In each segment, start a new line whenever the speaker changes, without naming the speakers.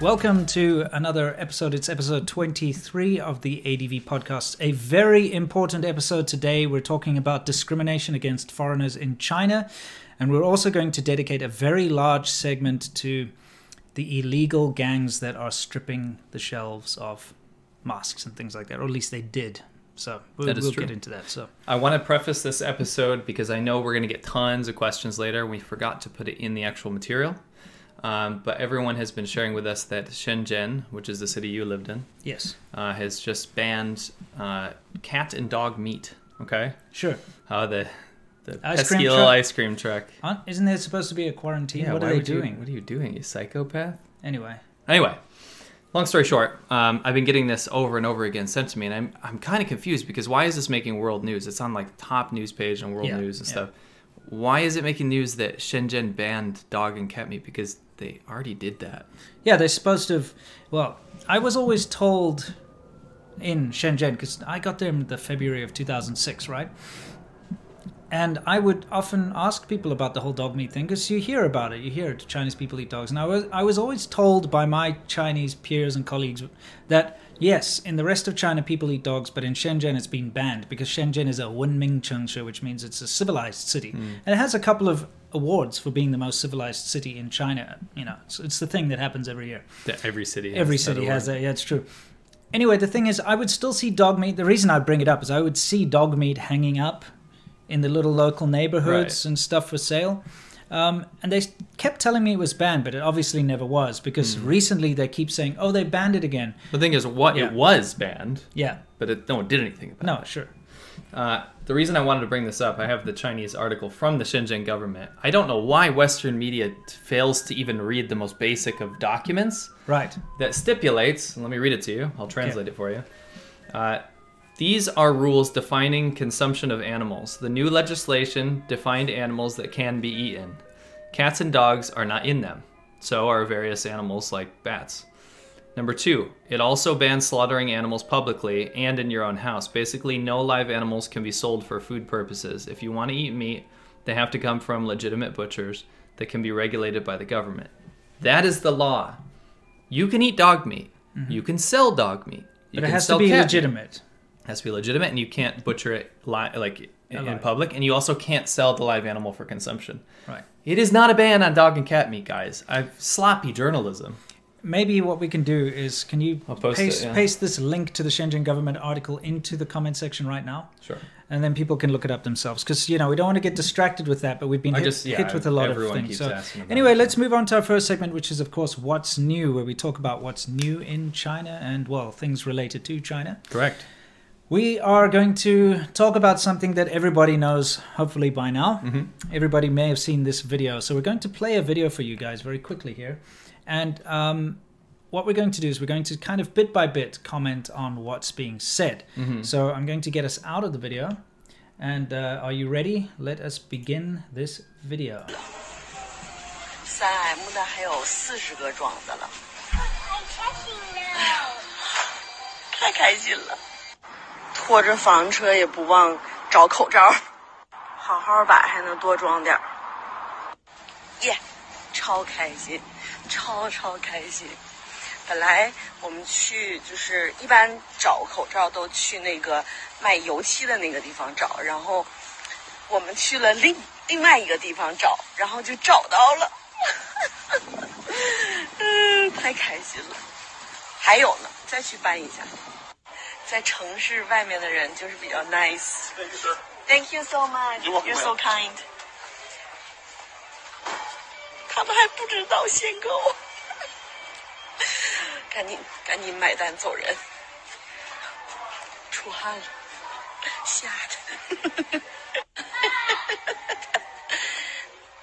Welcome to another episode. It's episode 23 of the ADV podcast. A very important episode today. We're talking about discrimination against foreigners in China. And we're also going to dedicate a very large segment to the illegal gangs that are stripping the shelves of masks and things like that, or at least they did. So we'll, we'll get into that. So
I want to preface this episode because I know we're going to get tons of questions later. We forgot to put it in the actual material. Um, but everyone has been sharing with us that Shenzhen, which is the city you lived in,
yes,
uh, has just banned uh, cat and dog meat. Okay,
sure.
uh, the the
Ice cream
pesky little
truck?
ice cream truck.
Aren't- Isn't there supposed to be a quarantine? what are they
would you-
doing?
what are you doing, you psychopath?
Anyway,
Anyway, long story short, um, I've been getting this over and over again sent to me, and I'm I'm kind of confused because why is this making world news? It's on like top news page on world
Yeah,
news and
yeah.
stuff. Why is it making news that Shenzhen banned dog and cat meat? Because they already did that.
Yeah, they're supposed to have. Well, I was always told in Shenzhen because I got there in the February of 2006, right? And I would often ask people about the whole dog meat thing because you hear about it. You hear it, Chinese people eat dogs, and I was I was always told by my Chinese peers and colleagues that yes, in the rest of China people eat dogs, but in Shenzhen it's been banned because Shenzhen is a Wenming Chengshi, which means it's a civilized city, mm. and it has a couple of awards for being the most civilized city in China. You know, it's, it's the thing that happens every year.
That every city. Has
Every
that
city has that. Yeah, it's true. Anyway, the thing is, I would still see dog meat. The reason I bring it up is I would see dog meat hanging up in the little local neighborhoods
Right.
and stuff for sale. Um, and they kept telling me it was banned, but it obviously never was because
Hmm.
recently they keep saying, "Oh, they banned it again."
The thing is, what
Yeah.
it was banned,
Yeah,
but it no one did anything about. It.
No, sure.
Uh, the reason I wanted to bring this up, I have the Chinese article from the Shenzhen government. I don't know why Western media fails to even read the most basic of documents
Right.
that stipulates, let me read it to you, I'll translate it for you. Uh, these are rules defining consumption of animals. The new legislation defined animals that can be eaten. Cats and dogs are not in them, so are various animals like bats. Number two, it also bans slaughtering animals publicly and in your own house. Basically, no live animals can be sold for food purposes. If you want to eat meat, they have to come from legitimate butchers that can be regulated by the government. That is the law. You can eat dog meat. You can sell dog meat.
Mm-hmm.
You
But it has to be
cat meat.
legitimate.
has to be legitimate, and you can't butcher it li- like in, in public, and you also can't sell the live animal for consumption.
Right.
It is not a ban on dog and cat meat, guys. I've sloppy journalism.
Maybe what we can do is, can you
I'll it,
paste,
yeah.
paste this link to the Shenzhen government article into the comment section right now?
Sure.
and then people can look it up themselves because you know we don't want to get distracted with that but we've been hit,
just- yeah,
hit with a lot of things so anyway let's move on to our first segment which is of course what's new where we talk about what's new in china and well things related to china
Correct.
we are going to talk about something that everybody knows hopefully by now
Mm-hmm.
everybody may have seen this video so we're going to play a video for you guys very quickly here and um, what we're going to do is we're going to kind of bit by bit comment on what's being said
Mm-hmm.
so i'm going to get us out of the video and uh, are you ready let us begin this video
三 M 的还有四十个庄子了，太开心了！拖着房车也不忘找口罩，好好摆还能多装点儿。耶，超开心， 超超开心！本来我们去就是一般找口罩都去那个卖油漆的那个地方找，然后我们去了另另外一个地方找，然后就找到了，嗯，太开心了。还有呢，再去搬一下，在城市外面的人就是比较 nice。Thank you so much. You're so kind. 他们还不知道限购，赶紧赶紧买单走人。出汗了，吓的。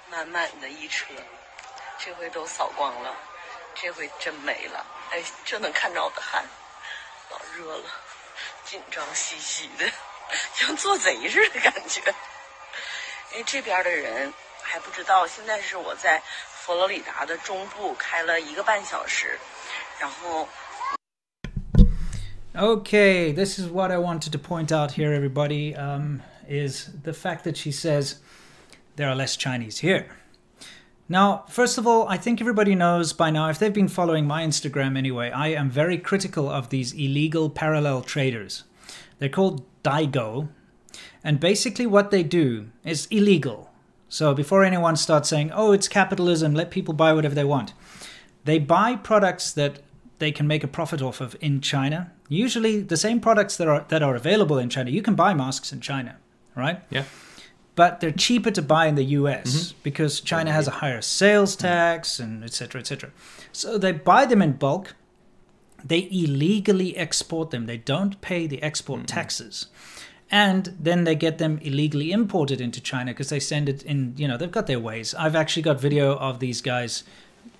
满满的一车，这回都扫光了，这回真没了。哎，这能看着我的汗，老热了，紧张兮兮的，像做贼似的感觉。哎，这边的人还不知道。现在是我在佛罗里达的中部开了一个半小时，然后。
Okay, this is what I wanted to point out here, everybody, um, is the fact that she says there are less Chinese here. Now, first of all, I think everybody knows by now, if they've been following my Instagram anyway, I am very critical of these illegal parallel traders. They're called Daigou, and basically what they do is illegal. So, before anyone starts saying, oh, it's capitalism, let people buy whatever they want, they buy products that they can make a profit off of in China. Usually, the same products that are, that are available in China. You can buy masks in China, right?
Yeah.
but they're cheaper to buy in the US
Mm-hmm.
because China has a higher sales tax and et cetera, et cetera. So they buy them in bulk. They illegally export them. They don't pay the export
Mm-hmm.
taxes. And then they get them illegally imported into China because they send it in, you know, they've got their ways. I've actually got video of these guys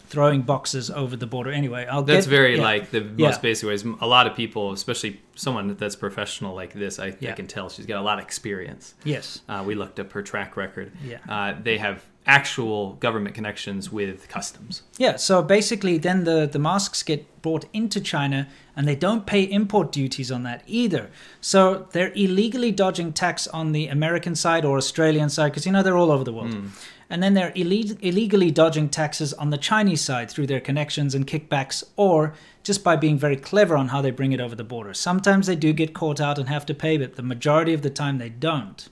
throwing boxes over the border. Anyway, I'll get
That's
get,
very
yeah.
like the
Yeah.
most basic ways. A lot of people, especially someone that's professional like this, I, I can tell she's got a lot of experience.
Yes.
Uh, we looked up her track record.
Yeah.
Uh, they have actual government connections with customs.
Yeah, so basically, then the, the masks get brought into China and they don't pay import duties on that either. So they're illegally dodging tax on the American side or Australian side because, you know, they're all over the world. Hmm. And then they're ille- illegally dodging taxes on the Chinese side through their connections and kickbacks or just by being very clever on how they bring it over the border. Sometimes they do get caught out and have to pay, but the majority of the time they don't.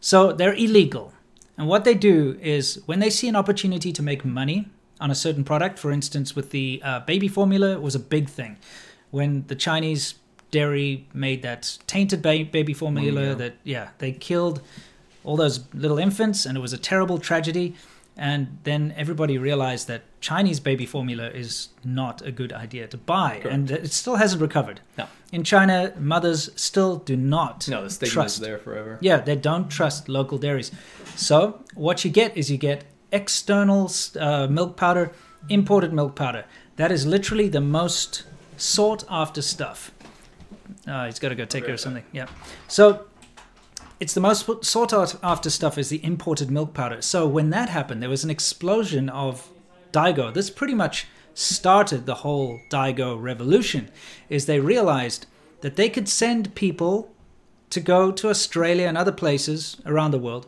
So they're illegal. And what they do is when they see an opportunity to make money on a certain product, for instance, with the uh, baby formula, it was a big thing. When the Chinese dairy made that tainted ba- baby formula,
yeah.
that, yeah, they killed all those little infants, and it was a terrible tragedy. And then everybody realized that Chinese baby formula is not a good idea to buy, and it still hasn't recovered.
No.
In China, mothers still do not
No, the stigma's
trust
there forever.
yeah, they don't trust local dairies. So what you get is you get external uh, milk powder, imported milk powder. That is literally the most sought after stuff. Uh, he's got to go take care of something. Yeah. So it's the most sought after stuff is the imported milk powder. So when that happened, there was an explosion of Daigou. This pretty much started the whole Daigou revolution. Is they realized that they could send people to go to Australia and other places around the world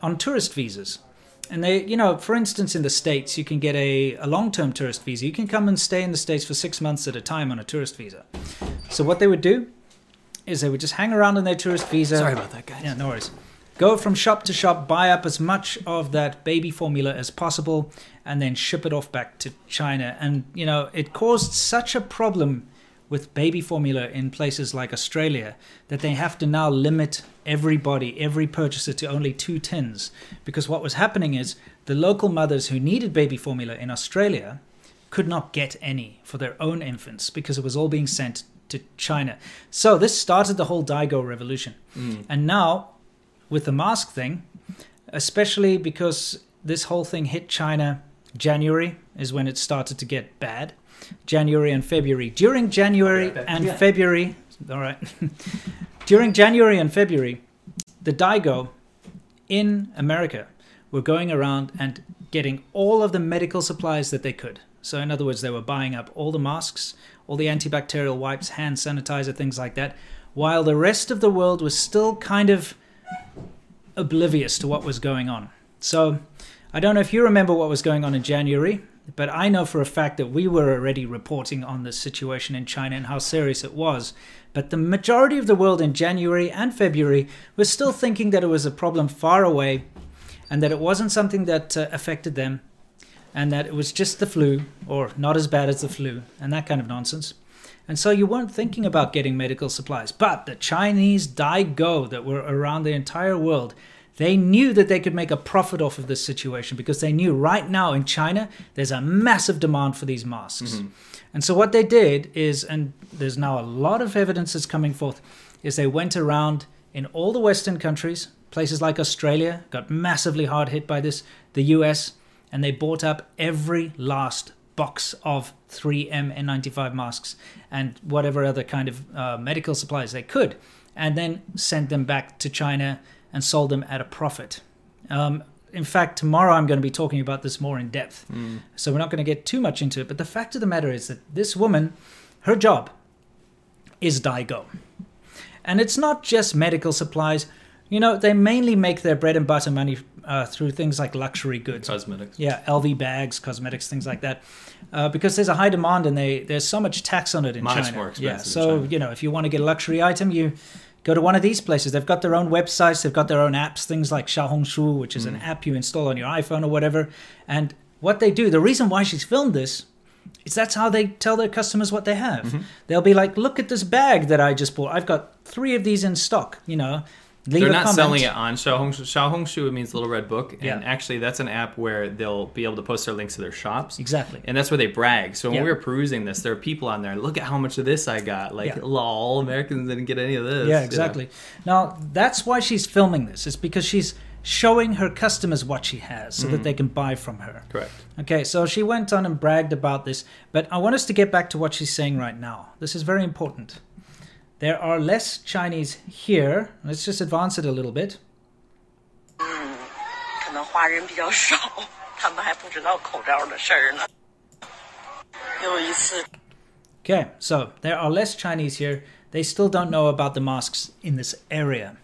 on tourist visas. And they, you know, for instance, in the States, you can get a, a long term tourist visa. You can come and stay in the States for six months at a time on a tourist visa. So, what they would do is they would just hang around on their tourist visa.
Sorry about that, guys.
Yeah, no worries. Go from shop to shop, buy up as much of that baby formula as possible, and then ship it off back to China. And, you know, it caused such a problem with baby formula in places like Australia that they have to now limit everybody, every purchaser to only two tins. Because what was happening is the local mothers who needed baby formula in Australia could not get any for their own infants because it was all being sent to China. So this started the whole Daigou revolution. Mm. And now, with the mask thing, especially because this whole thing hit China January is when it started to get bad. January and February. During January and
yeah.
February, all right. During January and February, the Daigou in America were going around and getting all of the medical supplies that they could. So, in other words, they were buying up all the masks, all the antibacterial wipes, hand sanitizer, things like that, while the rest of the world was still kind of oblivious to what was going on. So, I don't know if you remember what was going on in January, but I know for a fact that we were already reporting on the situation in China and how serious it was. But the majority of the world in January and February was still thinking that it was a problem far away and that it wasn't something that uh, affected them and that it was just the flu or not as bad as the flu and that kind of nonsense. And so you weren't thinking about getting medical supplies. But the Chinese Daigou that were around the entire world, they knew that they could make a profit off of this situation because they knew right now in China there's a massive demand for these masks. And so what they did is, and there's now a lot of evidence that's coming forth, is they went around in all the Western countries, places like Australia got massively hard hit by this, the US, and they bought up every last box of 3M N95 masks and whatever other kind of uh, medical supplies they could, and then sent them back to China and sold them at a profit. Um, in fact, tomorrow I'm going to be talking about this more in depth. So we're not going to get too much into it. But the fact of the matter is that this woman, her job is Daigou. And it's not just medical supplies. You know, they mainly make their bread and butter money uh, through things like luxury goods.
Cosmetics.
Yeah, LV bags, cosmetics, things like that, uh, because there's a high demand and they there's so much tax on it in
Much
China.
more
yeah,
expensive in
so
China.
you know if you want to get a luxury item, you go to one of these places. They've got their own websites, they've got their own apps, things like Xiaohongshu, which is an
Mm.
app you install on your iPhone or whatever. And what they do, the reason why she's filmed this. is that's how they tell their customers what they have.
Mm-hmm.
They'll be like, "Look at this bag that I just bought. I've got three of these in stock." You know, leave
They're not
comment.
selling it on Xiaohongshu. Xiaohongshu it means Little Red Book, and
Yeah.
actually that's an app where they'll be able to post their links to their shops.
Exactly.
And that's where they brag. So when
Yeah.
we were perusing this, there are people on there. Look at how much of this I got. Like,
Yeah.
lol, Americans didn't get any of this.
Yeah,
you know.
exactly. Now, that's why she's filming this. It's because she's showing her customers what she has so that mm-hmm. they can buy from her.
Correct.
Okay, so she went on and bragged about this, but I want us to get back to what she's saying right now. This is very important. There are less Chinese here. Let's just advance it a little bit.
可能华人比较少，他们还不知道口罩的事儿呢。有一次
Okay, so there are less Chinese here. They still don't know about the masks in this area.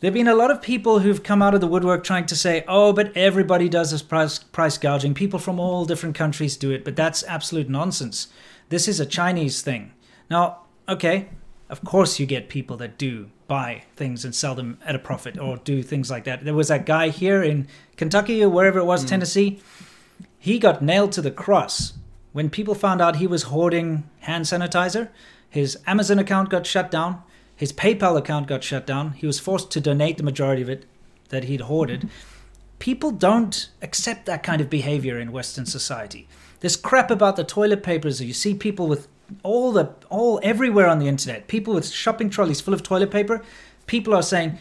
There have been a lot of people who've come out of the woodwork trying to say, oh, but everybody does this price, price gouging. People from all different countries do it, but that's absolute nonsense. This is a Chinese thing. Now, okay, of course you get people that do buy things and sell them at a profit or do things like that. There was that guy here in Kentucky or wherever it was, hmm. Tennessee. He got nailed to the cross when people found out he was hoarding hand sanitizer. His Amazon account got shut down. His PayPal account got shut down. He was forced to donate the majority of it that he'd hoarded. People don't accept that kind of behavior in Western society. This crap about the toilet papers, you see people with all the all everywhere on the internet, people with shopping trolleys full of toilet paper. People are saying,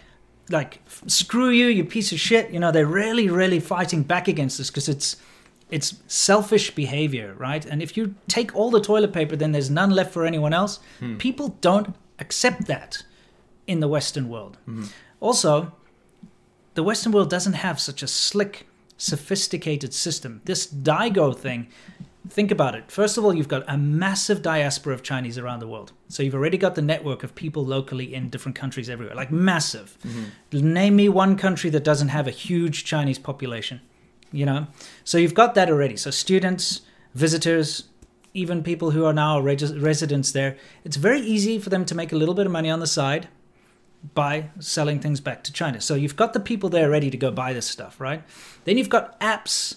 like, screw you, you piece of shit. You know, they're really, really fighting back against this because it's it's selfish behavior, right? And if you take all the toilet paper, then there's none left for anyone else. Hmm. People don't accept that in the Western world. Hmm. Also, the Western world doesn't have such a slick, sophisticated system. This Daigou thing, think about it. First of all, you've got a massive diaspora of Chinese around the world. So you've already got the network of people locally in different countries everywhere, like massive. Mm-hmm. Name me one country that doesn't have a huge Chinese population, you know? So you've got that already. So students, visitors, even people who are now reg- residents there, it's very easy for them to make a little bit of money on the side by selling things back to China. So you've got the people there ready to go buy this stuff, right? Then you've got apps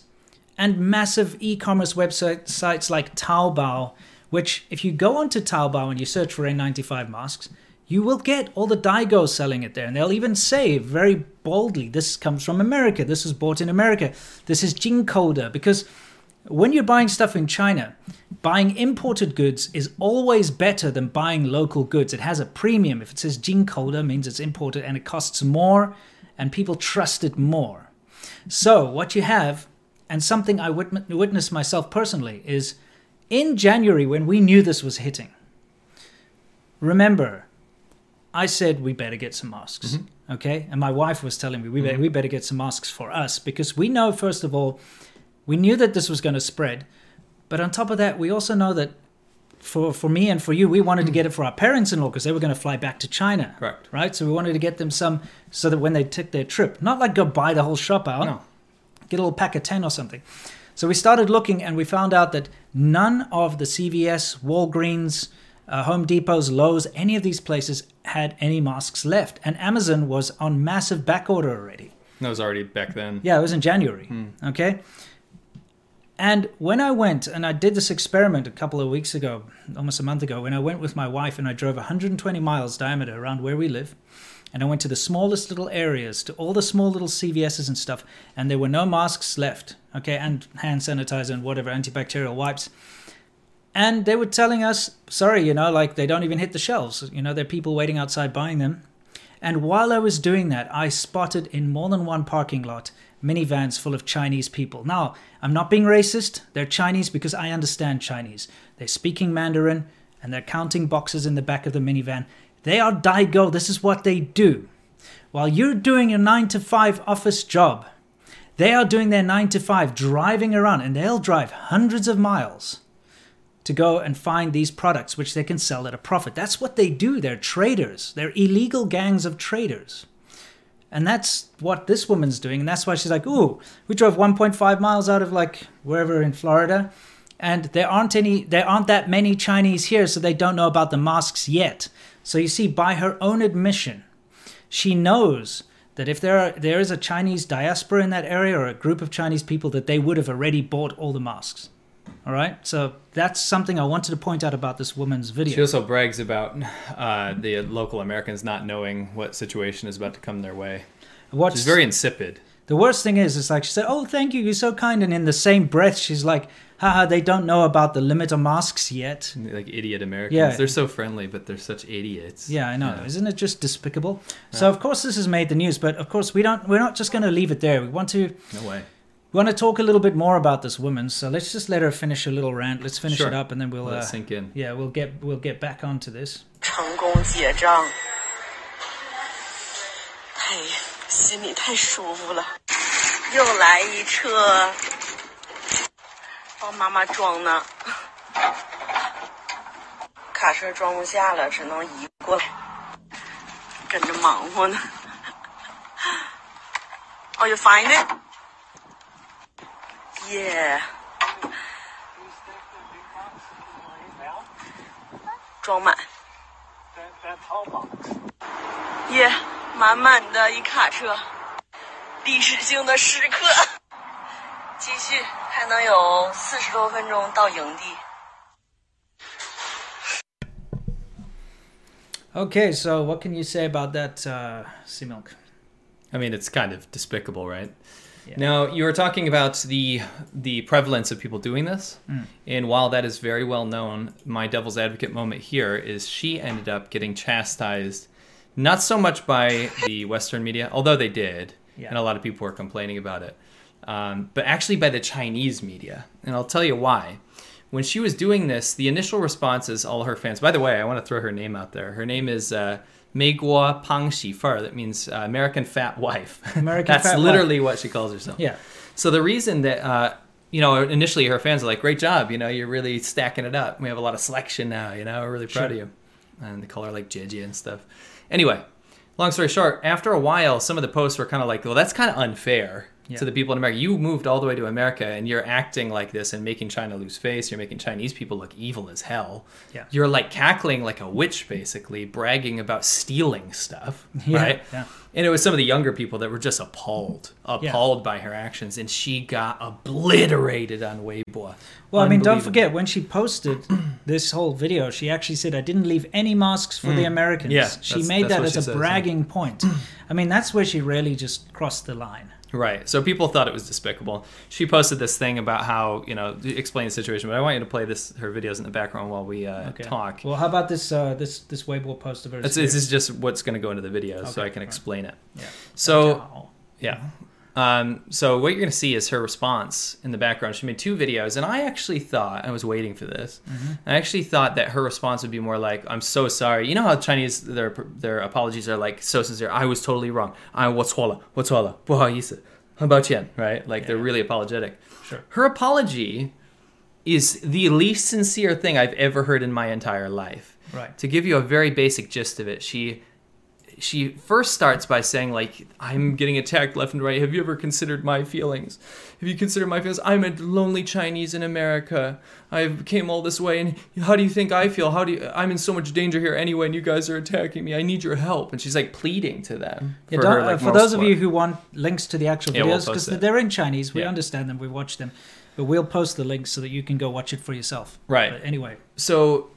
and massive e-commerce website sites like Taobao, which if you go onto Taobao and you search for N95 masks, you will get all the Daigou selling it there. And they'll even say very boldly, this comes from America, this was bought in America, this is Jinkoda, because when you're buying stuff in China, buying imported goods is always better than buying local goods. It has a premium. If it says Jinkoda, means it's imported and it costs more and people trust it more. So, what you have, and something I wit- witnessed myself personally, is in January when we knew this was hitting, remember, I said we better get some masks. Mm-hmm. Okay? And my wife was telling me we, better, mm-hmm. we better get some masks for us because we know, first of all, we knew that this was going to spread. But on top of that, we also know that for, for me and for you, we wanted to mm. get it for our parents in law because they were going to fly back to China.
Correct.
Right? So we wanted to get them some so that when they took their trip, not like go buy the whole shop out,
No.
Get a little pack of 10 or something. So we started looking and we found out that none of the CVS, Walgreens, uh, Home Depots, Lowe's, any of these places had any masks left. And Amazon was on massive back order already.
That was already back then.
Yeah, it was in January. Okay. And when I went and I did this experiment a couple of weeks ago, almost a month ago, when I went with my wife and I drove 120 miles diameter around where we live, and I went to the smallest little areas, to all the small little CVSs and stuff, and there were no masks left, okay, and hand sanitizer and whatever, antibacterial wipes. And they were telling us, sorry, you know, like they don't even hit the shelves. You know, there are people waiting outside buying them. And while I was doing that, I spotted in more than one parking lot minivans full of Chinese people. Now, I'm not being racist. They're Chinese because I understand Chinese. They're speaking Mandarin and they're counting boxes in the back of the minivan. They are Daigou. This is what they do. While you're doing your 9 to 5 office job, they are doing their 9 to 5 driving around and they'll drive hundreds of miles to go and find these products which they can sell at a profit. That's what they do. They're traders. They're illegal gangs of traders. And that's what this woman's doing. And that's why she's like, ooh, we drove 1.5 miles out of like wherever in Florida. And there aren't any, there aren't that many Chinese here, so they don't know about the masks yet. So you see, by her own admission, she knows that if there are, there is a Chinese diaspora in that area or a group of Chinese people, that they would have already bought all the masks. All right, so that's something I wanted to point out about this woman's video.
She also brags about uh, the local Americans not knowing what situation is about to come their way.
What's
very insipid.
the worst thing is, it's like she said, "Oh, thank you, you're so kind," and in the same breath, she's like, "Haha, they don't know about the limit of masks yet."
Like idiot Americans.
Yeah.
They're so friendly, but they're such idiots.
Yeah, I know. Isn't it just despicable? So of course this has made the news, but of course we don't. We're not just going to leave it there. We want to.
No way.
We want to talk a little bit more about this woman. So let's just let her finish a little rant. Let's finish
Sure.
it up, and then we'll.
Let
Uh,
it sink in.
yeah, we'll get we'll get back onto this.
成功结账，哎呀， 心里太舒服了。又来一车，帮妈妈装呢。卡车装不下了，只能移过来，跟着忙活呢。Oh, you find it? Yeah. 装满。耶，满满的一卡车，历史性的时刻。继续，还能有四十多分钟到营地。
Okay, so what can you say about that, uh, C-Milk?
I mean, it's kind of despicable, right?
Yeah.
Now, you were talking about the the prevalence of people doing this,
mm.
and while that is very well known, my devil's advocate moment here is she ended up getting chastised not so much by the Western media, although they did,
Yeah.
and a lot of people were complaining about it, um, but actually by the Chinese media, and I'll tell you why. When she was doing this, the initial responses, all her fans. By the way, I want to throw her name out there. Her name is uh, Mei Guo Pang. That means uh, American fat wife.
American
That's
fat wife.
literally what she calls herself.
Yeah.
So the reason that uh, you know initially her fans are like, "Great job! You know, you're really stacking it up. We have a lot of selection now. You know, we're really proud
Sure.
of you." And they call her like Gigi and stuff. Anyway, long story short, after a while, some of the posts were kind of like, "Well, that's kind of unfair."
Yeah.
To the people in America, you moved all the way to America and you're acting like this and making China lose face. You're making Chinese people look evil as hell.
Yeah.
You're like cackling like a witch, basically, bragging about stealing stuff.
Yeah,
Right?
yeah.
And it was some of the younger people that were just appalled, appalled by her actions, and she got obliterated on Weibo.
Well, I mean, don't forget when she posted this whole video, she actually said, "I didn't leave any masks for the Americans."
Mm. Yeah,
she made that as a
says,
bragging point. I mean, that's where she really just crossed the line.
Right. So people thought it was despicable. She posted this thing about how you know explain the situation, but I want you to play this her videos in the background while we uh,
Okay.
talk.
Well, how about this? Uh, this this Weibo post of hers?
This, is just what's going to go into the videos, so I can
right.
explain it.
Yeah.
So. Yeah. Um, so what you're going to see is her response in the background. She made two videos, and I actually thought I was waiting for this. I actually thought that her response would be more like, "I'm so sorry." You know how Chinese their their apologies are like so sincere. I was totally wrong. I 我错了,我错了,不好意思,很抱歉, right? Like they're
Yeah.
really apologetic.
Sure.
Her apology is the least sincere thing I've ever heard in my entire life.
Right.
To give you a very basic gist of it, she she first starts by saying like i'm getting attacked left and right. Have you ever considered my feelings? Have you considered my feelings? I'm a lonely chinese in america. I came all this way and how do you think i feel? How do you i'm in so much danger here anyway and you guys are attacking me. I need your help. And she's like pleading to them
Yeah,
for, her,
uh,
like,
for those of you who want links to the actual
Yeah, we'll
videos, because
it.
they're in Chinese, we
Yeah.
understand them, we watch them, but we'll post the links so that you can go watch it for yourself.
Right.
But anyway,
so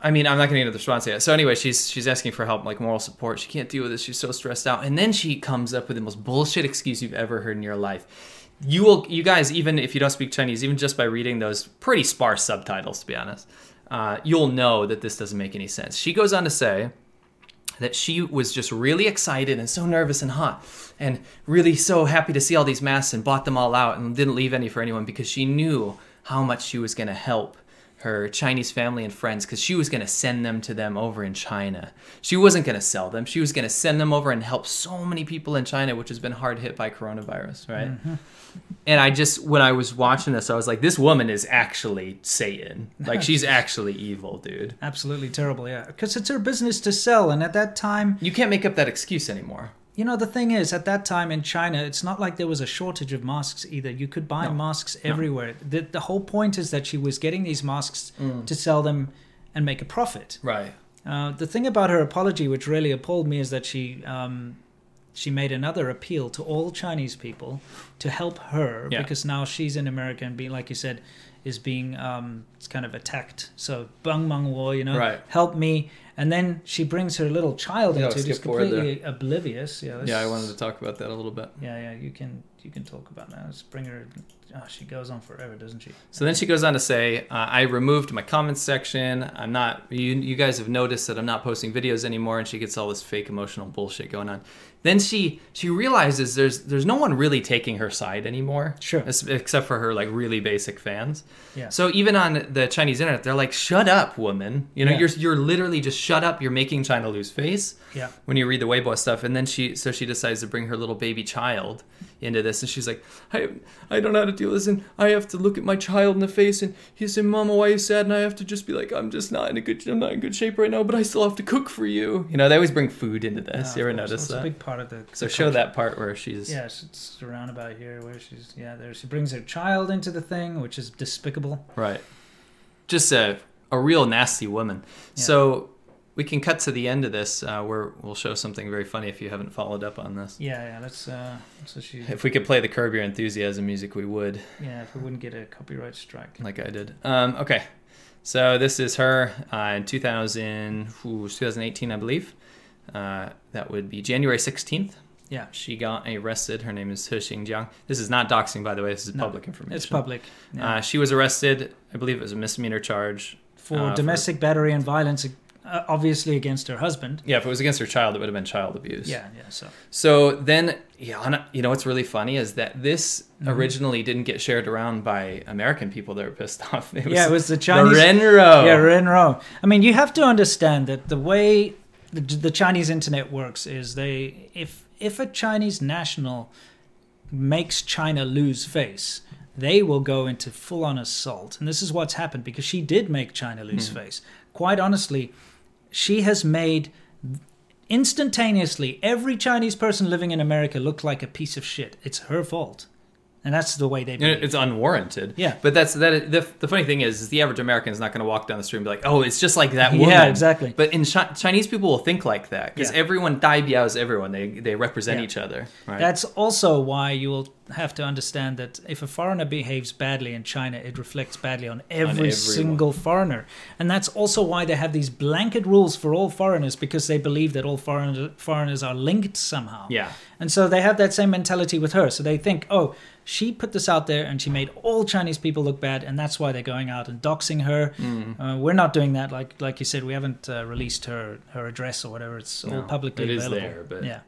I mean, I'm not going to get into the response yet. So anyway, she's she's asking for help, like moral support. She can't deal with this. She's so stressed out, and then she comes up with the most bullshit excuse you've ever heard in your life. You will, you guys, even if you don't speak Chinese, even just by reading those pretty sparse subtitles, to be honest, uh, you'll know that this doesn't make any sense. She goes on to say that she was just really excited and so nervous and hot and really so happy to see all these masks and bought them all out and didn't leave any for anyone because she knew how much she was going to help her Chinese family and friends because she was going to send them to them over in China. She wasn't going to sell them. She was going to send them over and help so many people in China, which has been hard hit by coronavirus, right? Mm-hmm. And I just, when I was watching this, I was like, this woman is actually Satan. Like, she's actually evil, dude.
absolutely terrible, yeah. Because it's her business to sell, and at that time,
You can't make up that excuse anymore.
You know, the thing is, at that time in China, it's not like there was a shortage of masks either. You could buy
No.
masks everywhere. The, the whole point is that she was getting these masks to sell them and make a profit.
Right.
Uh, the thing about her apology, which really appalled me, is that she um, she made another appeal to all Chinese people to help her
Yeah.
because now she's in America and being like you said is being um, it's kind of attacked. So bang mang wo, you know,
Right.
help me. And then she brings her little child
Yeah,
into it,
skip
who's completely oblivious. Yeah,
Yeah, I wanted to talk about that a little bit.
Yeah, yeah, you can you can talk about that. Let's bring her. Oh, she goes on forever, doesn't she?
So then she goes on to say, uh, "I removed my comments section. I'm not. You, you guys have noticed that I'm not posting videos anymore." And she gets all this fake emotional bullshit going on. Then she she realizes there's there's no one really taking her side anymore.
Sure.
except for her like really basic fans.
Yeah.
So even on the Chinese internet, they're like, "Shut up, woman! You know,
Yeah.
you're you're literally just shut up. You're making China lose face."
Yeah.
when you read the Weibo stuff, and then she so she decides to bring her little baby child into this, and she's like, I I don't know how to deal with this, and I have to look at my child in the face, and he said, Mama, why are you sad? And I have to just be like, I'm just not in a good I'm not in good shape right now, but I still have to cook for you. You know, they always bring food into this.
Yeah,
you ever notice that?
a big part of the.
so
the
show
culture.
that part where she's
Yeah, it's- it's around about here where she's yeah there she brings her child into the thing, which is despicable.
right, just a a real nasty woman.
Yeah.
So. We can cut to the end of this, uh, where we'll show something very funny if you haven't followed up on this.
Yeah, yeah. Let's. Uh, so she.
If we could play the Curb Your Enthusiasm music, we would.
Yeah, if we wouldn't get a copyright strike.
like I did. Um, okay, so this is her uh, in 2000, ooh, 2018, I believe. Uh, that would be January 16th.
Yeah,
She got arrested. Her name is He Xingjiang. This is not doxing, by the way. This is
No,
public information.
it's public. Yeah.
Uh, she was arrested. I believe it was a misdemeanor charge.
for
uh, for-
domestic battery and violence, uh, obviously against her husband.
Yeah, if it was against her child, it would have been child abuse.
Yeah, yeah. So
So then, yeah, you know what's really funny is that this
Mm-hmm.
originally didn't get shared around by American people that were pissed off. It
yeah, it was the Chinese.
The Renro.
Yeah, Renro. I mean, you have to understand that the way the, the Chinese internet works is they if if a Chinese national makes China lose face, they will go into full on assault. And this is what's happened because she did make China lose face. Quite honestly, she has made instantaneously every Chinese person living in America look like a piece of shit. It's her fault. And that's the way they behave.
It's unwarranted.
Yeah.
But that's that. The, the funny thing is, is the average American is not going to walk down the street and be like, "Oh, it's just like that woman."
Yeah, exactly.
But in Chi- Chinese people will think like that because
Yeah.
everyone Dai is everyone. They they represent
Yeah.
each other. Right.
That's also why you will have to understand that if a foreigner behaves badly in China, it reflects badly on every
everyone.
single foreigner. And that's also why they have these blanket rules for all foreigners because they believe that all foreign, foreigners are linked somehow.
yeah.
And so they have that same mentality with her. So they think, oh, she put this out there and she made all Chinese people look bad, and that's why they're going out and doxing her.
Mm.
Uh, we're not doing that. Like like you said, we haven't uh, released her her address or whatever. It's all
No,
publicly
it is
available.
there, but-
yeah.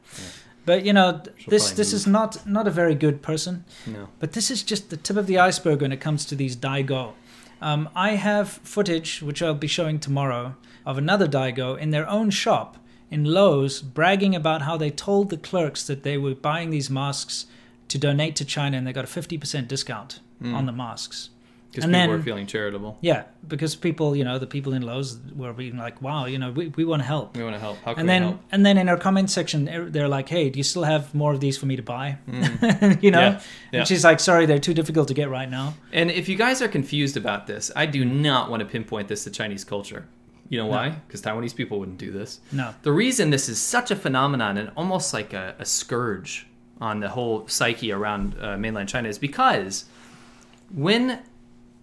But you know,
She'll
this this is not not a very good person.
No.
But this is just the tip of the iceberg when it comes to these Daigou. Um, I have footage, which I'll be showing tomorrow, of another Daigou in their own shop in Lowe's bragging about how they told the clerks that they were buying these masks to donate to China and they got a 50% discount on the masks.
Because people
then-
were feeling charitable.
Yeah, because people, you know, the people in Lowe's were being like, wow, you know, we, we want to help.
We want to help. How can
And
we
then,
help?
and then in our comment section, they're- like, "Hey, do you still have more of these for me to buy?" you know,
Mm. Yeah, yeah.
and she's like, "Sorry, they're too difficult to get right now."
And if you guys are confused about this, I do not want to pinpoint this to Chinese culture. You know why? Because Taiwanese people wouldn't do this.
No,
The reason this is such a phenomenon and almost like a, a scourge on the whole psyche around uh, mainland China is because when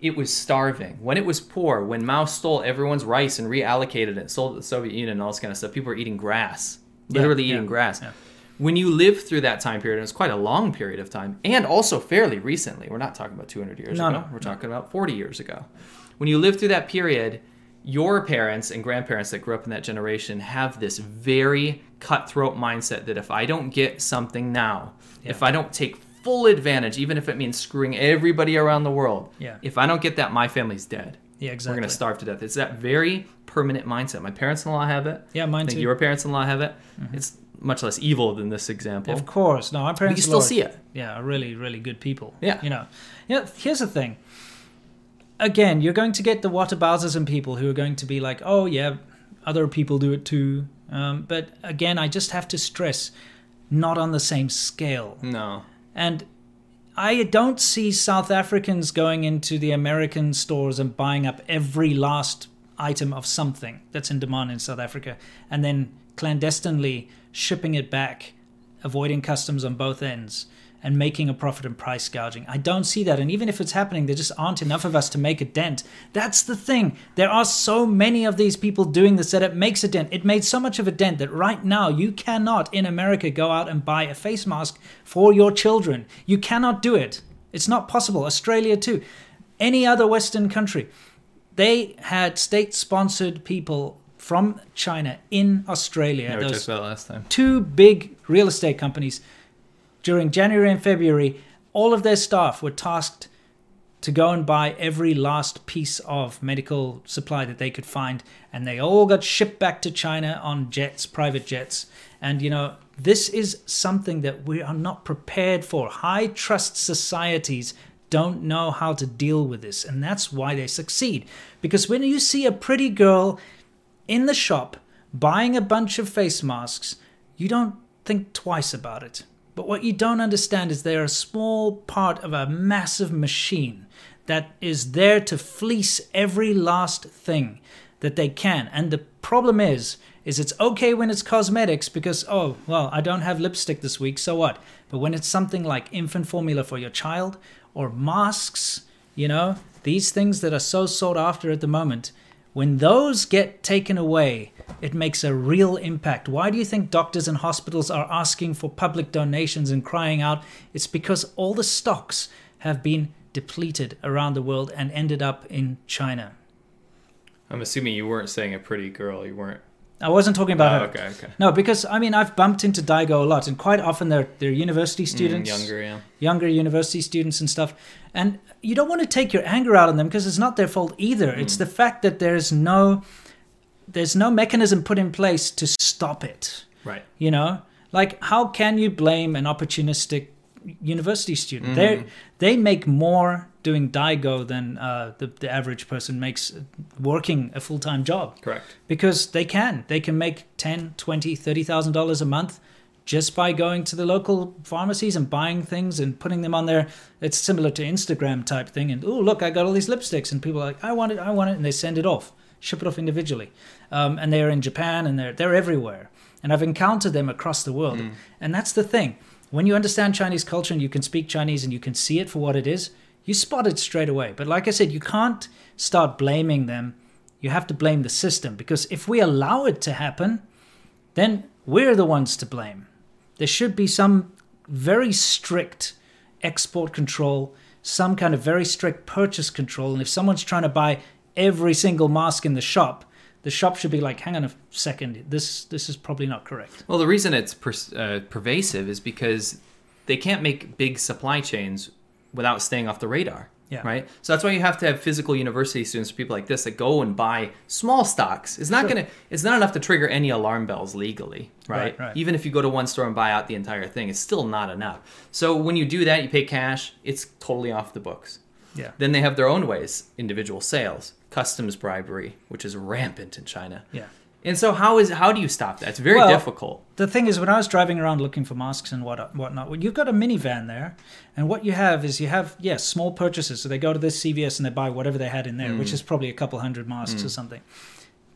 it was starving, when it was poor, when Mao stole everyone's rice and reallocated it, sold it to the Soviet Union and all this kind of stuff, people were eating grass, literally
yeah,
eating grass.
yeah.
When you live through that time period, and it's quite a long period of time, and also fairly recently, we're not talking about 200 years
No,
ago,
no,
we're
no.
talking about 40 years ago. When you live through that period, your parents and grandparents that grew up in that generation have this very cutthroat mindset that if I don't get something now, if I don't take full advantage, even if it means screwing everybody around the world,
Yeah.
if I don't get that, my family's dead.
yeah, exactly.
We're going to starve to death. It's that very permanent mindset. My parents in law have it.
Yeah, mine
I think
too. Mm-hmm.
your parents in law have it. It's much less evil than this example.
Of course, no, my
but
parents
you still see it.
Yeah, really, really good people.
Yeah.
you know, yeah. Here's the thing. Again, you're going to get the whataboutism and people who are going to be like, "Oh yeah, other people do it too." Um, but again, I just have to stress, not on the same scale.
No.
And I don't see South Africans going into the American stores and buying up every last item of something that's in demand in South Africa and then clandestinely shipping it back, avoiding customs on both ends and making a profit and price gouging. I don't see that. And even if it's happening, there just aren't enough of us to make a dent. That's the thing. There are so many of these people doing this that it makes a dent. It made so much of a dent that right now you cannot in America go out and buy a face mask for your children. You cannot do it. It's not possible. Australia, too. Any other Western country. They had state sponsored people from China in Australia.
Yeah, we
Those
talked about last time.
two big real estate companies during January and February, all of their staff were tasked to go and buy every last piece of medical supply that they could find, and they all got shipped back to China on jets, private jets. And you know, this is something that we are not prepared for. High trust societies don't know how to deal with this, and that's why they succeed. Because when you see a pretty girl in the shop buying a bunch of face masks, you don't think twice about it. But what you don't understand is they're a small part of a massive machine that is there to fleece every last thing that they can. And the problem is, is it's okay when it's cosmetics because oh well I don't have lipstick this week, so what? But when it's something like infant formula for your child or masks, you know, these things that are so sought after at the moment, when those get taken away, it makes a real impact. Why do you think doctors and hospitals are asking for public donations and crying out? It's because all the stocks have been depleted around the world and ended up in China.
I'm assuming you weren't saying a pretty girl. You weren't.
I wasn't talking about
Oh,
her.
okay, okay.
No, because I mean I've bumped into Daigou a lot, and quite often they're they're university
Mm,
students,
younger, yeah.
younger university students and stuff. And you don't want to take your anger out on them because it's not their fault either. It's
Mm.
the fact that there's no there's no mechanism put in place to stop it.
Right.
You know, like how can you blame an opportunistic university student? They they make more doing Daigou than uh, the the average person makes working a full time job.
Correct.
because they can. They can make 10 20 30000 dollars a month just by going to the local pharmacies and buying things and putting them on there. It's similar to instagram type thing and oh look i got all these lipsticks. And people are like i want it i want it. And they send it off ship it off individually. Um, and they're in japan and they're they're everywhere. And i've encountered them across the world. And that's the thing. When you understand chinese culture and you can speak chinese and you can see it for what it is you spot it straight away but like i said you can't start blaming them you have to blame the system because if we allow it to happen, then we're the ones to blame. There should be some very strict export control, some kind of very strict purchase control. And if someone's trying to buy every single mask in the shop, the shop should be like, hang on a second, this this is probably not correct.
Well, the reason it's per- uh, pervasive is because they can't make big supply chains without staying off the radar.
Yeah.
Right. So that's why you have to have physical university students, people like this, that go and buy small stocks. It's not
Sure.
gonna. It's not enough to trigger any alarm bells legally. Right?
Right, right.
Even if you go to one store and buy out the entire thing, it's still not enough. So when you do that, you pay cash. It's totally off the books.
Yeah.
Then they have their own ways: individual sales, customs bribery, which is rampant in China.
Yeah.
And so how is how do you stop that? It's very
Well,
difficult.
The thing is, when I was driving around looking for masks and what whatnot, well, you've got a minivan there, and what you have is you have yes small purchases. So they go to this CVS and they buy whatever they had in there, which mm. is probably a couple hundred masks or mm. something.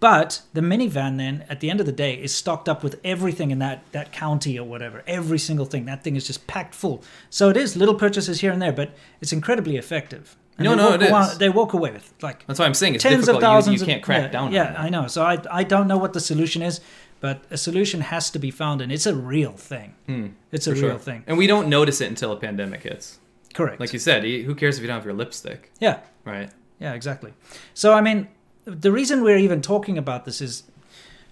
But the minivan then, at the end of the day, is stocked up with everything in that that county or whatever. Every single thing. That thing is just packed full. So it is little purchases here and there, but it's incredibly effective.
No, no, it is.
They walk away with like
That's why I'm saying it's
tens
difficult.
of thousands.
you, you can't crack
yeah,
down
Yeah, I know. So I I don't know what the solution is, but a solution has to be found, and it's a real thing. Hmm, it's a real
sure.
thing.
And we don't notice it until a pandemic hits.
Correct.
Like you said, who cares if you don't have your lipstick,
yeah,
right?
yeah, exactly. So I mean, the reason we're even talking about this is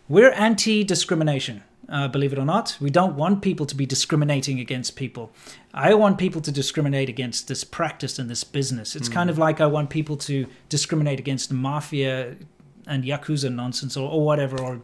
we're anti-discrimination. Uh, believe it or not, we don't want people to be discriminating against people. I want people to discriminate against this practice and this business. It's
Hmm.
kind of like I want people to discriminate against the mafia and yakuza nonsense or, or whatever or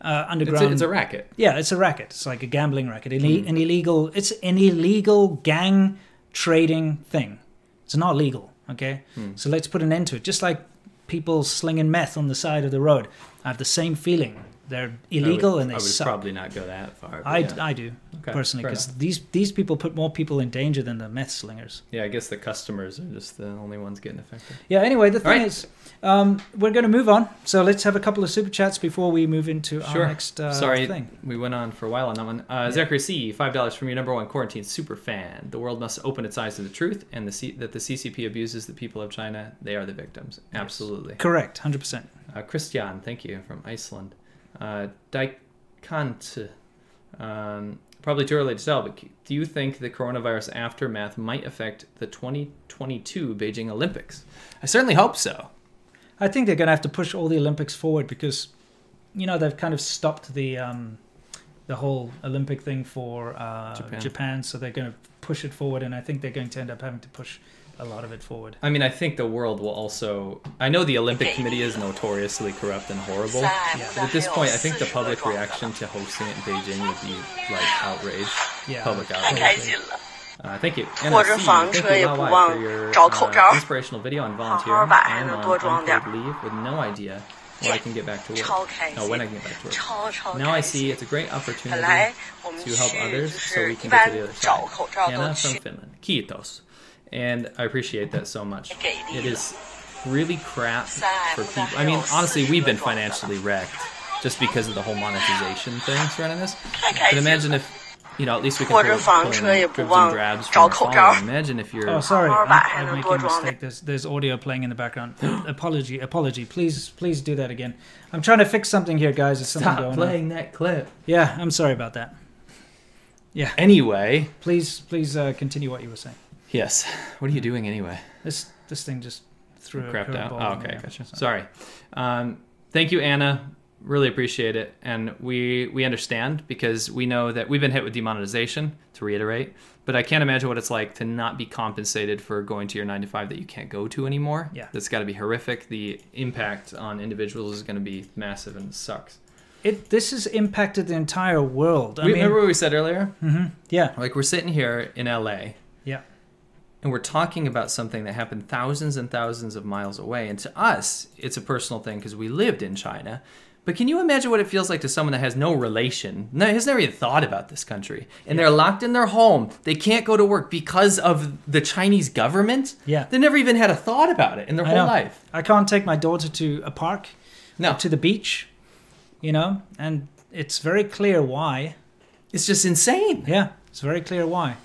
uh,
It's
underground.
a, it's a racket.
Yeah, it's a racket. It's like a gambling racket. Ille- An illegal. It's an illegal gang trading thing. It's not legal. Okay, so let's put an end to it. Just like people slinging meth on the side of the road, I have the same feeling. They're illegal
would,
and they
I would
suck.
probably not go that far.
I,
yeah.
I do.
Okay,
personally, because these these people put more people in danger than the meth slingers.
Yeah, I guess the customers are just the only ones getting affected.
Yeah. Anyway, the thing
right.
is, um, we're going to move on. So let's have a couple of super chats before we move into
Sure.
our next uh,
Sorry,
thing.
we went on for a while on that one. Uh, Zachary C, five dollars from your number one quarantine super fan. The world must open its eyes to the truth, and the C- that the CCP abuses the people of China. They are the victims. Absolutely.
Correct. Hundred percent.
Uh, Christian, thank you from Iceland. Uh, Dikant, um, probably too early to tell, but do you think the coronavirus aftermath might affect the 2022 Beijing Olympics? I certainly hope so.
I think they're going to have to push all the Olympics forward because, you know, they've kind of stopped the um, the whole Olympic thing for uh,
Japan.
Japan. so they're going to push it forward, and I think they're going to end up having to push a lot of it forward.
I mean, I think the world will also. I know the Olympic Committee is notoriously corrupt and horrible, but at this point, I think the public reaction to hosting it in Beijing would be like outrage,
Yeah.
public
太
outrage.
开心了，
Uh, thank you.
或者
NSC,
房
thank
车也
you,
不
Lao Wai,
忘
for your
找口罩
uh, inspirational video on
好
volunteer.
好把
I
孩
am
子
on
多装点
unpaid leave with no idea when I can get back to
超
work.
开
Oh, when I
心，
can get back to work.
超超
Now I
开
see
心。
it's a great
本
opportunity
来我们
to
去
help
就
others so
是
we
一
can get
般
to the other
找
side.
口罩都
Anna from
去
Finland. Kiitos. and I appreciate that so much. It is really crap for people. I mean, honestly, we've been financially wrecked just because of the whole monetization thing surrounding this. But imagine if you know, at least we can pull, pull in dribs and
drabs
from. Imagine if you're...
Oh, sorry, I,
am
making a mistake. There's, there's audio playing in the background. apology, apology. Please, please do that again. I'm trying to fix something here, guys. There's something
Stop
going
playing on. that clip.
Yeah, I'm sorry about that. Yeah.
Anyway.
Please, please uh, continue what you were saying
yes. What are you doing anyway?
This this thing just threw a
crapped out. Oh, okay, gotcha.
so-
Sorry. Um, thank you, Anna. Really appreciate it, and we we understand because we know that we've been hit with demonetization. To reiterate, but I can't imagine what it's like to not be compensated for going to your nine to five that you can't go to anymore.
Yeah.
that's got to be horrific. The impact on individuals is going to be massive, and it sucks.
It this has impacted the entire world. I
we,
mean,
remember what we said earlier?
yeah,
Like we're sitting here in LA, and we're talking about something that happened thousands and thousands of miles away. And to us, it's a personal thing because we lived in China. But can you imagine what it feels like to someone that has no relation, no, has never even thought about this country, and they're locked in their home? They can't go to work because of the Chinese government.
Yeah.
they never even had a thought about it in their
I
whole
know.
life.
I can't take my daughter to a park,
No,
to the beach, you know, and it's very clear why.
it's just insane.
Yeah, it's very clear why.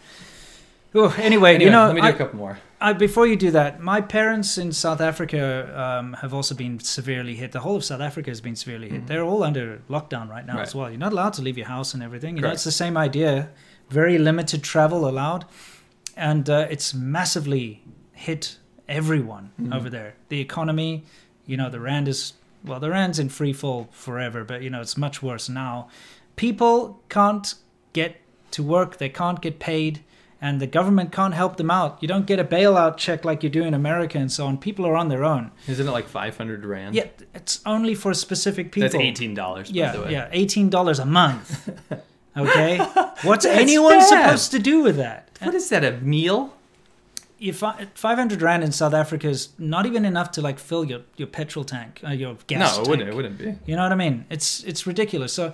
Oh, anyway,
Anyway,
you know,
let me do
I-
a couple more.
I, before you do that, my parents in South Africa um, have also been severely hit. The whole of South Africa has been severely hit. They're all under lockdown right now
Mm-hmm. Right.
as well. You're not allowed to leave your house and everything. You know, it's the same idea. Very limited travel allowed, and uh, it's massively hit everyone
Mm-hmm.
over there. The economy, you know, the rand is well, the rand's in free fall forever, but you know, it's much worse now. People can't get to work. They can't get paid and the government can't help them out. You don't get a bailout check like you do in America and so on. People are on their own.
Isn't it like five hundred rand?
Yeah, it's only for specific people.
that's eighteen dollars. by the
Yeah,
way.
yeah, eighteen dollars a month. Okay, what's anyone
bad.
supposed to do with that?
What is that? A meal?
If five hundred rand in South Africa is not even enough to like fill your, your petrol tank, uh, your gas
no, it wouldn't. It wouldn't be.
You know what I mean? It's it's ridiculous. So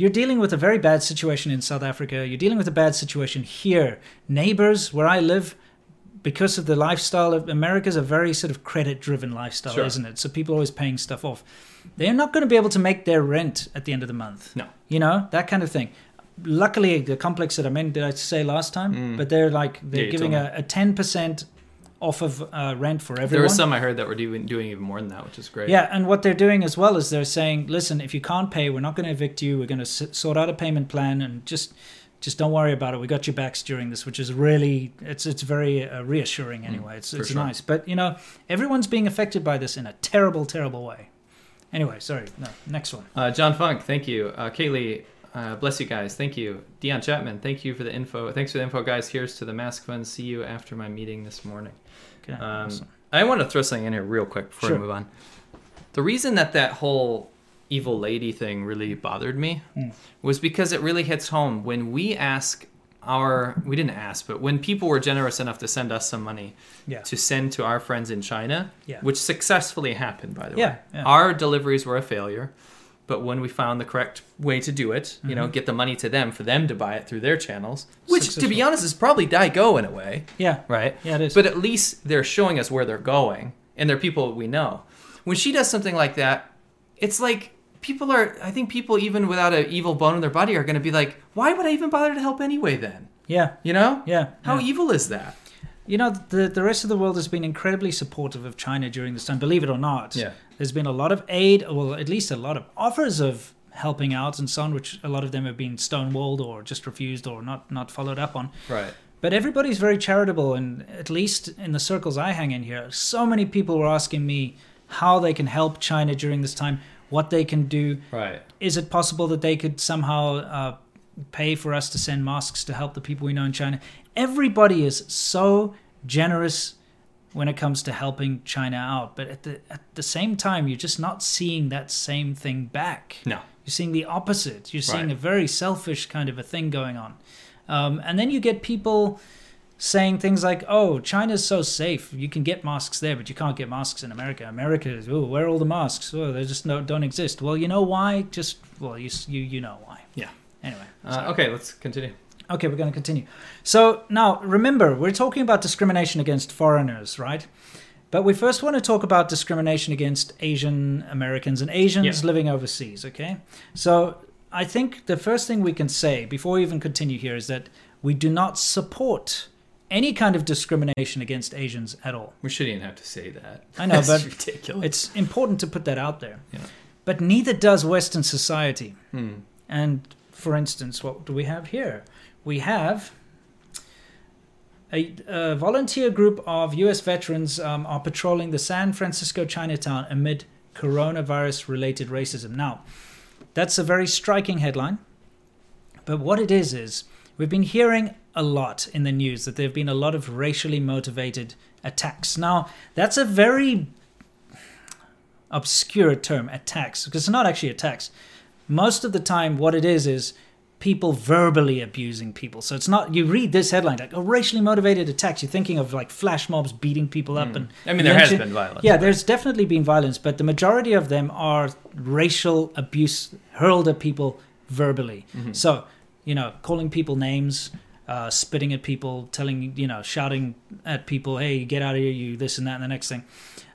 you're dealing with a very bad situation in South Africa. You're dealing with a bad situation here. Neighbors, where I live, because of the lifestyle of America's a very sort of credit driven lifestyle,
Sure.
isn't it? So people are always paying stuff off. They're not going to be able to make their rent at the end of the month.
No.
You know, that kind of thing. Luckily, the complex that I'm in, did I say last time? But they're like, they're
Mm. you
giving a, a 10% off of uh, rent for everyone.
There were some I heard that were doing doing even more than that, which is great.
Yeah, and what they're doing as well is they're saying, listen, if you can't pay, we're not going to evict you. We're going to s- sort out a payment plan, and just just don't worry about it. We got your backs during this, which is really it's it's very uh, reassuring anyway. It's
Mm, for
it's
sure.
nice, but you know everyone's being affected by this in a terrible, terrible way. Anyway, sorry. No, next one.
Uh, John Funk, thank you. Uh, Kaylee, uh, bless you guys. Thank you. Dion Chapman, thank you for the info. Thanks for the info, guys. Here's to the mask fund. See you after my meeting this morning.
Okay,
Um,
awesome.
I want to throw something in here real quick before
Sure.
we move on. The reason that that whole evil lady thing really bothered me
Mm.
was because it really hits home when we ask our we didn't ask but when people were generous enough to send us some money
Yeah.
to send to our friends in China
Yeah.
which successfully happened by the
Yeah,
way
yeah.
our deliveries were a failure but when we found the correct way to do it, you know,
Mm-hmm.
get the money to them for them to buy it through their channels, which to be honest is probably Daigou in a way,
Yeah.
right?
Yeah, it is.
But at least they're showing us where they're going, and they're people we know. When she does something like that, it's like people are. I think people even without an evil bone in their body are going to be like, "Why would I even bother to help anyway?" Then
Yeah.
you know?
Yeah.
How
yeah.
evil is that?
You know, the the rest of the world has been incredibly supportive of China during this time. Believe it or not,
Yeah.
there's been a lot of aid, well, at least a lot of offers of helping out and so on, which a lot of them have been stonewalled or just refused or not not followed up on.
Right.
But everybody's very charitable, and at least in the circles I hang in here, so many people were asking me how they can help China during this time, what they can do.
Right.
Is it possible that they could somehow uh, pay for us to send masks to help the people we know in China? Everybody is so generous when it comes to helping China out, but at the at the same time, you're just not seeing that same thing back.
No.
You're seeing the opposite. You're seeing
Right.
a very selfish kind of a thing going on. Um, and then you get people saying things like, oh, China's so safe. You can get masks there, but you can't get masks in America. America is, oh, where are all the masks? Oh, they just no, don't exist. Well, you know why? Just, well, you, you, you know why.
Yeah.
Anyway.
Uh, okay, let's continue.
Okay, we're going to continue. So now, remember, we're talking about discrimination against foreigners, right? But we first want to talk about discrimination against Asian Americans and Asians
Yeah.
living overseas, okay? So I think the first thing we can say before we even continue here is that we do not support any kind of discrimination against Asians at all.
We shouldn't even have to say that.
I know, but
ridiculous.
It's important to put that out there.
Yeah.
But neither does Western society.
Hmm.
And for instance, what do we have here? We have a, a volunteer group of US veterans um, are patrolling the San Francisco Chinatown amid coronavirus related racism. Now, that's a very striking headline. But what it is, is we've been hearing a lot in the news that there have been a lot of racially motivated attacks. Now, that's a very obscure term, attacks, because it's not actually attacks. Most of the time, what it is is people verbally abusing people. So it's not, you read this headline, like, oh, racially motivated attacks. You're thinking of like flash mobs beating people up. and
Hmm. I mean, there has been violence.
Yeah, there's definitely been violence, but the majority of them are racial abuse hurled at people verbally.
Mm-hmm.
So, you know, calling people names, uh, spitting at people, telling, you know, shouting at people, hey, get out of here, you this and that, and the next thing.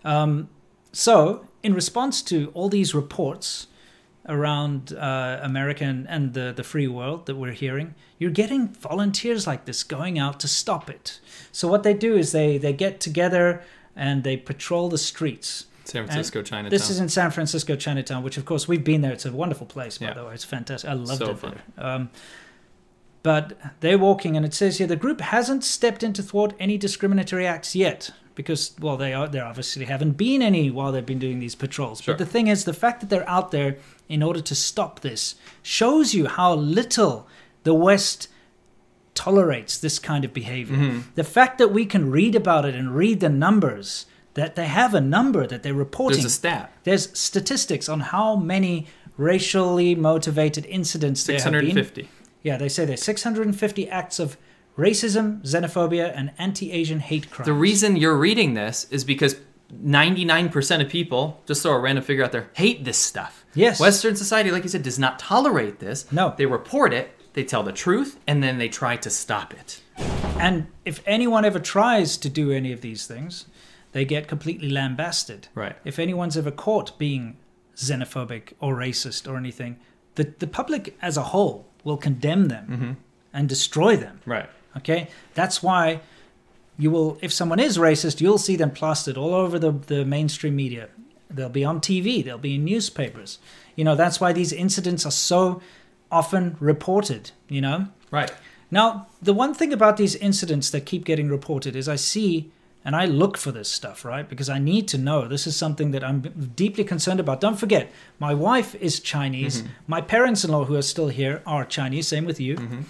Um, so, in response to all these reports around uh, America and, and the, the free world that we're hearing, you're getting volunteers like this going out to stop it. So, what they do is they, they get together and they patrol the streets.
San Francisco, Chinatown.
This is in San Francisco, Chinatown, which of course we've been there. It's a wonderful place, by
Yeah.
the way. It's fantastic. I loved
So
it
fun.
there. Um, but they're walking, and it says here the group hasn't stepped in to thwart any discriminatory acts yet, because well, they are there obviously haven't been any while they've been doing these patrols.
Sure.
But the thing is, the fact that they're out there in order to stop this shows you how little the West tolerates this kind of behavior.
Mm-hmm.
The fact that we can read about it and read the numbers, that they have a number that they're reporting.
There's a stat.
There's statistics on how many racially motivated incidents there have been.
650.
Yeah, they say there's 650 acts of racism, xenophobia, and anti-Asian hate crimes.
The reason you're reading this is because 99% of people, just throw a random figure out there, hate this stuff.
Yes.
Western society, like you said, does not tolerate this.
No.
They report it, they tell the truth, and then they try to stop it.
And if anyone ever tries to do any of these things, they get completely lambasted.
Right.
If anyone's ever caught being xenophobic or racist or anything, the, the public as a whole will condemn them mm-hmm. and destroy them.
Right.
Okay? That's why you will, if someone is racist, you'll see them plastered all over the, the mainstream media. They'll be on TV, they'll be in newspapers. You know, that's why these incidents are so often reported, you know?
Right.
Now, the one thing about these incidents that keep getting reported is I see and I look for this stuff, right? Because I need to know. This is something that I'm deeply concerned about. Don't forget, my wife is Chinese. Mm-hmm. My parents in law, who are still here, are Chinese. Same with you. Mm-hmm.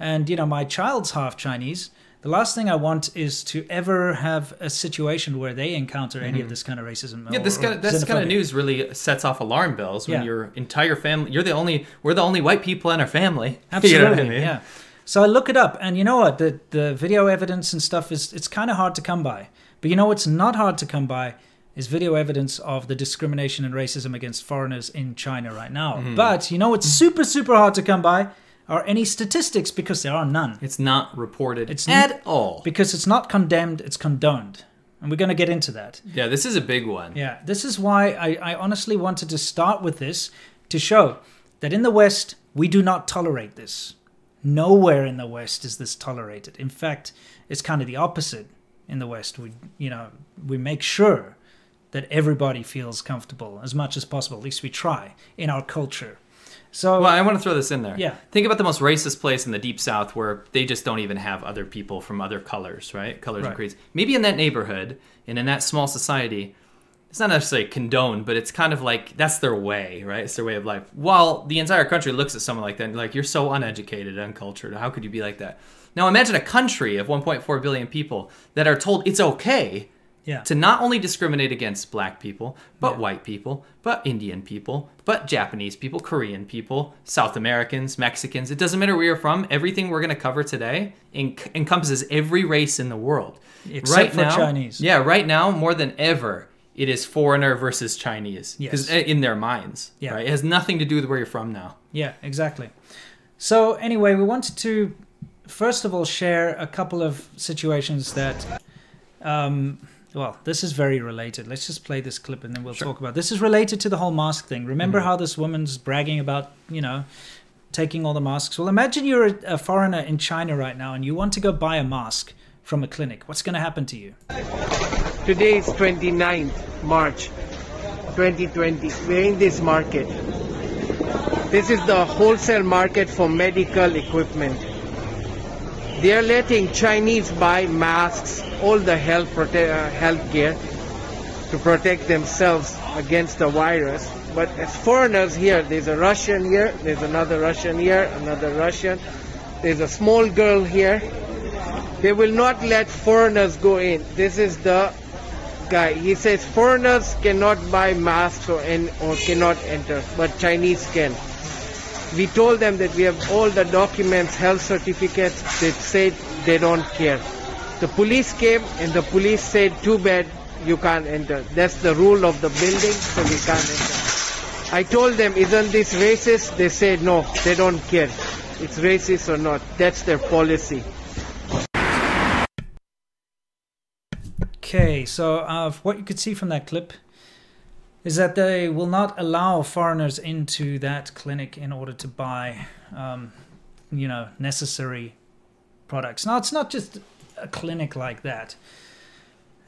And, you know, my child's half Chinese. The last thing I want is to ever have a situation where they encounter any of this kind of racism.
Yeah,
or-
this kind of this kind of news really sets off alarm bells when
Yeah.
your entire family. You're the only. We're the only white people in our family.
Absolutely,
You know I mean?
yeah. So I look it up, and you know what? The the video evidence and stuff is it's kind of hard to come by. But you know what's not hard to come by? is video evidence of the discrimination and racism against foreigners in China right now.
Mm-hmm.
But you know what's super, super hard to come by are any statistics because there are none.
It's not reported
It's
at
n-
all.
Because it's not condemned, it's condoned. And we're going to get into that.
Yeah, this is a big one.
Yeah, this is why I, I honestly wanted to start with this to show that in the West, we do not tolerate this. Nowhere in the West is this tolerated. In fact, it's kind of the opposite in the West. We, you know, we make sure that everybody feels comfortable as much as possible. At least we try in our culture. So,
Well, I want to throw this in there.
Yeah.
Think about the most racist place in the deep south where they just don't even have other people from other colors, right? Colors
Right.
and creeds. Maybe in that neighborhood and in that small society, it's not necessarily condoned, but it's kind of like that's their way, right? It's their way of life. While the entire country looks at someone like that and like, you're so uneducated, uncultured. How could you be like that? Now imagine a country of 1.4 billion people that are told it's okay
yeah.
to not only discriminate against black people, but
Yeah.
white people, but Indian people, but Japanese people, Korean people, South Americans, Mexicans. It doesn't matter where you're from. Everything we're going to cover today en- encompasses every race in the world.
Except for Chinese.
Yeah, right now, more than ever, it is foreigner versus Chinese.
Yes.
In their minds.
Yeah.
Right? It has nothing to do with where you're from now.
Yeah, exactly. So anyway, we wanted to first of all share a couple of situations that, um, well, this is very related. Let's just play this clip and then we'll
Sure.
talk about. This is related to the whole mask thing. Remember mm. how this woman's bragging about, you know, taking all the masks? Well, imagine you're a, a foreigner in China right now and you want to go buy a mask from a clinic. What's going to happen to you?
Today is 29th March 2020. We're in this market. This is the wholesale market for medical equipment. They are letting Chinese buy masks, all the health prote- uh, health gear to protect themselves against the virus. But as foreigners here, there's a Russian here, there's another Russian here, another Russian. There's a small girl here. They will not let foreigners go in. This is the guy. He says foreigners cannot buy masks or, en- or cannot enter, but Chinese can. We told them that we have all the documents, health certificates. They said they don't care. The police came and the police said, too bad, you can't enter. That's the rule of the building, so we can't enter. I told them, isn't this racist? They said, no, they don't care. It's racist or not. That's their policy.
Okay, so uh, what you could see from that clip is that they will not allow foreigners into that clinic in order to buy, um, you know, necessary products. Now, it's not just a clinic like that.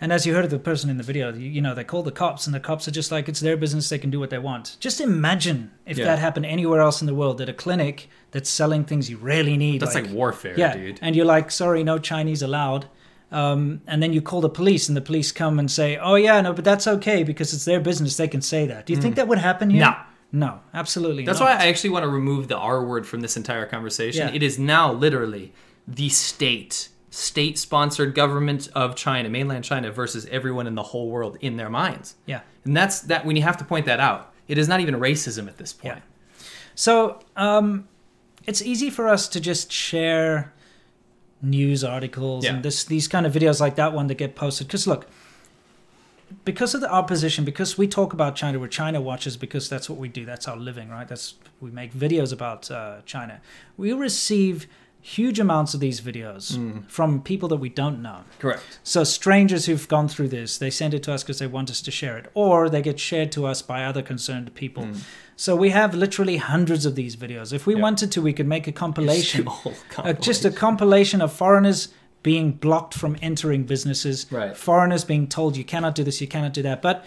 And as you heard of the person in the video, you, you know, they call the cops, and the cops are just like, it's their business, they can do what they want. Just imagine if
Yeah.
that happened anywhere else in the world, that a clinic that's selling things you really need.
That's like, warfare,
Yeah,
dude.
and you're like, sorry, no Chinese allowed. Um, and then you call the police, and the police come and say, "Oh yeah, no, but that's okay because it's their business; they can say that." Do you think that would happen here?
No.
no, absolutely.
Mm. That's
not.
why I actually want to remove the R word from this entire conversation.
Yeah.
It is now literally the state, state sponsored government of China, mainland China, versus everyone in the whole world in their minds.
Yeah.
And that's that when you have to point that out. It is not even racism at this point. Yeah.
So um, it's easy for us to just share news articles
Yeah.
and this these kind of videos like that one that get posted. Because look, because of the opposition, because we talk about China, we're China watchers, because that's what we do. That's our living, right? That's we make videos about uh, China. We receive huge amounts of these videos from people that we don't know.
Correct.
So strangers who've gone through this, they send it to us because they want us to share it, or they get shared to us by other concerned people. So we have literally hundreds of these videos. If we
Yeah.
wanted to, we could make a compilation,
whole
uh, just a compilation of foreigners being blocked from entering businesses,
Right.
foreigners being told you cannot do this, you cannot do that. But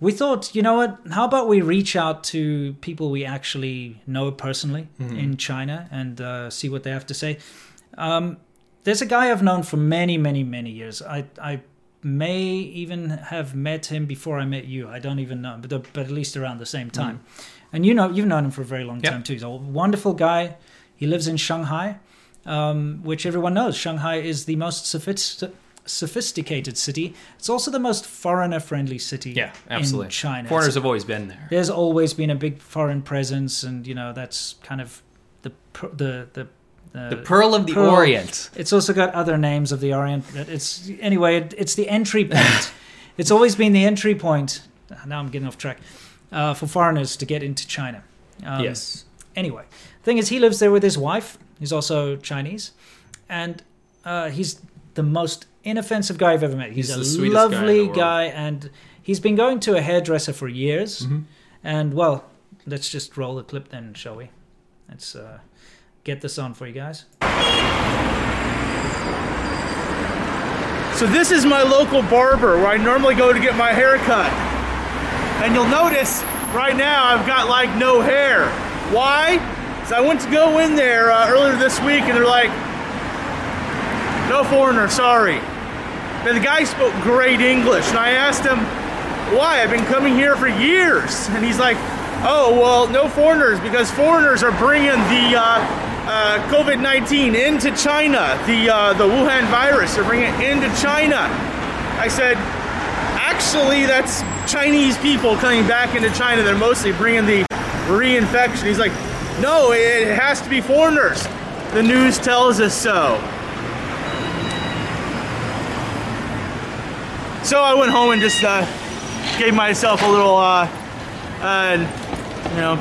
we thought, you know what? How about we reach out to people we actually know personally in China and uh, see what they have to say? Um, there's a guy I've known for many, many, many years. I, I may even have met him before I met you. I don't even know, but, but at least around the same time. And you know, you've known him for a very long
Yeah.
time too. He's a wonderful guy. He lives in Shanghai, um, which everyone knows. Shanghai is the most sophist- sophisticated city. It's also the most foreigner-friendly city
Yeah, absolutely.
in China.
Foreigners have always been there.
There's always been a big foreign presence, and you know that's kind of the the the. Uh,
The Pearl of the
Pearl.
Orient.
it's also got other names of the Orient. It's anyway. It, it's the entry point. it's always been the entry point. Now I'm getting off track uh, for foreigners to get into China. Um,
yes.
Anyway, thing is, he lives there with his wife, who's also Chinese, and uh, he's the most inoffensive guy I've ever met. He's,
He's
a
sweetest guy
lovely guy, and he's been going to a hairdresser for years.
Mm-hmm.
And well, let's just roll the clip then, shall we? Let's uh, get this on for you guys.
So this is my local barber where I normally go to get my hair cut. And you'll notice right now I've got like no hair. Why? So I went to go in there uh, earlier this week and they're like, no foreigner, sorry. But the guy spoke great English and I asked him, why? I've been coming here for years. And he's like, oh, well, no foreigners because foreigners are bringing the uh, uh, COVID-19 into China, the uh, the Wuhan virus. They're bringing it into China. I said, actually, that's Chinese people coming back into China. They're mostly bringing the reinfection. He's like, no, it has to be foreigners. The news tells us so. So I went home and just uh, gave myself a little, uh, uh, you know,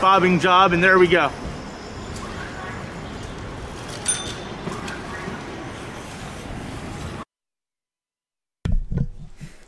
bobbing job, and there we go.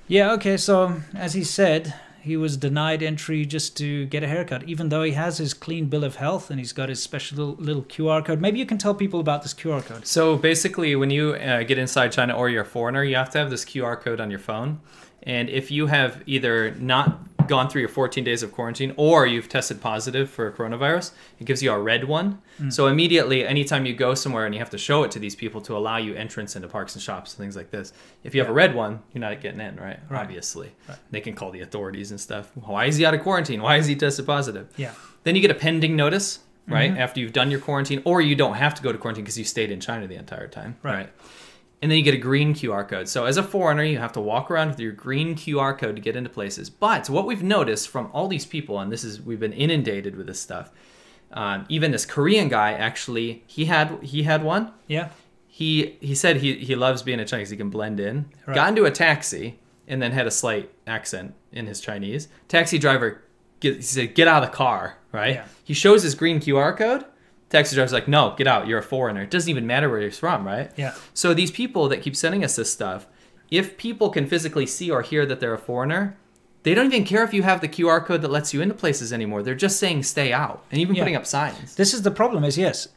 Yeah, okay, so as he said, he was denied entry just to get a haircut, even though he has his clean bill of health and he's got his special little, QR code. Maybe you can tell people about this QR code.
So basically, when you uh, get inside China or you're a foreigner, you have to have this QR code on your phone. And if you have either not gone through your 14 days of quarantine or you've tested positive for coronavirus, it gives you a red one. Mm. So immediately, anytime you go somewhere and you have to show it to these people to allow you entrance into parks and shops and things like this, if you have a red one, you're not getting in, right?
Right.
Obviously. They can call the authorities and stuff. Why is he out of quarantine? Why is he tested positive?
Yeah.
Then you get a pending notice, right? Mm-hmm. After you've done your quarantine, or you don't have to go to quarantine because you stayed in China the entire time,
Right.
And then you get a green QR code. So as a foreigner, you have to walk around with your green QR code to get into places. But what we've noticed from all these people, and this is we've been inundated with this stuff. Um, even this Korean guy actually, he had he had one.
Yeah.
He he said he he loves being a Chinese. He can blend in.
Right.
Got into a taxi and then had a slight accent in his Chinese. Taxi driver, get, he said, "Get out of the car!" Right?
Yeah.
He shows his green QR code. Taxi driver's like, "No, get out. You're a foreigner." It doesn't even matter where you're from, right?
Yeah.
So these people that keep sending us this stuff, if people can physically see or hear that they're a foreigner, they don't even care if you have the QR code that lets you into places anymore. They're just saying stay out and even
Yeah.
putting up signs.
This is the problem is yes,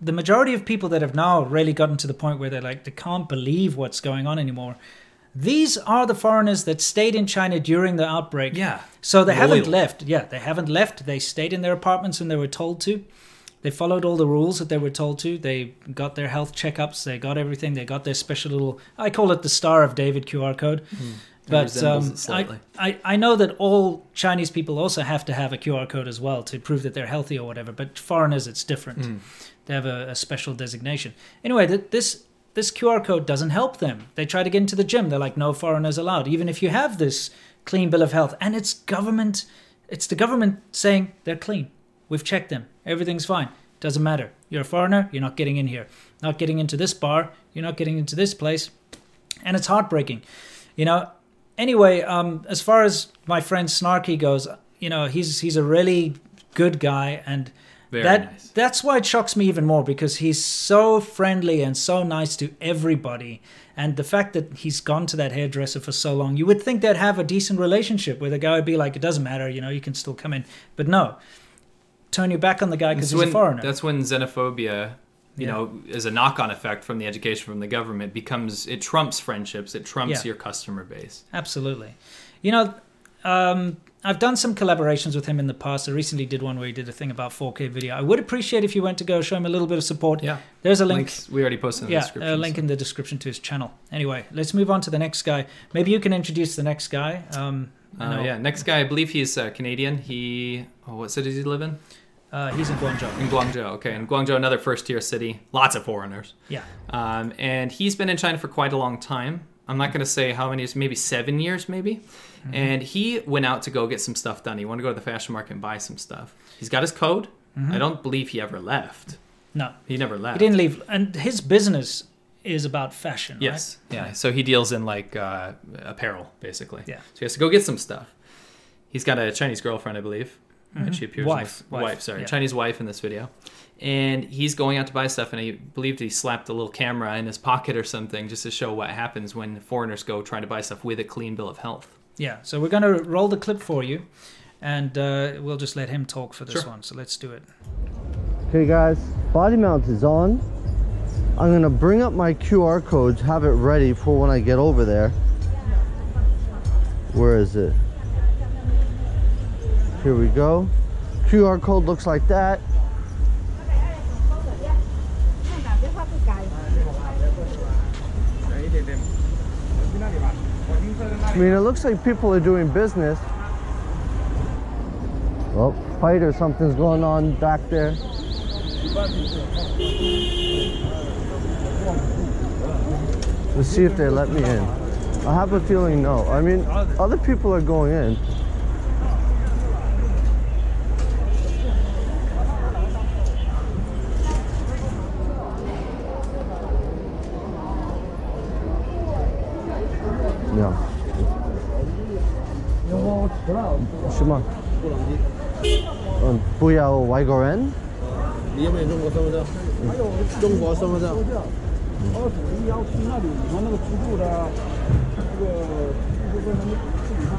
the majority of people that have now really gotten to the point where they're like they can't believe what's going on anymore. These are the foreigners that stayed in China during the outbreak.
Yeah.
So they haven't left. Yeah, they haven't left. They stayed in their apartments when they were told to. They followed all the rules that they were told to. They got their health checkups. They got everything. They got their special little. I call it the Star of David QR code. But um. I, I, I know that all Chinese people also have to have a QR code as well to prove that they're healthy or whatever. But foreigners, it's different. They have a, a special designation. Anyway, th- this this QR code doesn't help them. They try to get into the gym. They're like, no foreigners allowed, even if you have this clean bill of health. And it's government. It's the government saying they're clean. We've checked them. Everything's fine. Doesn't matter. You're a foreigner. You're not getting in here. Not getting into this bar. You're not getting into this place. And it's heartbreaking. You know, anyway, um, as far as my friend Snarky goes, you know, he's he's a really good guy, and
Very
that
nice.
that's why it shocks me even more because he's so friendly and so nice to everybody. And the fact that he's gone to that hairdresser for so long, you would think they'd have a decent relationship where the guy would be like, "It doesn't matter, you know, you can still come in." But no, turn your back on the guy because he's a foreigner.
That's when xenophobia, you
Yeah.
know, as a knock-on effect from the education from the government, becomes it trumps friendships. It trumps
Yeah.
your customer base.
Absolutely. You know, um, I've done some collaborations with him in the past. I recently did one where he did a thing about 4K video. I would appreciate if you went to go show him a little bit of support.
Yeah.
There's a link.
Links we already posted in the
yeah,
description.
a link in the description to his channel. Anyway, let's move on to the next guy. Maybe you can introduce the next guy. Um,
Uh, yeah, next guy, I believe he's uh, Canadian. He, oh, what city does he live in?
Uh, he's in Guangzhou.
In Guangzhou. Okay, in Guangzhou, another first-tier city. Lots of foreigners.
Yeah,
Um, and he's been in China for quite a long time. I'm not going to say how many years, maybe seven years, maybe.
Mm-hmm.
And he went out to go get some stuff done. He wanted to go to the fashion market and buy some stuff. He's got his code. I don't believe he ever left.
no,
He never left.
Mm-hmm. he didn't leave. And his business is about fashion,
Yes.
right?
Yeah. So he deals in like uh, apparel, basically.
Yeah.
So he has to go get some stuff. He's got a Chinese girlfriend, I believe. And she appears. in
Mm-hmm. Wife.
this-
Wife,
wife. Sorry,
yeah.
Chinese wife in this video. And he's going out to buy stuff, and he believed he slapped a little camera in his pocket or something just to show what happens when foreigners go trying to buy stuff with a clean bill of health.
Yeah, so we're going to roll the clip for you, and uh, we'll just let him talk for this
Sure.
one. So let's do it.
Okay guys, body mount is on. I'm gonna bring up my QR code, have it ready for when I get over there. Where is it? Here we go. QR code looks like that. I mean, it looks like people are doing business. Well, fight or something's going on back there. Let's see if they let me in. I have a feeling no. I mean, other people are going in. Yeah. 什么？嗯，不要外国人。
你有没有中国身份证？还有中国身份证。
哦，主一要去那里，你看那个居住的这个居住证，他们自己看，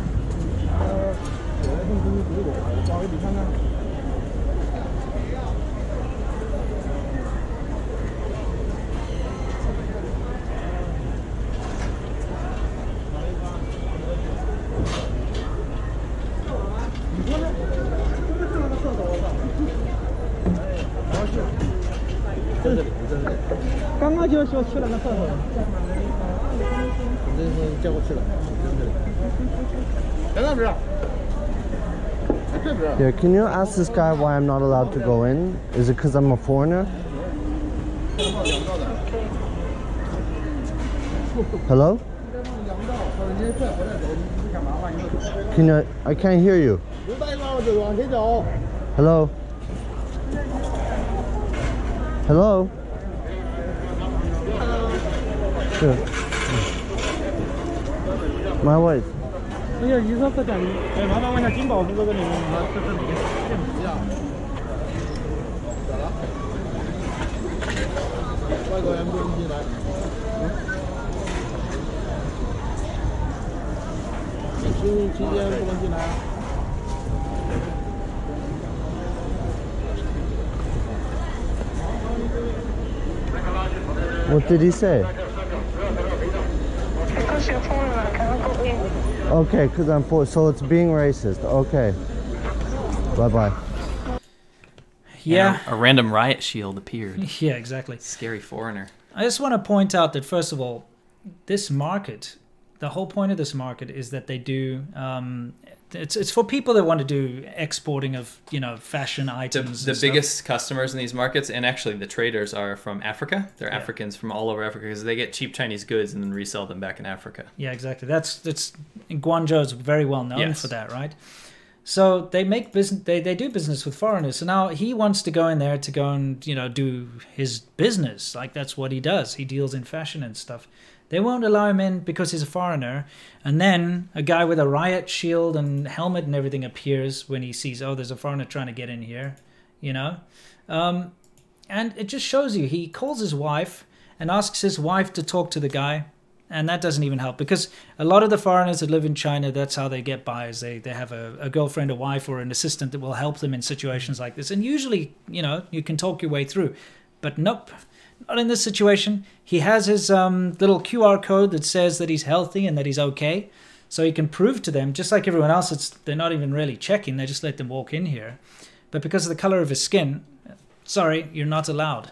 呃，九月份给你给我，我发给你看看。
Yeah, can you ask this guy why I'm not allowed to go in? Is it because I'm a foreigner? Hello? Can you, I can't hear you. Hello? Hello? My wife.
Yeah, you have to tell me. I'm going to Jimbo. I'm going to Jimbo. I'm
What did he say? Okay, because I'm poor. so it's being racist. Okay. Bye bye.
Yeah.
A, a random riot shield appeared.
Yeah, exactly.
Scary foreigner.
I just want to point out that, first of all, this market, the whole point of this market is that they do um, it's it's for people that want to do exporting of you know fashion items.
the
stuff.
biggest customers in these markets, and actually the traders, are from Africa. They're Africans from all over Africa because they get cheap Chinese goods and then resell them back in Africa.
Yeah, exactly. That's that's Guangzhou is very well known
Yes.
for that, right? So they make business. They, they do business with foreigners. So now he wants to go in there to go and you know do his business. Like that's what he does. He deals in fashion and stuff. They won't allow him in because he's a foreigner. And then a guy with a riot shield and helmet and everything appears when he sees, oh, there's a foreigner trying to get in here. You know, um, and it just shows you he calls his wife and asks his wife to talk to the guy and that doesn't even help because a lot of the foreigners that live in china that's how they get by is they, they have a, a girlfriend a wife or an assistant that will help them in situations like this and usually you know you can talk your way through but nope not in this situation he has his um, little qr code that says that he's healthy and that he's okay so he can prove to them just like everyone else it's they're not even really checking they just let them walk in here but because of the color of his skin sorry you're not allowed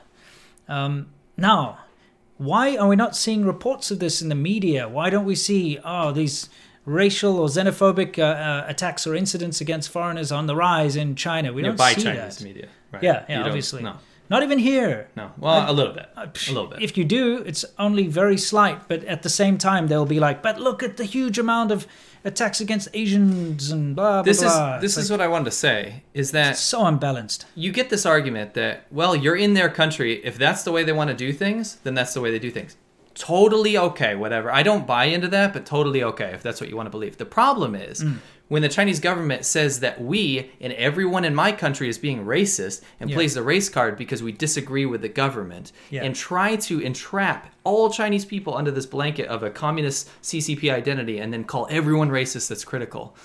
um, now why are we not seeing reports of this in the media? Why don't we see, oh, these racial or xenophobic uh, uh, attacks or incidents against foreigners on the rise in China? We
Yeah,
don't
by
see
Chinese
that.
media. Right.
Yeah,
You
yeah,
don't-
obviously.
No,
Not even here.
no. Well, a little bit.
Uh,
A little bit.
If you do, it's only very slight, but at the same time, they'll be like, but look at the huge amount of attacks against Asians and blah, blah,
this is this
It's
is
like,
what I wanted to say. Is that
so unbalanced.
you get this argument that well, you're in their country. If that's the way they want to do things, then that's the way they do things. totally okay, whatever. I don't buy into that, but totally okay if that's what you want to believe. The problem is
Mm.
When the Chinese government says that we and everyone in my country is being racist and
Yeah.
plays the race card because we disagree with the government
Yeah.
and try to entrap all Chinese people under this blanket of a communist CCP identity and then call everyone racist that's critical.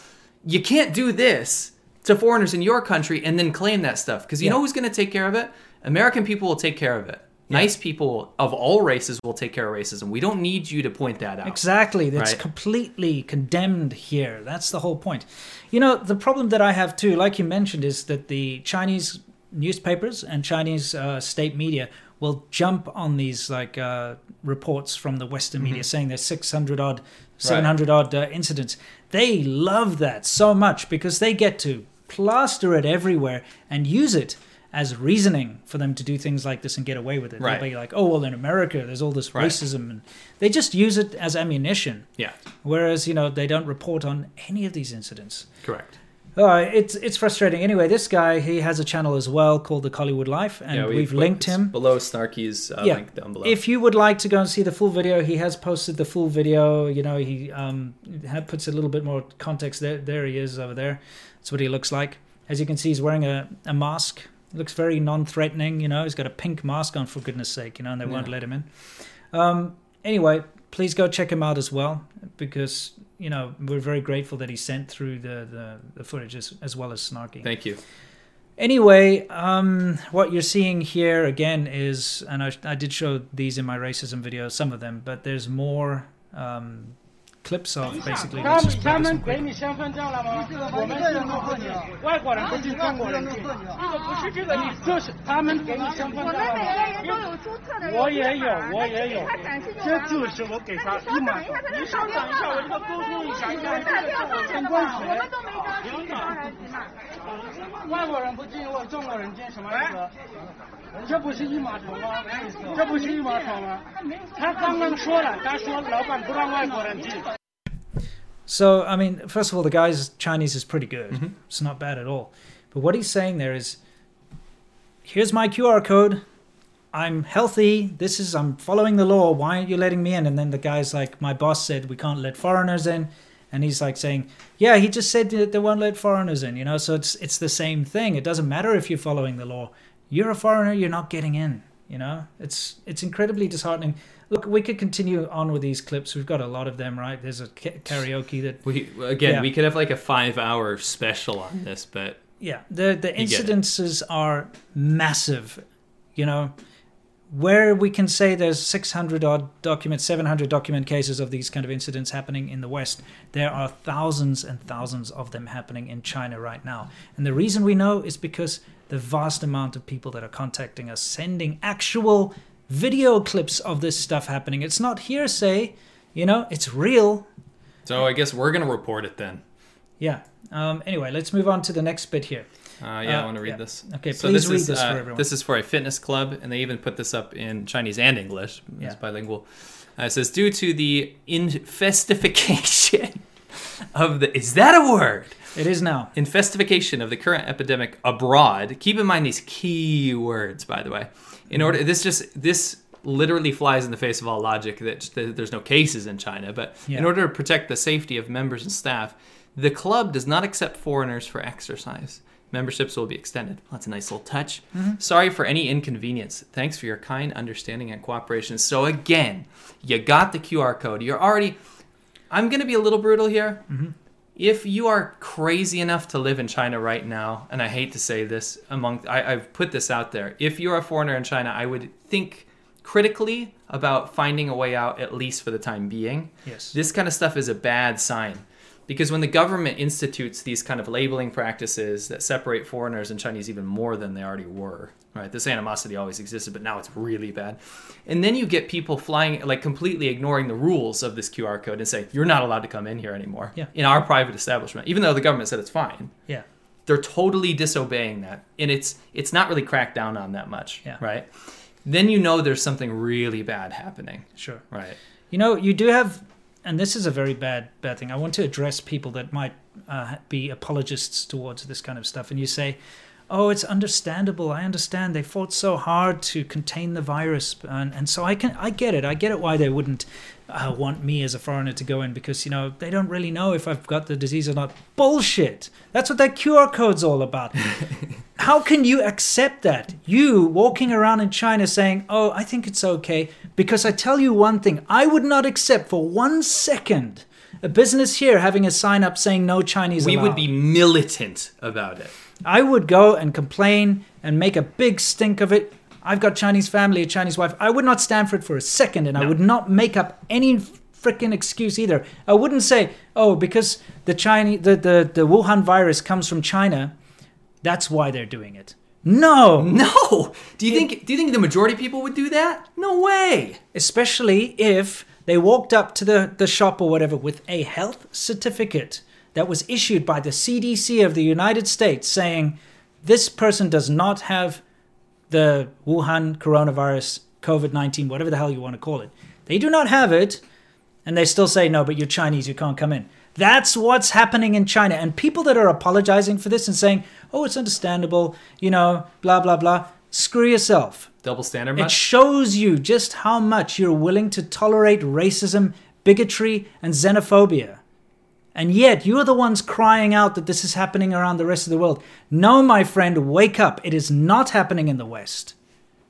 You can't do this to foreigners in your country and then claim that stuff because you
Yeah.
know who's going to take care of it? American people will take care of it. Nice people of all races will take care of racism. We don't need you to point that out.
Exactly. That's
Right.
completely condemned here. That's the whole point. You know, the problem that I have too, like you mentioned, is that the Chinese newspapers and Chinese uh, state media will jump on these like uh, reports from the Western media saying there's 600 odd, 700 odd uh, incidents. They love that so much because they get to plaster it everywhere and use it as reasoning for them to do things like this and get away with it.
Right.
They'll be like, oh, well, in America, there's all this
Right.
racism. And they just use it as ammunition.
Yeah,
Whereas, you know, they don't report on any of these incidents.
correct.
Uh, it's it's frustrating. Anyway, this guy, he has a channel as well called The Collywood Life, and
yeah, we
we've linked him.
below Snarky's uh,
Yeah.
link down below.
If you would like to go and see the full video, he has posted the full video. You know, he um, puts a little bit more context there. There he is over there. That's what he looks like. As you can see, he's wearing a, a mask. Looks very non-threatening. You know, he's got a pink mask on for goodness sake. You know, and they won't let him in. Um, anyway, please go check him out as well because you know we're very grateful that he sent through the the, the footage as, as well as Snarky.
Thank you.
Anyway, um, what you're seeing here again is, and I, I did show these in my racism video, some of them, but there's more um, clips of basically.
他们他们给你身份证了吗？我们是外国人不进，中国人进。这个不是这个你，就是他们给你身份证了吗？我也有，我也有。这就是我给他一码头。你稍等一下，我跟他沟通一下，因为这个是我参观学。领导，外国人不进，我中国人进，什么意思？这不是一码头吗？这不是一码头吗？他刚刚说了，他说老板不让外国人进。
So, I mean, first of all, the guy's Chinese is pretty good.
Mm-hmm.
It's not bad at all. But what he's saying there is here's my QR code. I'm healthy. This is, I'm following the law. Why aren't you letting me in? And then the guy's like, my boss said we can't let foreigners in. And he's like saying, yeah, he just said that they won't let foreigners in, you know? So it's, it's the same thing. It doesn't matter if you're following the law. You're a foreigner, you're not getting in, you know? It's, it's incredibly disheartening. Look, we could continue on with these clips. We've got a lot of them, right? There's a karaoke that
We again,
Yeah.
we could have like a five-hour special on this, but
yeah the the
You get it.
incidences are massive you know where we can say there's 600 odd document 700 document cases of these kind of incidents happening in the west there are thousands and thousands of them happening in china right now and the reason we know is because the vast amount of people that are contacting us sending actual video clips of this stuff happening it's not hearsay you know it's real
so I guess we're gonna report it then.
yeah um, anyway let's move on to the next bit here
Uh, yeah,
Uh,
I want to read
yeah.
this.
Okay,
so
please
this
read
is,
this for
uh,
everyone.
This is for a fitness club, and they even put this up in Chinese and English. It's
Yeah.
bilingual. Uh, it says, due to the infestification of the is that a word?
it is now
Infestification of the current epidemic abroad. Keep in mind these key words, by the way. In order, mm-hmm. this just this literally flies in the face of all logic that that there's no cases in China. But in order to protect the safety of members and staff, the club does not accept foreigners for exercise. Memberships will be extended. Well, that's a nice little touch. Mm-hmm. Sorry for any inconvenience. Thanks for your kind understanding and cooperation. So again, you got the QR code. You're already. I'm gonna be a little brutal here mm-hmm. If you are crazy enough to live in China right now, and I hate to say this, among I, I've put this out there, if you're a foreigner in China, I would think critically about finding a way out at least for the time being.
Yes.
This kind of stuff is a bad sign. Because when the government institutes these kind of labeling practices that separate foreigners and Chinese even more than they already were, right? This animosity always existed, but now it's really bad. And then you get people flying, like completely ignoring the rules of this QR code and say, you're not allowed to come in here anymore
Yeah.
in our private establishment, even though the government said it's fine.
yeah
They're totally disobeying that. And it's it's not really cracked down on that much,
Yeah.
right? Then you know there's something really bad happening,
sure
right?
You know, you do have, and this is a very bad bad thing. I want to address people that might uh, be apologists towards this kind of stuff, and you say, oh, it's understandable. I understand they fought so hard to contain the virus, and, and so I can I get it. I get it why they wouldn't uh, want me as a foreigner to go in because you know they don't really know if I've got the disease or not. Bullshit. That's what that QR code's all about. How can you accept that? You walking around in China saying, "Oh, I think it's okay," because I tell you one thing: I would not accept for one second a business here having a sign up saying no Chinese.
We
allowed.
would be militant about it.
I would go and complain and make a big stink of it. I've got Chinese family, a Chinese wife. I would not stand for it for a second, and I would not make up any freaking excuse either. I wouldn't say, "Oh, because the Chinese, the, the the Wuhan virus comes from China, that's why they're doing it." No,
No. Do you think do you think the majority of people would do that? No way.
especially if they walked up to the, the shop or whatever with a health certificate that was issued by the CDC of the United States saying this person does not have the Wuhan coronavirus, COVID 19, whatever the hell you want to call it. They do not have it, and they still say, no, but you're Chinese, you can't come in. That's what's happening in China. And people that are apologizing for this and saying, oh, it's understandable, you know, blah, blah, blah, screw yourself.
Double standard
It shows you just how much you're willing to tolerate racism, bigotry, and xenophobia. And yet, you're the ones crying out that this is happening around the rest of the world. No, my friend, wake up. It is not happening in the West.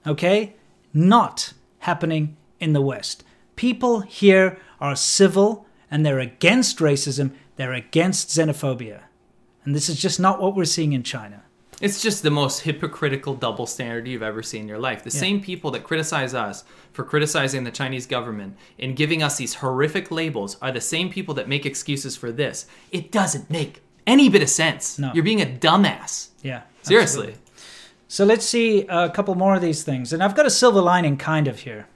Okay? Not happening in the West. People here are civil and they're against racism, they're against xenophobia. And this is just not what we're seeing in China.
It's just the most hypocritical double standard you've ever seen in your life. The same people that criticize us for criticizing the Chinese government and giving us these horrific labels are the same people that make excuses for this. It doesn't make any bit of sense.
No.
You're being a dumbass.
Yeah.
Seriously.
absolutely. So let's see a couple more of these things. And I've got a silver lining kind of here.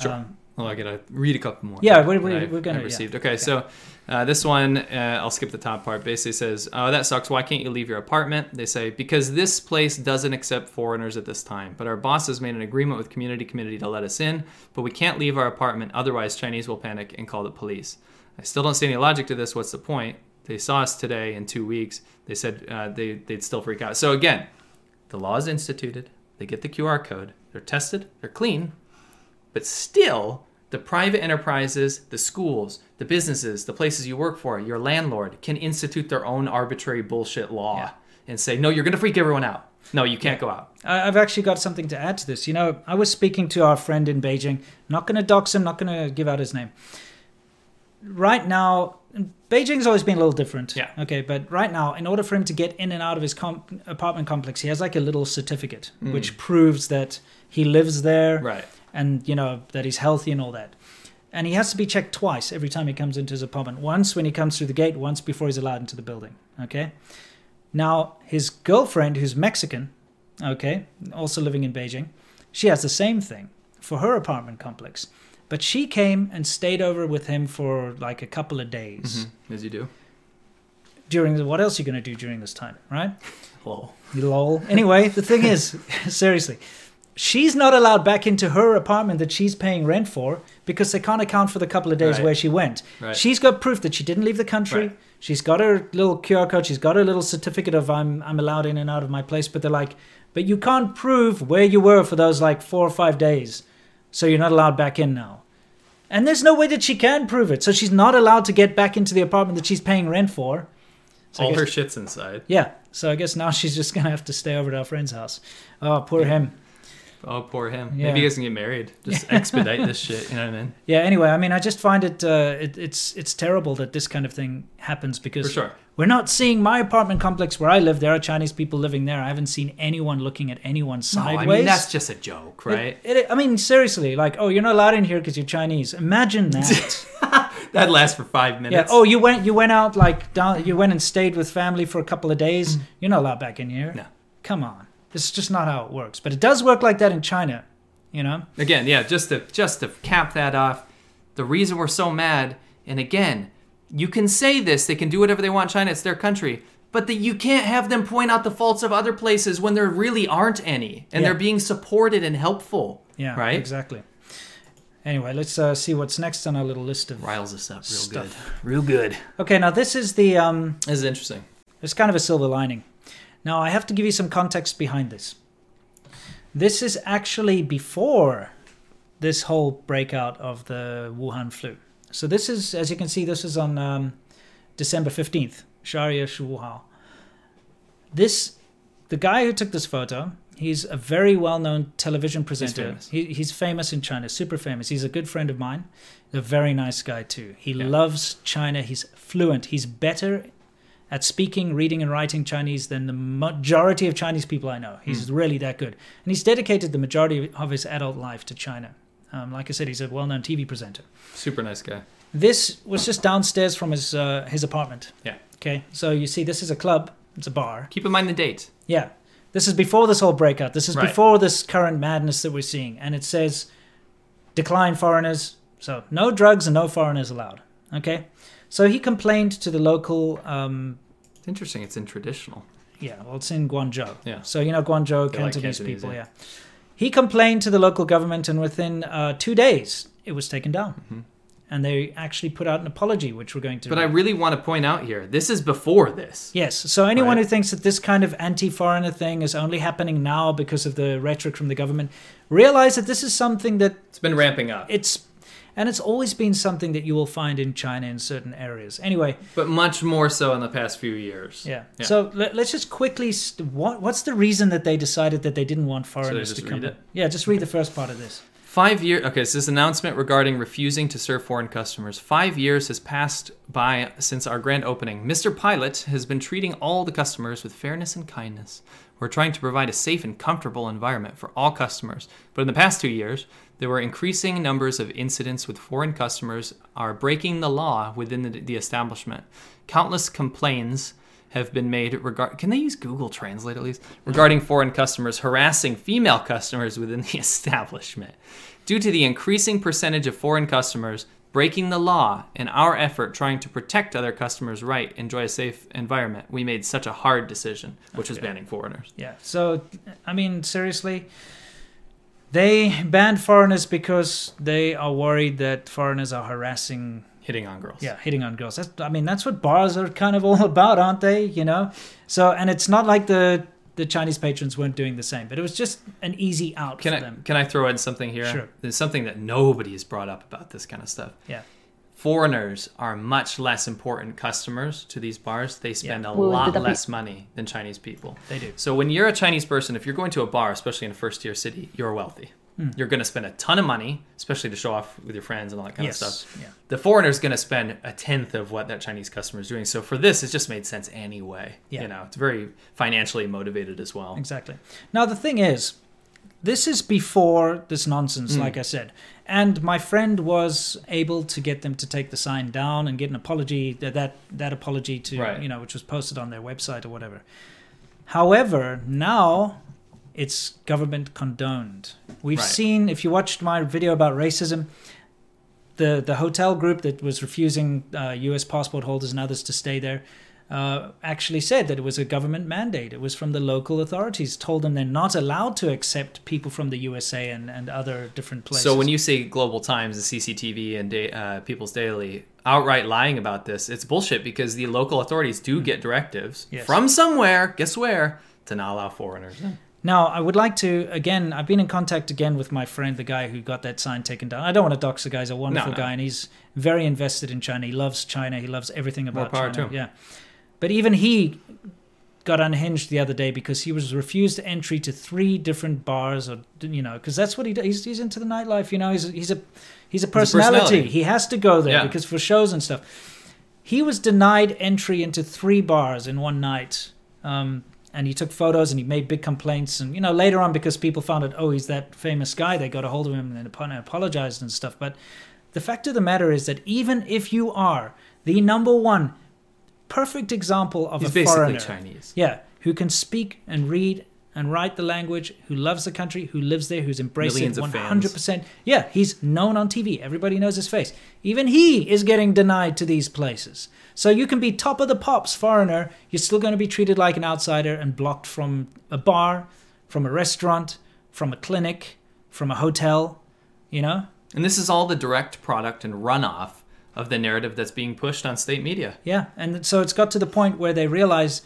Sure.
Um,
well, I gotta read a couple more.
Yeah,
that
we- we-
I've-
we're gonna-
I've
yeah.
received. Okay, so uh, this one, uh, I'll skip the top part. Basically says, "Oh, that sucks. Why can't you leave your apartment?" They say because this place doesn't accept foreigners at this time. But our boss has made an agreement with community Committee to let us in, but we can't leave our apartment. Otherwise, Chinese will panic and call the police. I still don't see any logic to this. What's the point? They saw us today in two weeks. They said uh, they they'd still freak out. So again, the law is instituted. They get the QR code. They're tested. They're clean. But still, the private enterprises, the schools, the businesses, the places you work for, your landlord can institute their own arbitrary bullshit law
Yeah.
and say, no, you're going to freak everyone out. No, you can't go out.
I've actually got something to add to this. You know, I was speaking to our friend in Beijing. Not going to dox him, not going to give out his name. Right now, Beijing's always been a little different.
Yeah.
Okay, but right now, in order for him to get in and out of his com- apartment complex, he has like a little certificate which mm. proves that he lives there.
Right.
and you know that he's healthy and all that. And he has to be checked twice every time he comes into his apartment. Once when he comes through the gate, once before he's allowed into the building. Okay. Now his girlfriend, who's Mexican, okay, also living in Beijing, she has the same thing for her apartment complex. But she came and stayed over with him for like a couple of days mm-hmm.
As you do.
during the. What else are you going to do during this time, right?
Lol.
You lol. Anyway, the thing is, seriously, she's not allowed back into her apartment that she's paying rent for because they can't account for the couple of days
Right.
where she went.
Right.
She's got proof that she didn't leave the country.
Right.
She's got her little QR code. She's got her little certificate of I'm I'm allowed in and out of my place. But they're like, but you can't prove where you were for those like four or five days, so you're not allowed back in now. And there's no way that she can prove it, so she's not allowed to get back into the apartment that she's paying rent for. So
All
guess-
her shit's inside.
yeah, so I guess now she's just gonna have to stay over at our friend's house. Oh, poor him.
Oh, poor him.
Yeah.
Maybe he doesn't get married. Just expedite this shit. You know what I mean?
Yeah. Anyway, I mean, I just find it, uh, it it's it's terrible that this kind of thing happens because
For sure.
we're not seeing my apartment complex where I live. There are Chinese people living there. I haven't seen anyone looking at anyone sideways. No.
I mean, that's just a joke, right?
It, I mean, seriously, like, oh, you're not allowed in here because you're Chinese. Imagine that.
that lasts for five minutes. yeah.
Oh, you went, you went out like down, you went and stayed with family for a couple of days. You're not allowed back in here.
Mm. No.
Come on, this is just not how it works. But it does work like that in China. You know.
Again, yeah, just to just to cap that off, the reason we're so mad, and again, you can say this, they can do whatever they want in China, it's their country. But that you can't have them point out the faults of other places when there really aren't any, and
Yeah.
they're being supported and helpful.
Yeah,
right.
Exactly. Anyway, let's uh, see what's next on our little list of.
Riles us up real
Stuff.
good, real good.
Okay, now this is the um,
This is interesting.
it's kind of a silver lining. Now, I have to give you some context behind this. This is actually before this whole breakout of the Wuhan flu. So, this is, as you can see, this is on um, December 15th, Sharia Shuhao. This, the guy who took this photo, he's a very well known television presenter.
famous.
He, he's famous in China, super famous. He's a good friend of mine, a very nice guy too. He
Yeah.
loves China. He's fluent. He's better at speaking, reading, and writing Chinese than the majority of Chinese people I know. He's
Hmm.
really that good. And he's dedicated the majority of his adult life to China. Um, like I said, he's a well known TV presenter.
Super nice guy.
This was just downstairs from his uh, his apartment.
Yeah.
Okay, so you see, this is a club. It's a bar.
Keep in mind the date.
Yeah, this is before this whole breakout. This is
Right.
before this current madness that we're seeing, and it says decline foreigners. So no drugs and no foreigners allowed. Okay, so he complained to the local. Um,
It's interesting. It's in traditional.
yeah, well, it's in Guangzhou.
Yeah.
So you know Guangzhou,
They like
Cantonese,
Cantonese,
people.
yeah.
Yeah. He complained to the local government, and within uh, two days, it was taken down.
Mm-hmm.
And they actually put out an apology, which we're going to.
But I really want to point out here, this is before this.
Yes. So anyone
Right.
who thinks that this kind of anti-foreigner thing is only happening now because of the rhetoric from the government, realize that this is something that
It's been ramping up,
it's, and it's always been something that you will find in China in certain areas. Anyway,
but much more so in the past few years.
yeah. So let, let's just quickly. St- what what's the reason that they decided that they didn't want foreigners to come?
read
in?
it?
Yeah, just read the first part of this.
Five years. Okay, so this announcement regarding refusing to serve foreign customers. Five years has passed by since our grand opening. Mr. Pilot has been treating all the customers with fairness and kindness. We're trying to provide a safe and comfortable environment for all customers. But in the past two years, there were increasing numbers of incidents with foreign customers are breaking the law within the, the establishment. Countless complaints have been made regard can they use Google Translate at least regarding foreign customers harassing female customers within the establishment. Due to the increasing percentage of foreign customers breaking the law and our effort trying to protect other customers' right enjoy a safe environment, we made such a hard decision, which was banning foreigners.
Yeah. So, I mean, seriously, they banned foreigners because they are worried that foreigners are harassing
Hitting on girls.
Yeah, hitting on girls. That's, I mean, that's what bars are kind of all about, aren't they? You know. So, and it's not like the the Chinese patrons weren't doing the same, but it was just an easy out
Can
for
I
them.
can I throw in something here?
Sure.
There's something that nobody has brought up about this kind of stuff.
Yeah.
Foreigners are much less important customers to these bars. They spend a
Well,
lot less money than Chinese people.
They do.
So when you're a Chinese person, if you're going to a bar, especially in a first tier city, you're wealthy.
Hmm.
You're going to spend a ton of money, especially to show off with your friends and all that kind
Yes,
of stuff.
yeah.
The foreigner's going to spend a tenth of what that Chinese customer is doing. So for this, it just made sense anyway.
Yeah.
You know, it's very financially motivated as well.
Exactly. Now the thing is, this is before this nonsense,
Mm.
like I said, and my friend was able to get them to take the sign down and get an apology that that, that apology to
Right.
you know which was posted on their website or whatever. However, now it's government condoned. We've
Right.
seen if you watched my video about racism. The, the hotel group that was refusing uh, U.S. passport holders and others to stay there uh, actually said that it was a government mandate. It was from the local authorities, told them they're not allowed to accept people from the USA and, and other different places.
So when you say Global Times, the CCTV, and uh, People's Daily outright lying about this, it's bullshit because the local authorities do get directives
Yes.
from somewhere, guess where, to not allow foreigners in.
Now, I would like to, again, I've been in contact again with my friend, the guy who got that sign taken down. I don't want to dox the guy, he's a wonderful
no.
guy, and he's very invested in China. He loves China, he loves everything about More
power
China.
to him.
Yeah. But even he got unhinged the other day because he was refused entry to three different bars, or you know, because that's what he does. He's, he's into the nightlife, you know. He's he's a he's a personality.
personality.
He has to go there
Yeah.
because for shows and stuff. He was denied entry into three bars in one night. Um, and he took photos and he made big complaints. And, you know, later on, because people found out, oh, he's that famous guy, they got a hold of him and apologized and stuff. But the fact of the matter is that even if you are the number one perfect example of
He's
a foreigner,
Chinese.
yeah, who can speak and read and write the language, who loves the country, who lives there, who's embraced
Millions
it 100%. Yeah, he's known on TV. Everybody knows his face. Even he is getting denied to these places. So you can be top of the pops foreigner, you're still going to be treated like an outsider and blocked from a bar, from a restaurant, from a clinic, from a hotel, you know?
And this is all the direct product and runoff of the narrative that's being pushed on state media.
Yeah, and so it's got to the point where they realize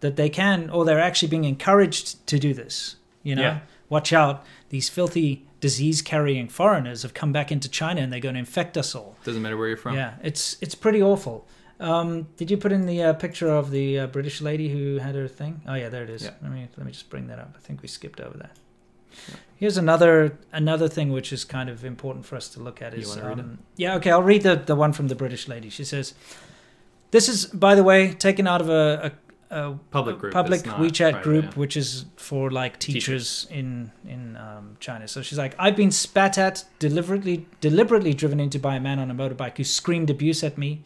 that they can, or they're actually being encouraged to do this. You know,
Yeah.
watch out! These filthy disease-carrying foreigners have come back into China and they're going to infect us all.
Doesn't matter where you're from.
Yeah, it's it's pretty awful. Um, did you put in the uh, picture of the uh, British lady who had her thing? Oh yeah, there it is.
Yeah.
Let me let me just bring that up. I think we skipped over that. Here's another another thing which is kind of important for us to look at. Is um, yeah okay I'll read the the one from the British lady. She says, "This is by the way taken out of a." a a
Public group,
public WeChat
private,
group,
yeah.
which is for like teachers, in in um, China. So she's like, I've been spat at, deliberately deliberately driven into by a man on a motorbike who screamed abuse at me,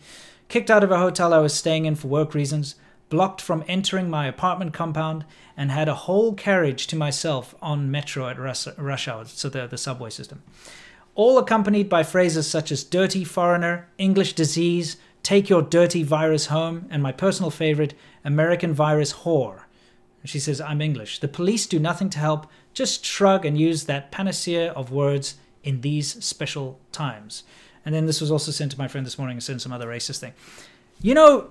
kicked out of a hotel I was staying in for work reasons, blocked from entering my apartment compound, and had a whole carriage to myself on metro at rush, hour, so the the subway system. All accompanied by phrases such as "dirty foreigner," "English disease," "take your dirty virus home," and my personal favorite, "American virus whore." She says, I'm English. The police do nothing to help, just shrug and use that panacea of words in these special times. And then this was also sent to my friend this morning and sent some other racist thing. You know,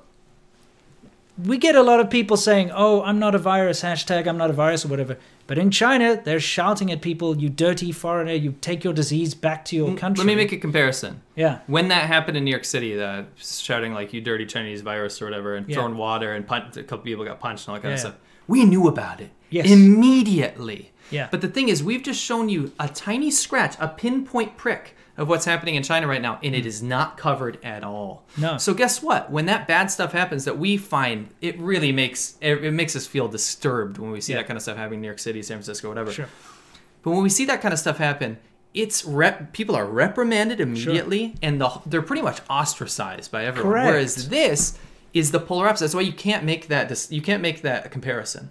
we get a lot of people saying, oh, I'm not a virus, hashtag I'm not a virus or whatever. But in China, they're shouting at people, you dirty foreigner, you take your disease back to your country.
Let me make a comparison.
Yeah.
When that happened in New York City, the shouting like "you dirty Chinese virus" or whatever, and
Yeah.
throwing water and punch, a couple people got punched and all that kind
Yeah.
of stuff. We knew about it
Yes.
immediately.
Yeah.
But the thing is, we've just shown you a tiny scratch, a pinpoint prick of what's happening in China right now, and it hmm. is not covered at all.
No.
So guess what? When that bad stuff happens, that we find it really makes it, makes us feel disturbed when we see
Yeah.
that kind of stuff happening in New York City, San Francisco, whatever.
Sure.
But when we see that kind of stuff happen, it's rep- people are reprimanded immediately, and the, they're pretty much ostracized by everyone.
Correct.
Whereas this is the polar opposite. That's why you can't make that dis- you can't make that comparison.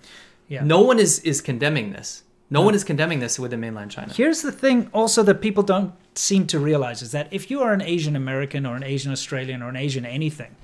Yeah.
No one is is condemning this. No, one is condemning this within mainland China.
Here's the thing also that people don't seem to realize is that if you are an Asian American or an Asian Australian or an Asian anything,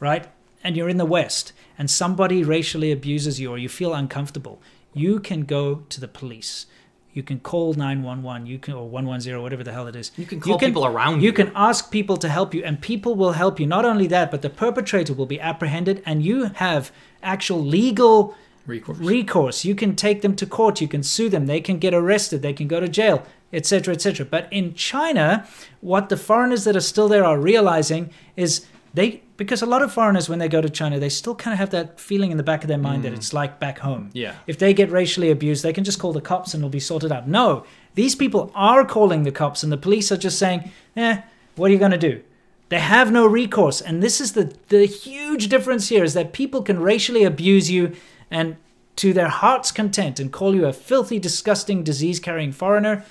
right, and you're in the West and somebody racially abuses you or you feel uncomfortable, you can go to the police. You can call 911, you can or 110 whatever the hell it is.
You can call people around
You
you.
can ask people to help you and people will help you. Not only that, but the perpetrator will be apprehended and you have actual legal
Recourse.
recourse. You can take them to court. You can sue them. They can get arrested. They can go to jail, etc., etc. But in China, what the foreigners that are still there are realizing is they because a lot of foreigners when they go to China, they still kind of have that feeling in the back of their mind that it's like back home.
Yeah.
If they get racially abused, they can just call the cops and it'll be sorted out. No, these people are calling the cops, and the police are just saying, "Eh, what are you going to do?" They have no recourse, and this is the the huge difference here: is that people can racially abuse you and to their heart's content and call you a filthy, disgusting, disease-carrying foreigner,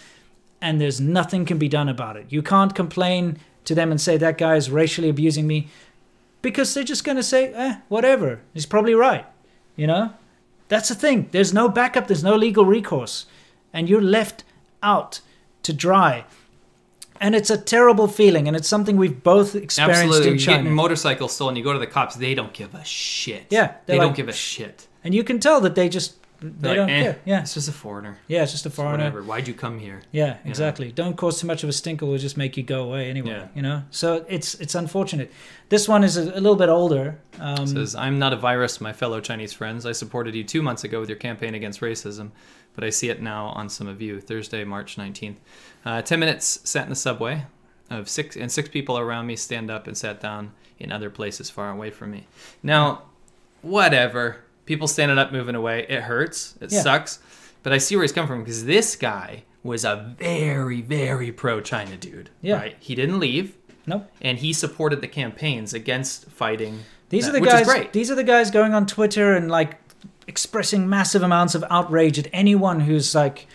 and there's nothing can be done about it. You can't complain to them and say that guy is racially abusing me, because they're just going to say, "Eh, whatever. He's probably right." You know, that's the thing. There's no backup. There's no legal recourse, and you're left out to dry. And it's a terrible feeling, and it's something we've both experienced
Absolutely.
in
You
China.
get motorcycles stolen, you go to the cops, they don't give a shit.
Yeah,
They
they're
don't give a shit.
And you can tell that they just they
They're
don't
eh,
care. Yeah,
It's just a foreigner.
yeah, it's just a foreigner.
Whatever. Why'd you come here?
Yeah,
know?
exactly. Don't cause too much of a stink, or we'll just make you go away anyway.
Yeah.
You know, so it's it's unfortunate. This one is a, a little bit older. Um,
says, I'm not a virus, my fellow Chinese friends. I supported you two months ago with your campaign against racism, but I see it now on some of you. Thursday, March 19th. Uh, 10 minutes sat in the subway of six, and six people around me stand up and sat down in other places far away from me. Now, whatever. People standing up, moving away. It hurts. It
Yeah.
sucks. But I see where he's coming from because this guy was a very, very pro China dude.
Yeah.
Right? He didn't leave.
nope.
And he supported the campaigns against fighting.
These
that,
are the guys. These are the guys going on Twitter and like expressing massive amounts of outrage at anyone who's like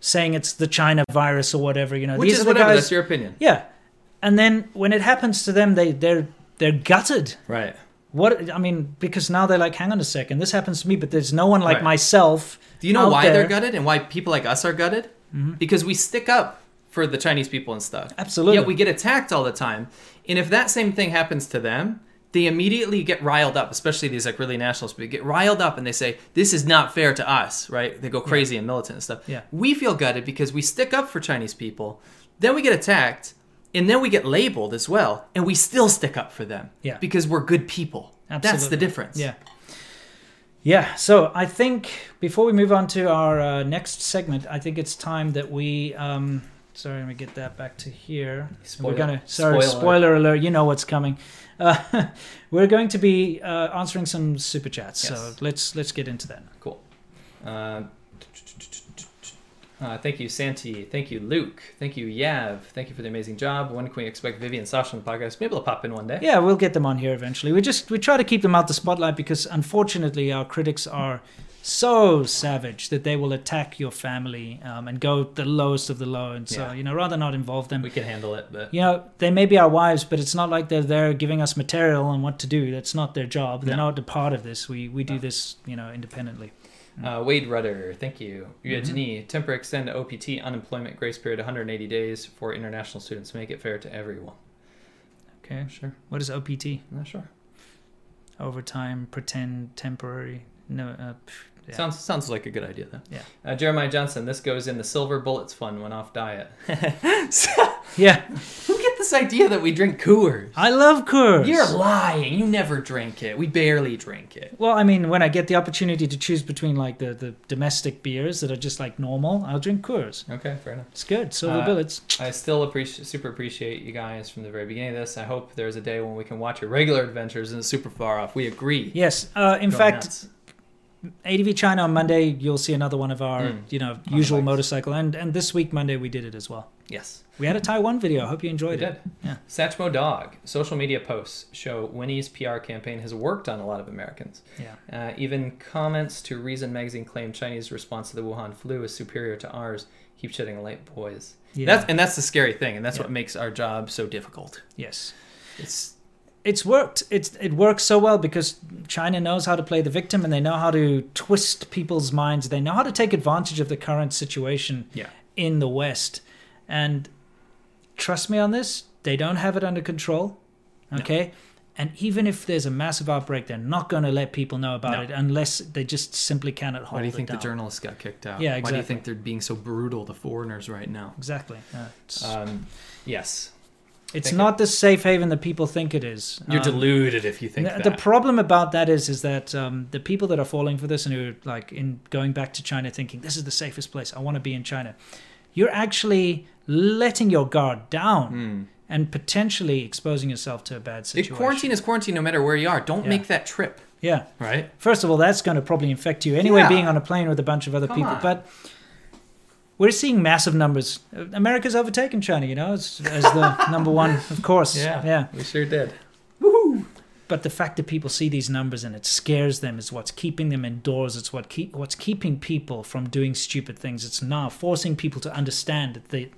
saying it's the China virus or whatever. You know,
Which
these
is
are the
whatever.
guys.
That's your opinion.
yeah, and then when it happens to them, they they're they're gutted.
Right.
What I mean, because now they're like, hang on a second, this happens to me, but there's no one like
Right.
myself.
Do you know why
there.
they're gutted and why people like us are gutted? Mm-hmm. Because we stick up for the Chinese people and stuff.
Absolutely.
Yet we get attacked all the time. And if that same thing happens to them, they immediately get riled up, especially these like really nationalists, but get riled up and they say, This is not fair to us, right? They go crazy and militant and stuff.
Yeah.
We feel gutted because we stick up for Chinese people, then we get attacked, and then we get labeled as well, and we still stick up for them.
Yeah.
Because we're good people. That's the difference.
Yeah. Yeah, so I think before we move on to our uh, next segment, I think it's time that we. Um, sorry, let me get that back to here.
Spoiler-
we're gonna. Sorry,
spoiler.
spoiler alert. You know what's coming. Uh, we're going to be uh, answering some super chats. So let's let's get into that.
Cool. Uh, thank you, Santi. Thank you, Luke. Thank you, Yav. Thank you for the amazing job. When can we expect Vivian and Sasha on the podcast? Maybe they'll pop in one day.
Yeah, we'll get them on here eventually. We just we try to keep them out the spotlight because unfortunately our critics are so savage that they will attack your family um, and go the lowest of the low. And so
Yeah.
you know, rather not involve them.
We can handle it, but
you know, they may be our wives, but it's not like they're there giving us material on what to do. That's not their job. They're
No.
not a part of this. We we do this, you know, independently.
Uh, Wade Rudder, thank you.
Mm-hmm.
Eugenie, temper extend OPT unemployment grace period 180 days for international students. Make it fair to everyone.
Okay.
Sure.
What is OPT?
Not sure.
Overtime, pretend, temporary. No. Uh, yeah.
Sounds sounds like a good idea though.
Yeah.
Uh, Jeremiah Johnson, this goes in the silver bullets fund when off diet.
yeah.
This idea that we drink Coors?
I love Coors.
You're lying. You never drink it. We barely drink it.
Well, I mean, when I get the opportunity to choose between like the, the domestic beers that are just like normal, I'll drink Coors.
Okay, fair enough.
It's good. Silver
Uh,
bullets.
I still appreciate, super appreciate you guys from the very beginning of this. I hope there's a day when we can watch your regular adventures and super far off. We agree.
Yes. Uh, in fact,
nuts.
ADV China on Monday, you'll see another one of our,
Mm.
you know, usual motorcycle. And and this week Monday we did it as well.
yes,
We had a Taiwan video. I hope you
we
enjoyed
did.
it. Yeah.
Satchmo Dog. Social media posts show Winnie's PR campaign has worked on a lot of Americans.
Yeah.
Uh, even comments to Reason magazine claim Chinese response to the Wuhan flu is superior to ours. Keep shedding light, boys.
Yeah.
That's and that's the scary thing, and that's
Yeah.
what makes our job so difficult.
Yes.
It's
It's worked. It's it works so well because China knows how to play the victim and they know how to twist people's minds. They know how to take advantage of the current situation
yeah.
in the West. And trust me on this, they don't have it under control. Okay? And even if there's a massive outbreak, they're not going to let people know about
No.
it unless they just simply cannot hold it.
Why do you
it
think the journalists got kicked out?
Yeah, exactly.
Why do you think they're being so brutal to foreigners right now?
Exactly. It's
Um, yes,
it's not the safe haven that people think it is.
you're
Um,
deluded if you think
the,
that.
the problem about that is is that um, the people that are falling for this and who are like in going back to China thinking this is the safest place I want to be in China you're actually letting your guard down hmm. and potentially exposing yourself to a bad situation
quarantine is quarantine no matter where you are. Don't
Yeah.
make that trip,
yeah
right?
first of all that's going to probably infect you anyway
Yeah.
being on a plane with a bunch of other
Come
people
on.
but we're seeing massive numbers America's overtaken China you know as, as the number one of course yeah
we sure did.
but the fact that people see these numbers and it scares them is what's keeping them indoors it's what keep what's keeping people from doing stupid things it's now forcing people to understand that the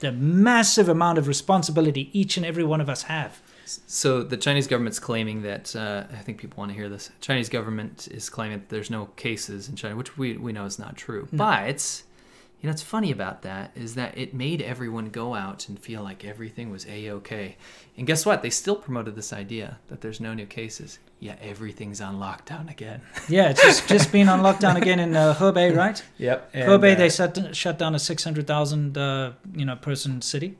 the massive amount of responsibility each and every one of us have
So the Chinese government's claiming that uh, I think people want to hear this. Chinese government is claiming that there's no cases in China, which we we know is not true. But you know, what's funny about that is that it made everyone go out and feel like everything was a okay. And guess what? They still promoted this idea that there's no new cases. Yeah, everything's on lockdown again.
yeah it's just just been on lockdown again in uh, Hebei right
Yep. And,
Hebei
uh,
they shut shut down a 600,000 uh, you know person city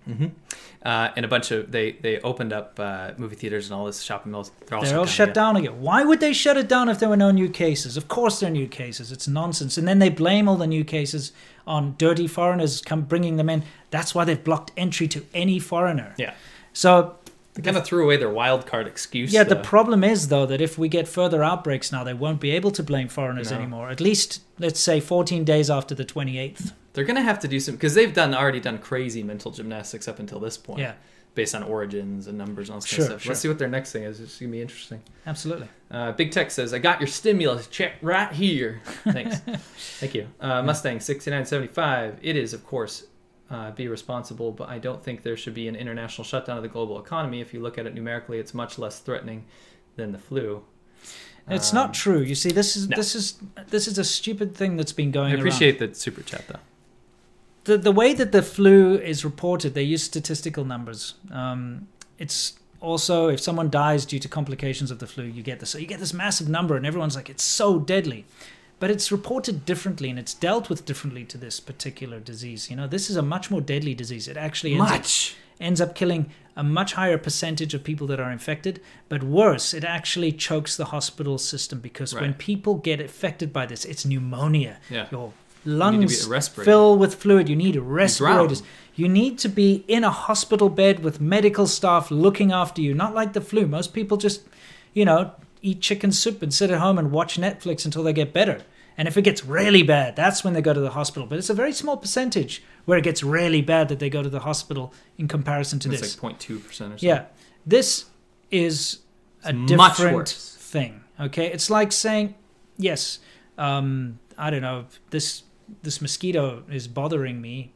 uh, and a bunch of they they opened up uh, movie theaters and all this shopping malls. They're all
They're
shut
all
down
shut
again.
down again. Why would they shut it down if there were no new cases? Of course, there are new cases. It's nonsense. And then they blame all the new cases on dirty foreigners come bringing them in. That's why they've blocked entry to any foreigner.
Yeah.
So
They kind of threw away their wild card excuse.
yeah, the problem is though that if we get further outbreaks now, they won't be able to blame foreigners
No.
anymore. At least let's say 14 days after the 28th.
They're gonna have to do some because they've done already done crazy mental gymnastics up until this point.
Yeah.
Based on origins and numbers and all this
Sure,
kind of stuff.
sure.
Let's see what their next thing is. It's gonna be interesting.
Absolutely.
Uh, Big Tech says, "I got your stimulus check right here." Thanks, thank you. Uh, Mustang sixty nine seventy five. It is, of course, uh, be responsible, but I don't think there should be an international shutdown of the global economy. If you look at it numerically, it's much less threatening than the flu.
It's
Um,
not true. You see, this is
no.
this is this is a stupid thing that's been going
I
around.
appreciate the super chat though.
the the way that the flu is reported, they use statistical numbers. Um, it's also if someone dies due to complications of the flu, you get this. So you get this massive number, and everyone's like, it's so deadly. But it's reported differently, and it's dealt with differently to this particular disease. You know, this is a much more deadly disease. It actually ends up- ends up killing a much higher percentage of people that are infected. But worse, it actually chokes the hospital system because when people get affected by this, it's pneumonia.
Yeah.
Your lungs fill with fluid. You need respirators. You need to be in a hospital bed with medical staff looking after you, not like the flu. Most people just, you know, eat chicken soup and sit at home and watch Netflix until they get better. And if it gets really bad, that's when they go to the hospital. But it's a very small percentage where it gets really bad that they go to the hospital in comparison to
It's
this.
like 0.2 percent or something.
Yeah, this is a
It's much
different thing. Okay, it's like saying, yes, um, I don't know, this this mosquito is bothering me,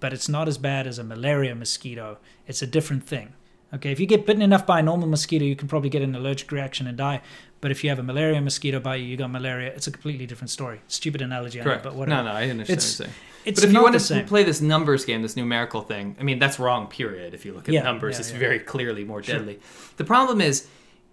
but it's not as bad as a malaria mosquito. It's a different thing. Okay, if you get bitten enough by a normal mosquito, you can probably get an allergic reaction and die. But if you have a malaria mosquito bite you, you got malaria. It's a completely different story. Stupid analogy, I know, but whatever.
No, no, I understand
It's-
what you're saying.
It's
but if you want to
same.
play this numbers game, this numerical thing, I mean, that's wrong, period. If you look at
Yeah,
numbers,
yeah,
it's
yeah.
very clearly more deadly. The problem is,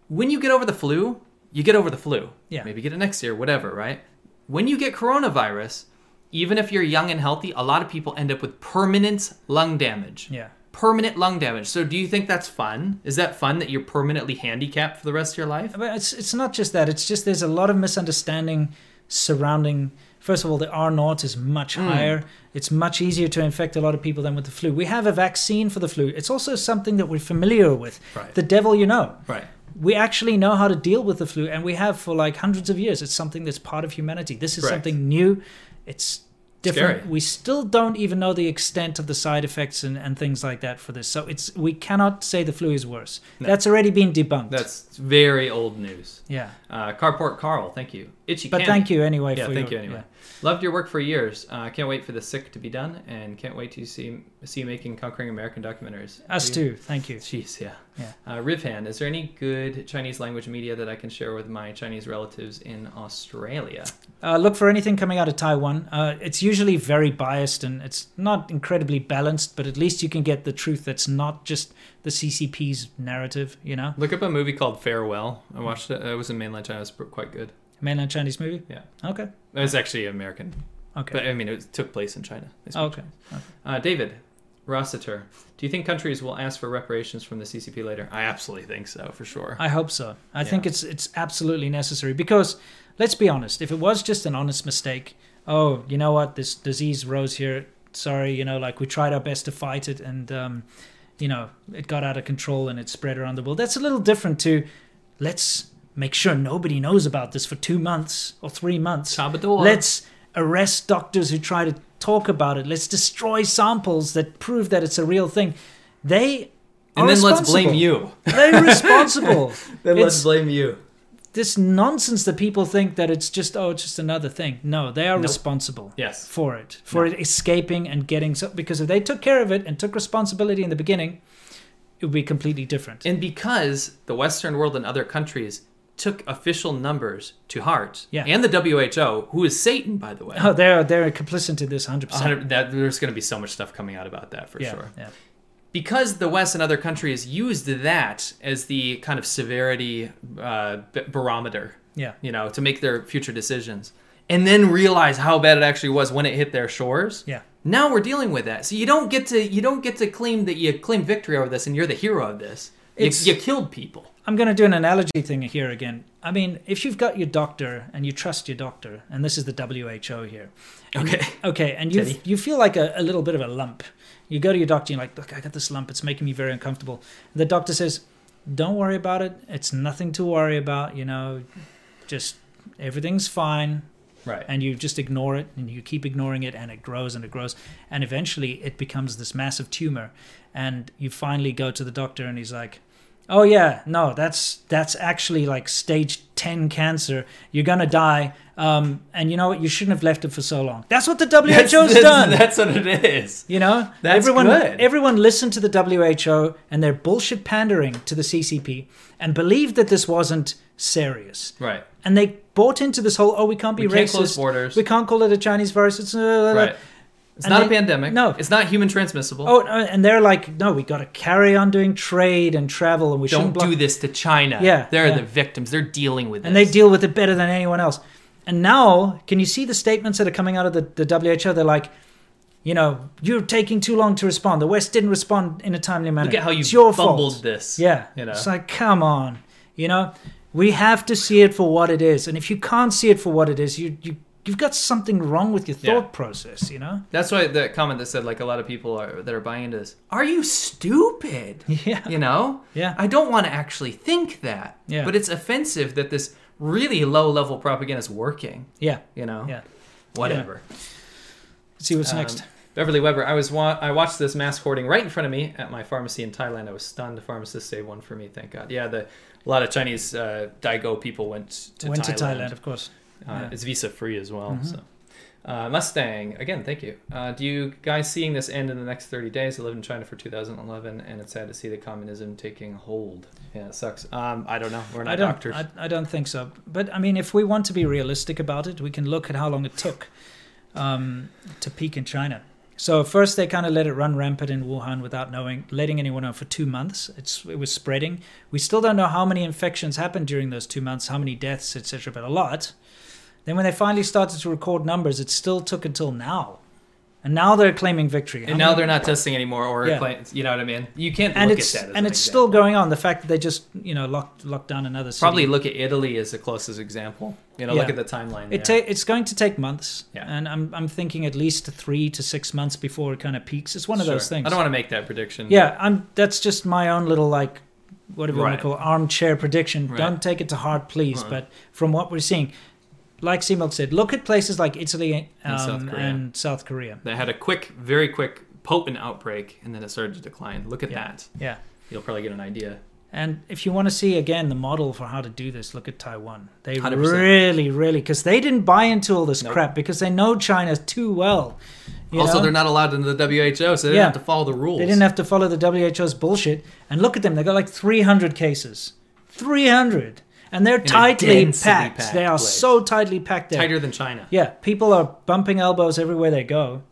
when you get over the flu, you get over the flu.
Yeah.
Maybe get it next year, whatever, right? When you get coronavirus, even if you're young and healthy, a lot of people end up with permanent lung damage.
Yeah.
Permanent lung damage. So do you think that's fun? Is that fun that you're permanently handicapped for the rest of your life?
But it's it's not just that. It's just there's a lot of misunderstanding surrounding. First of all, the R naught is much
Hmm.
higher. It's much easier to infect a lot of people than with the flu. We have a vaccine for the flu. It's also something that we're familiar with.
Right.
The devil you know.
Right.
We actually know how to deal with the flu, and we have for like hundreds of years. It's something that's part of humanity. This is
Correct.
something new. It's different.
Scary.
We still don't even know the extent of the side effects and, and things like that for this. So it's we cannot say the flu is worse. That's already been debunked.
That's very old news.
yeah.
Uh, Carport Carl, thank you. Itchy
But
Candy.
thank you anyway
Yeah,
for
thank
your,
you anyway.
yeah.
Loved your work for years. Uh, can't wait for the sick to be done, and can't wait to see see you making conquering American documentaries.
Us too. Thank you.
Jeez, yeah.
Yeah.
Uh, Rivhan, is there any good Chinese language media that I can share with my Chinese relatives in Australia?
Uh, look for anything coming out of Taiwan. Uh, it's usually very biased and it's not incredibly balanced, but at least you can get the truth that's not just the CCP's narrative, you know?
Look up a movie called Farewell. I watched it. It was in mainland China. It was quite good.
Mainland Chinese movie?
Yeah.
Okay.
It was actually American,
Okay.
but I mean, it took place in China. Speak
okay.
Uh, David Rossiter, do you think countries will ask for reparations from the CCP later? I absolutely think so, for sure.
I hope so. I think it's it's absolutely necessary because let's be honest, if it was just an honest mistake, oh, you know what, this disease rose here. Sorry, you know, like we tried our best to fight it and um, you know, it got out of control and it spread around the world. That's a little different to let's make sure nobody knows about this for 2 months or 3 months.
Sabador.
Let's arrest doctors who try to talk about it. Let's destroy samples that prove that it's a real thing. They
and then let's blame you.
They're responsible.
Then
It's-
let's blame you.
this nonsense that people think that it's just oh it's just another thing no they are
Nope.
responsible
Yes.
for it for it escaping and getting so because if they took care of it and took responsibility in the beginning it would be completely different
And because the Western world and other countries took official numbers to heart,
Yeah.
and the WHO, who is Satan, by the way,
oh they're they're complicit in this 100%
100 that, there's going to be so much stuff coming out about that for
yeah,
sure.
yeah
Because the West and other countries used that as the kind of severity uh, barometer,
yeah
you know, to make their future decisions, and then realize how bad it actually was when it hit their shores.
yeah
Now we're dealing with that. So you don't get to you don't get to claim that you claim victory over this and you're the hero of this. You, you killed people.
I'm going to do an analogy thing here again. I mean, if you've got your doctor and you trust your doctor, and this is the WHO here.
Okay.
Okay, and you you feel like a, a little bit of a lump. You go to your doctor, and you're like, look, I got this lump. It's making me very uncomfortable. The doctor says, don't worry about it. It's nothing to worry about. You know, just everything's fine.
Right.
And you just ignore it, and you keep ignoring it, and it grows and it grows, and eventually it becomes this massive tumor. And you finally go to the doctor, and he's like, "Oh yeah, no, that's that's actually like stage ten cancer. You're gonna die." Um, and you know what? You shouldn't have left it for so long. That's what the WHO's
that's,
done.
That's what it is.
You know,
That's
everyone
good.
everyone listened to the WHO and their bullshit pandering to the CCP and believed that this wasn't serious.
Right.
And they bought into this whole oh we can't be
We can't
racist.
close borders.
We can't call it a Chinese virus. It's uh,
Right. It's
And
not
they-
a pandemic.
no.
It's not human transmissible.
Oh, uh, and they're like, no, we got to carry on doing trade and travel, and we
Don't
shouldn't
do this to China.
Yeah,
They're
yeah.
the victims. They're dealing with it,
and they deal with it better than anyone else. And now, can you see the statements that are coming out of the, the WHO? They're like, you know, you're taking too long to respond. The West didn't respond in a timely manner.
Look at how you
it's your
fumbled
fault.
this.
Yeah.
You know?
It's like, come on. You know, we have to see it for what it is. And if you can't see it for what it is, you, you, you've got something wrong with your
Yeah.
thought process, you know?
That's why the comment that said like a lot of people are that are buying into this. Are you stupid?
Yeah.
You know?
Yeah.
I don't want to actually think that.
Yeah.
But it's offensive that this really low level propaganda is working.
Yeah.
You know?
Yeah.
Whatever.
Let's see what's
Um,
next.
Beverly Weber, I was wa- I watched this mass hoarding right in front of me at my pharmacy in Thailand. I was stunned. The pharmacist saved one for me, thank God. Yeah, the a lot of Chinese uh, Daigou people went to
Went
Thailand.
to Thailand, of course.
Uh,
Yeah.
It's visa free as well.
Mhm.
So, uh, Mustang again, thank you. Uh, do you guys seeing this end in the next 30 days? I lived in China for 2011, and it's sad to see the communism taking hold. Yeah, it sucks. Um, I don't know. We're not
I don't,
doctors.
I, I don't think so. But I mean, if we want to be realistic about it, we can look at how long it took um, to peak in China. So first they kind of let it run rampant in Wuhan without knowing, letting anyone know for two months. It's it was spreading. We still don't know how many infections happened during those two months, how many deaths, etc. But a lot. Then when they finally started to record numbers, it still took until now, and now they're claiming victory.
and
How
now
many-
they're not testing anymore, or
Yeah.
claim- you know what I mean. You can't
and
look
it's
at that. As
and
an
it's
example.
still going on. The fact that they just you know locked locked down another city.
Probably look at Italy as the closest example. You know, look at the timeline.
It
there.
ta- it's going to take months,
Yeah.
and I'm I'm thinking at least three to six months before it kind of peaks. It's one of
Sure.
those things.
I don't want to make that prediction.
Yeah, I'm. That's just my own little like, whatever you want to call it, armchair prediction.
Right.
Don't take it to heart, please.
Uh-uh.
But from what we're seeing, like C-Milk said, look at places like Italy um,
And South Korea.
and South Korea.
They had a quick, very quick, potent outbreak, and then it started to decline. Look at
Yeah.
that.
Yeah.
You'll probably get an idea.
And if you want to see again the model for how to do this, look at Taiwan. They
100%.
really, really, because they didn't buy into all this
Nope.
crap because they know China too well. you
also,
know?
they're not allowed into the WHO, so they
Yeah.
don't have to follow the rules.
They didn't have to follow the WHO's bullshit. And look at them; they got like 300 cases, 300, and they're tightly packed.
packed
They are
place.
so tightly packed there.
tighter than China.
Yeah, people are bumping elbows everywhere they go,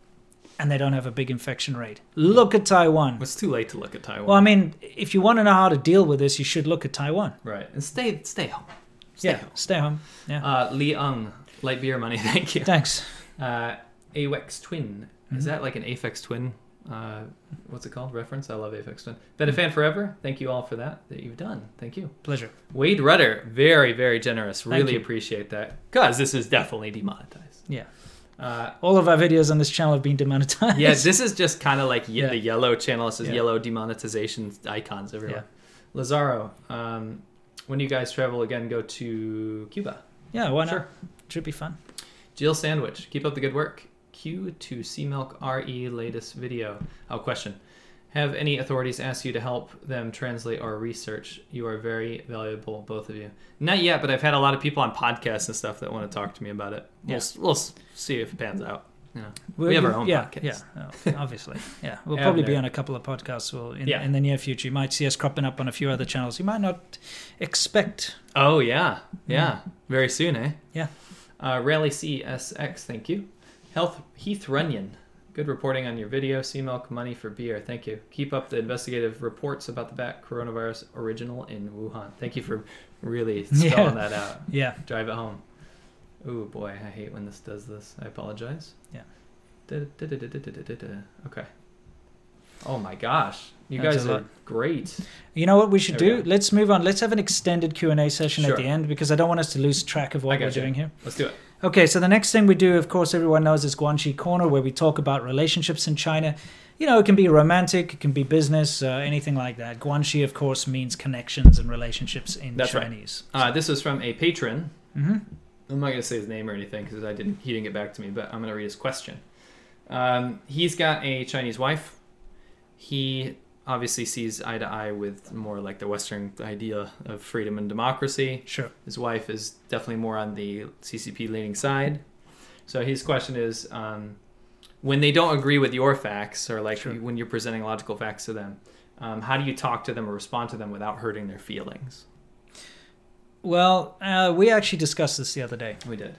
and they don't have a big infection rate. Look at Taiwan.
It's too late to look at Taiwan.
Well, I mean, if you want to know how to deal with this, you should look at Taiwan.
right, and stay, stay home. Stay
yeah,
home.
stay home. Yeah,
Uh, Li Ung, light beer money. Thank you.
thanks.
Uh, Awex Twin.
Mm-hmm.
Is that like an Aphex Twin? Uh, what's it called? Reference? I love Aphex Twin. Been a fan forever. Thank you all for that that you've done. Thank you.
Pleasure.
Wade Rudder, very very generous.
Thank
Really
you.
appreciate that. Cause this is definitely demonetized.
Yeah,
Uh,
all of our videos on this channel have been demonetized.
yeah, this is just kind of like ye-
Yeah.
the yellow channel. This is
Yeah.
yellow demonetization icons everywhere. Lazaro, um, when you guys travel again, go to Cuba.
yeah. Why not?
Sure.
Should be fun.
Jill Sandwich, keep up the good work. Q to C-Milk RE latest video. Oh, question. Have any authorities asked you to help them translate or research? You are very valuable, both of you. Not yet, but I've had a lot of people on podcasts and stuff that want to talk to me about it. We'll, we'll see if it pans out. Know,
We'll-
we have our own
yeah,
podcast.
Yeah, oh, obviously. Yeah, we'll probably be on a couple of podcasts well, in,
Yeah.
in the near future. You might see us cropping up on a few other channels. You might not expect.
Oh yeah, yeah. Very soon, eh?
Yeah.
Uh, Rally CSX, thank you. Health Heath Runyon, good reporting on your video. C-Milk money for beer, thank you. Keep up the investigative reports about the bat coronavirus original in Wuhan. Thank you for really spelling
Yeah.
that out.
Yeah,
Drive it home. Ooh boy, I hate when this does this. I apologize.
Yeah.
Da-da-da-da-da-da-da-da. Okay. Oh my gosh, you
That's
guys are great.
you know what we should
There
do?
go.
Let's move on. Let's have an extended Q and A session
Sure.
at the end because I don't want us to lose track of what we're
gotcha.
doing here.
Let's do it.
Okay, so the next thing we do, of course, everyone knows is Guanxi Corner, where we talk about relationships in China. You know, it can be romantic, it can be business, uh, anything like that. Guanxi, of course, means connections and relationships in
That's right.
Chinese.
Uh, this is from a patron.
hmm
I'm not gonna say his name or anything because I didn't. He didn't get back to me, but I'm gonna read his question. Um, he's got a Chinese wife. He obviously sees eye to eye with more like the Western idea of freedom and democracy.
Sure.
His wife is definitely more on the CCP leaning side. So his question is, um, when they don't agree with your facts, or like
Sure.
when you're presenting logical facts to them, um, how do you talk to them or respond to them without hurting their feelings?
Well, uh, we actually discussed this the other day.
We did.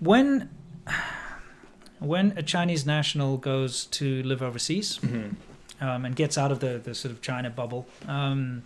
When when a Chinese national goes to live overseas
Mm-hmm
um, and gets out of the, the sort of China bubble, um,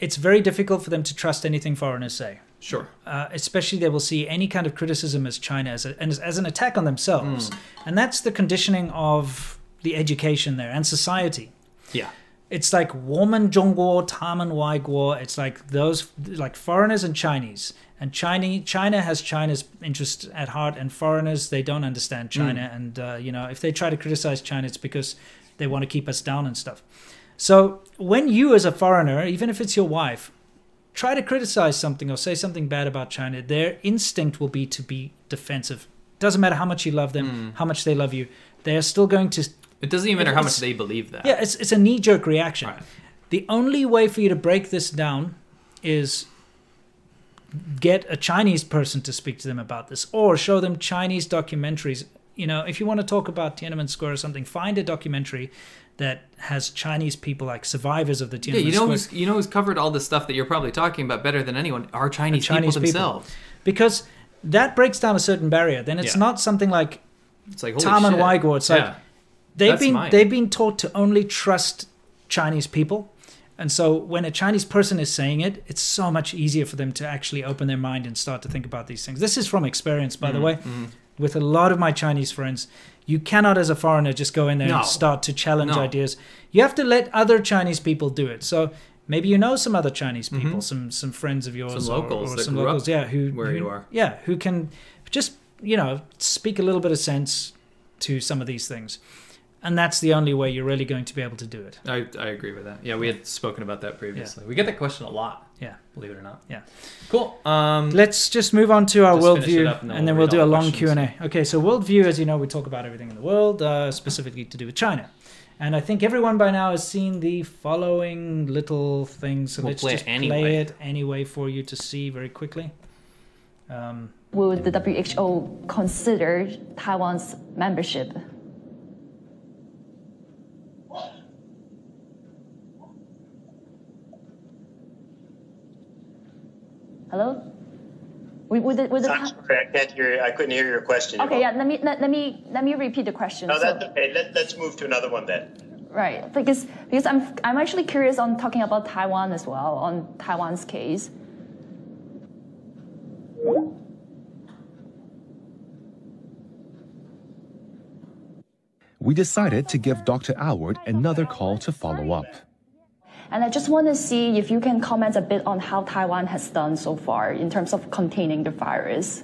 it's very difficult for them to trust anything foreigners say.
Sure.
Uh, especially they will see any kind of criticism as China as, a, as, as, an attack on themselves. Mm. And that's the conditioning of the education there and society.
Yeah.
It's like women Zhongguo, Tamen Waiguo. It's like those like foreigners and Chinese. And China, China has China's interest at heart, and foreigners they don't understand China. Mm. And uh, you know, if they try to criticize China, it's because they want to keep us down and stuff. So when you, as a foreigner, even if it's your wife, try to criticize something or say something bad about China, their instinct will be to be defensive. Doesn't matter how much you love them, hmm. how much they love you. They are still going to
It doesn't even matter how much they believe that.
yeah, it's it's a knee jerk reaction.
Right.
The only way for you to break this down is get a Chinese person to speak to them about this, or show them Chinese documentaries. You know, if you want to talk about Tiananmen Square or something, find a documentary that has Chinese people like survivors of the Tiananmen
Yeah, you know
Square.
who's you know who's covered all this stuff that you're probably talking about better than anyone are Chinese,
Chinese
people
people.
themselves.
because that breaks down a certain barrier. Then it's
Yeah.
not something like
It's like
Tom and. Weigel. It's like
Yeah.
they've
That's
been
mine.
they've been taught to only trust Chinese people, and so when a Chinese person is saying it, it's so much easier for them to actually open their mind and start to think about these things. This is from experience, by the
Mm-hmm,
way. With a lot of my Chinese friends, you cannot, as a foreigner, just go in there
No.
and start to challenge
No.
ideas. You have to let other Chinese people do it. So. Maybe you know some other Chinese people, some some friends of yours,
Mm-hmm. Some
or-
locals
or,
that
some locals, yeah, who
where
who-
you are.
yeah, who can just you know speak a little bit of sense to some of these things, and that's the only way you're really going to be able to do it.
I, I agree with that. Yeah, we had spoken about that previously. We get that question a lot,
Yeah,
believe it or not.
yeah.
Cool. Um,
Let's just move on to our
Just finish it
worldview,
and then
and then
we'll
we'll do a long Q and A. Okay, so worldview, as you know, we talk about everything in the world, uh, specifically to do with China. And I think everyone by now has seen the following little things. So
We'll
let's
play
just
anyway.
play it anyway for you to see very quickly. Um,
Would the WHO consider Taiwan's membership? Hello? Would, would the, would the
I'm sorry, I can't hear. I couldn't hear your question.
okay, yeah. Let me let, let me let me repeat the question.
No,
So-
that's okay. Let, let's move to another one then.
Right, because because I'm I'm actually curious on talking about Taiwan as well on Taiwan's case.
we decided to give Dr. Aylward another call to follow up.
And I just want to see if you can comment a bit on how Taiwan has done so far in terms of containing the virus.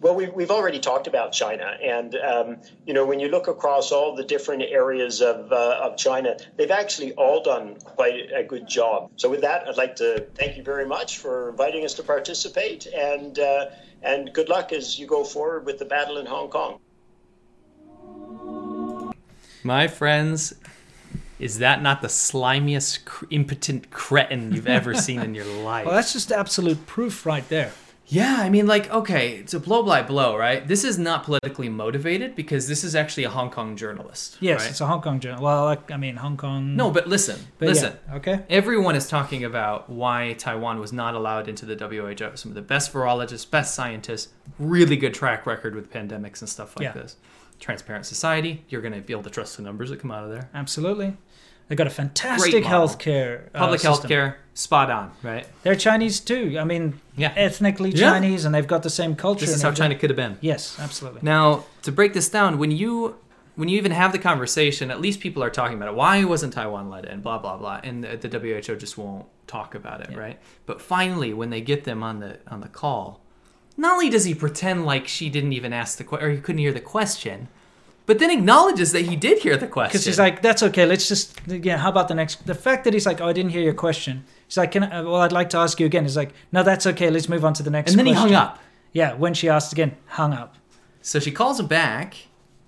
Well, we've, we've already talked about China, and um, you know when you look across all the different areas of uh, of China, they've actually all done quite a good job. So with that, I'd like to thank you very much for inviting us to participate, and uh, and good luck as you go forward with the battle in Hong Kong.
my friends, is that not the slimiest, cr- impotent cretin you've ever seen in your life?
well, that's just absolute proof right there.
Yeah, I mean, like, okay, it's a blow by blow, right? This is not politically motivated because this is actually a Hong Kong journalist.
Yes,
right?
it's a Hong Kong journal. Well, like, I mean, Hong Kong.
No, but listen,
But
listen.
yeah, okay.
Everyone is talking about why Taiwan was not allowed into the WHO. Some of the best virologists, best scientists, really good track record with pandemics and stuff like
Yeah.
this. Transparent society, you're going to be able to trust the numbers that come out of there.
Absolutely. They got a fantastic
model.
healthcare. uh,
Public
system.
healthcare, spot on, right?
They're Chinese too. I mean,
Yeah.
ethnically
Yeah.
Chinese, and they've got the same culture.
This is how
everything.
China could have been.
Yes, absolutely.
Now, to break this down, when you when you even have the conversation, at least people are talking about it. Why wasn't Taiwan let in? Blah blah blah, and the, the WHO just won't talk about it, right? But finally, when they get them on the on the call, not only does he pretend like she didn't even ask the question or he couldn't hear the question, but then acknowledges that he did hear the question.
Because he's like, that's okay. Let's just yeah. How about the next? The fact that he's like, oh, I didn't hear your question. He's like, can I, well, I'd like to ask you again. He's like, no, that's okay. Let's move on to the next.
and then he hung up.
Yeah, when she asked again, hung up.
So she calls him back,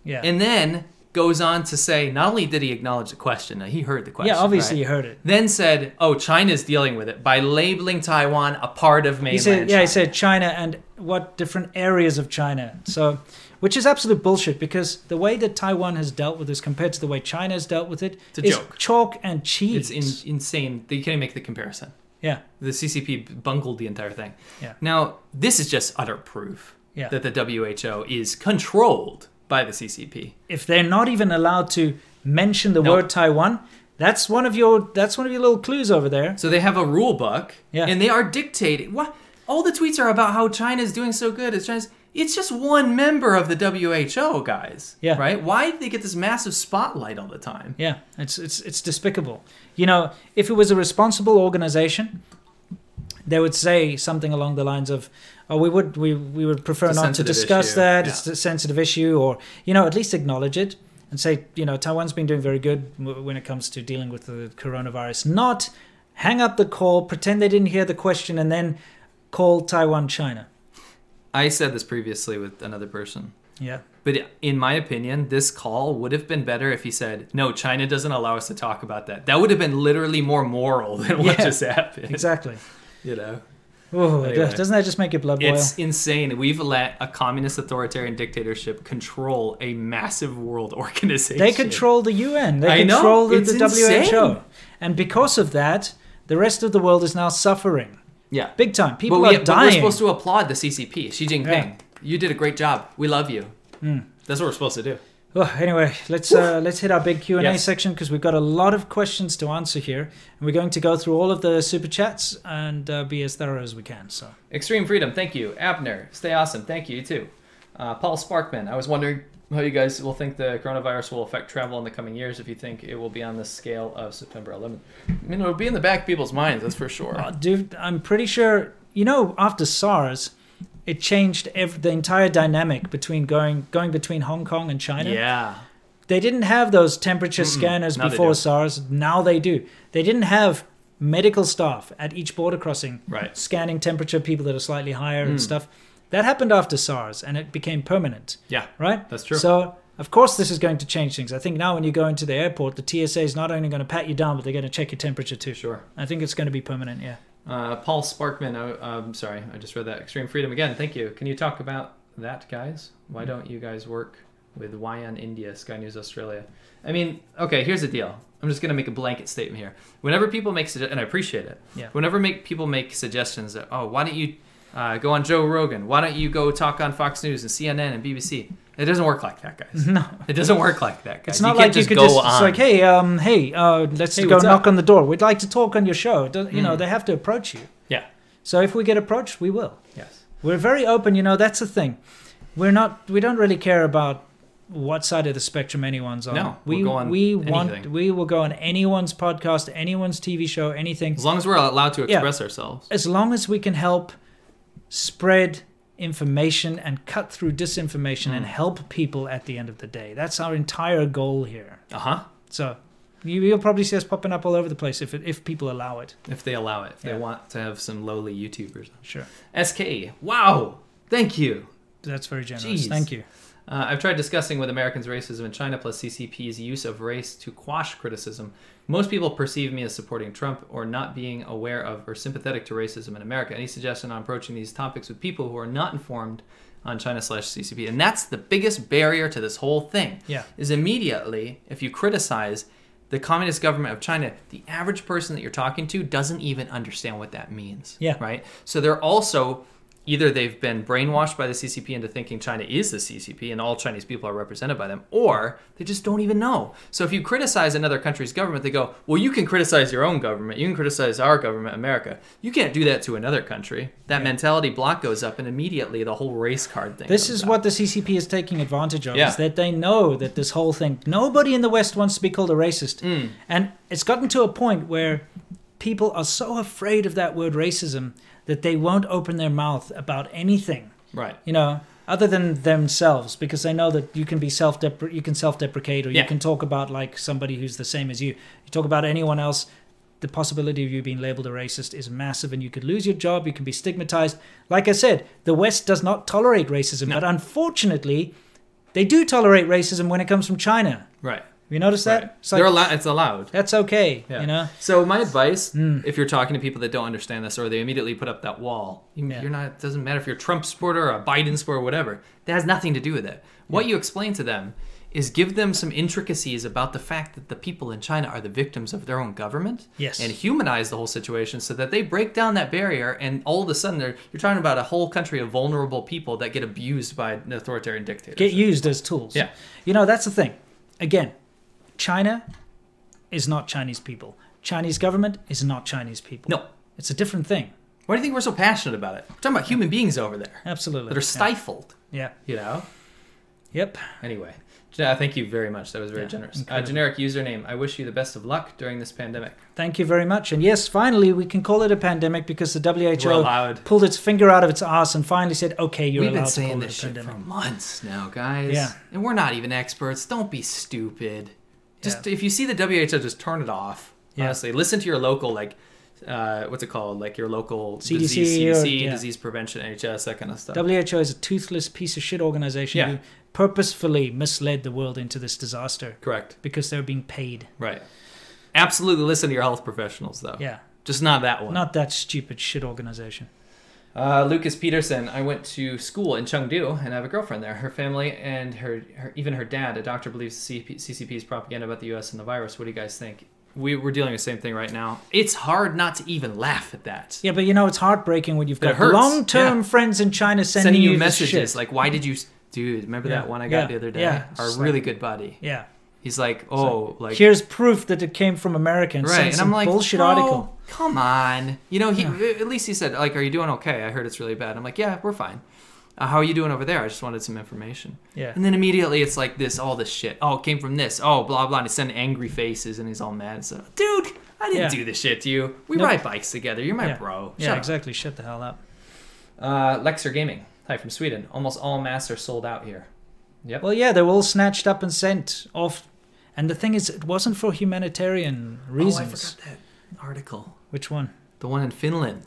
Yeah.
and then goes on to say, not only did he acknowledge the question, he heard the question.
yeah, obviously
right?
you heard it.
then said, "Oh, China's dealing with it by labeling Taiwan a part of mainland
He said, yeah,
China."
he said China and what different areas of China. So, which is absolute bullshit because the way that Taiwan has dealt with this compared to the way China has dealt with it
It's a
is
joke.
chalk and cheese.
It's in, insane. You can't even make the comparison.
yeah,
The CCP bungled the entire thing.
Yeah.
Now, this is just utter proof
Yeah.
that the WHO is controlled by the CCP.
if they're not even allowed to mention the
Nope.
word Taiwan, That's one of your that's one of your little clues over there.
So they have a rule book,
Yeah.
and they are dictating what all the tweets are about how China is doing so good. It's China's. It's just one member of the WHO, guys.
Yeah.
Right? Why do they get this massive spotlight all the time?
Yeah, it's it's it's despicable. You know, if it was a responsible organization, they would say something along the lines of, "Oh, we would we we would prefer not to discuss
issue,
that.
yeah.
It's a sensitive issue," or you know, at least acknowledge it and say, you know, Taiwan's been doing very good when it comes to dealing with the coronavirus. Not hang up the call, pretend they didn't hear the question, and then call Taiwan China.
I said this previously with another person.
Yeah.
But in my opinion, this call would have been better if he said, "No, China doesn't allow us to talk about that." That would have been literally more moral than what
Yeah,
just happened.
Exactly.
You know.
Oh,
Anyway.
doesn't that just make your blood boil?
It's insane. We've let a communist authoritarian dictatorship control a massive world organization.
They control the UN. They
I know,
control the,
it's
the
insane.
WHO. And because of that, the rest of the world is now suffering.
Yeah.
Big time. People
but, we,
are
but we're supposed to applaud the CCP, Xi Jinping.
Yeah.
You did a great job. We love you.
Mm.
That's what we're supposed to do.
Well, anyway, let's uh, let's hit our big Q and A
Yes.
section because we've got a lot of questions to answer here, and we're going to go through all of the super chats and uh, be as thorough as we can. So,
Extreme Freedom, thank you. Abner, stay awesome. Thank you, you too. Uh, Paul Sparkman, I was wondering how you guys will think the coronavirus will affect travel in the coming years, if you think it will be on the scale of September 11th. I mean, it'll be in the back of people's minds, that's for sure.
uh, dude, I'm pretty sure you know after SARS, it changed ev- the entire dynamic between going going between Hong Kong and China.
Yeah.
They didn't have those temperature
Mm-mm.
scanners
Now
before. SARS. Now they do. They didn't have medical staff at each border crossing
Right.
scanning temperature people that are slightly higher
Mm.
and stuff. That happened after SARS and it became permanent.
Yeah,
Right?
that's true.
So, of course, this is going to change things. I think now when you go into the airport, the TSA is not only going to pat you down, but they're going to check your temperature too.
Sure.
I think it's going to be permanent, yeah.
Uh, Paul Sparkman, I, I'm sorry, I just read that. Extreme Freedom again, thank you. Can you talk about that, guys? Why
Mm.
don't you guys work with WION India, Sky News Australia? I mean, okay, here's the deal. I'm just going to make a blanket statement here. Whenever people make suggestions, and I appreciate it,
Yeah.
whenever make people make suggestions that, oh, why don't you uh, go on Joe Rogan? Why don't you go talk on Fox News and CNN and BBC? It doesn't work like that, guys.
No.
It doesn't work like that, guys.
It's not
you
like you
just
could
go
just,
on.
it's like, hey, um, hey, uh, let's
Hey,
go knock
up?
on the door. We'd like to talk on your show. You know,
Mm.
they have to approach you.
Yeah.
So if we get approached, we will.
Yes.
We're very open. You know, that's the thing. We're not. We don't really care about what side of the spectrum anyone's on.
No,
we
we'll go on
we want
anything.
we will go on anyone's podcast, anyone's TV show, anything.
As long as we're allowed to
Yeah.
express ourselves.
As long as we can help spread information and cut through disinformation and
Mm.
help people at the end of the day. That's our entire goal here.
Uh huh.
So you, you'll probably see us popping up all over the place if it, if people allow it.
If they allow it, if
Yeah.
they want to have some lowly YouTubers.
Sure.
SK, wow, thank you.
That's very generous.
Jeez.
Thank you.
Uh, I've tried discussing with Americans racism in China plus CCP's use of race to quash criticism. Most people perceive me as supporting Trump or not being aware of or sympathetic to racism in America. Any suggestion on approaching these topics with people who are not informed on China slash CCP? And that's the biggest barrier to this whole thing.
Yeah.
Is immediately if you criticize the communist government of China, the average person that you're talking to doesn't even understand what that means.
Yeah.
Right. So they're also either they've been brainwashed by the CCP into thinking China is the CCP and all Chinese people are represented by them, or they just don't even know. So if you criticize another country's government, they go, "Well, you can criticize your own government. You can criticize our government, America. You can't do that to another country." That mentality block goes up, and immediately the whole race card thing.
This is
up.
what the CCP is taking advantage of.
Yeah.
Is that they know that this whole thing, nobody in the West wants to be called a racist,
Mm.
and it's gotten to a point where people are so afraid of that word racism that they won't open their mouth about anything.
Right.
You know, other than themselves, because they know that you can be self you can self deprecate, or
Yeah.
you can talk about like somebody who's the same as you. You talk about anyone else. The possibility of you being labeled a racist is massive, and you could lose your job. You can be stigmatized. Like I said, the West does not tolerate racism, but unfortunately, they do tolerate racism when it comes from China.
Right.
You notice that? It's like-
They're allowed. It's allowed.
That's okay.
Yeah.
You know.
So my advice,
Mm.
if you're talking to people that don't understand this, or they immediately put up that wall, you, you're not. It doesn't matter if you're a Trump supporter or a Biden supporter, or whatever. That has nothing to do with it. What you explain to them is give them some intricacies about the fact that the people in China are the victims of their own government.
Yes.
And humanize the whole situation so that they break down that barrier, and all of a sudden, they're, you're talking about a whole country of vulnerable people that get abused by an authoritarian dictator.
get used as tools.
Yeah.
You know, that's the thing. Again, China is not Chinese people. Chinese government is not Chinese people.
No.
It's a different thing.
Why do you think we're so passionate about it? We're talking about human beings over there
Absolutely.
that are stifled.
Yeah.
You know.
Yep.
Anyway, thank you very much. That was very
Yeah,
generous. Uh, generic username. I wish you the best of luck during this pandemic.
Thank you very much. And yes, finally, we can call it a pandemic because the WHO pulled its finger out of its ass and finally said, okay, you're
We've
allowed
been
to
saying
call it
this
a
shit
pandemic.
for months now, guys.
Yeah.
And we're not even experts. Don't be stupid. Just if you see the WHO, just turn it off.
Yeah.
Honestly, listen to your local like. Uh, what's it called? Like your local
CDC
disease,
or- yeah.
disease prevention, NHS, that kind of stuff.
WHO is a toothless piece of shit organization
Yeah.
who purposefully misled the world into this disaster.
Correct.
Because they're being paid.
Right. Absolutely listen to your health professionals, though.
Yeah.
Just not that one.
Not that stupid shit organization.
Uh, Lucas Peterson. I went to school in Chengdu and I have a girlfriend there. Her family and her, her even her dad, a doctor, believes CP, CCP's propaganda about the U.S. and the virus. What do you guys think? We, we're dealing with the same thing right now. It's hard not to even laugh at that.
Yeah, but you know, it's heartbreaking when you've got long term
yeah.
friends in China sending,
Sending you
this
messages like, "Why did you, dude? Remember
Yeah,
that one I got
yeah,
the other day?
yeah.
Our
It's
really
like-
good buddy.
Yeah.
He's like,
It's
oh, like
here's proof that it came from America and
right,
sent
and I'm like,
bullshit
"Bro,
article.
Come on, you know, he at least he said like, "Are you doing okay?" I heard it's really bad. I'm like, "Yeah, we're fine." Uh, how are you doing over there? I just wanted some information.
Yeah.
And then immediately it's like this, all this shit. Oh, it came from this. Oh, blah blah. And he's sending angry faces, and he's all mad. So, dude, I didn't
Yeah.
do this shit to you. We
Nope.
ride bikes together. You're my
yeah.
bro.
Yeah,
up.
exactly. Shut the hell up.
Uh, Lexer Gaming. Hi from Sweden. Almost all masks are sold out here. Yep.
Well, yeah, they were all snatched up and sent off. And the thing is, it wasn't for humanitarian reasons.
Oh, I forgot that article.
Which one?
The one in Finland.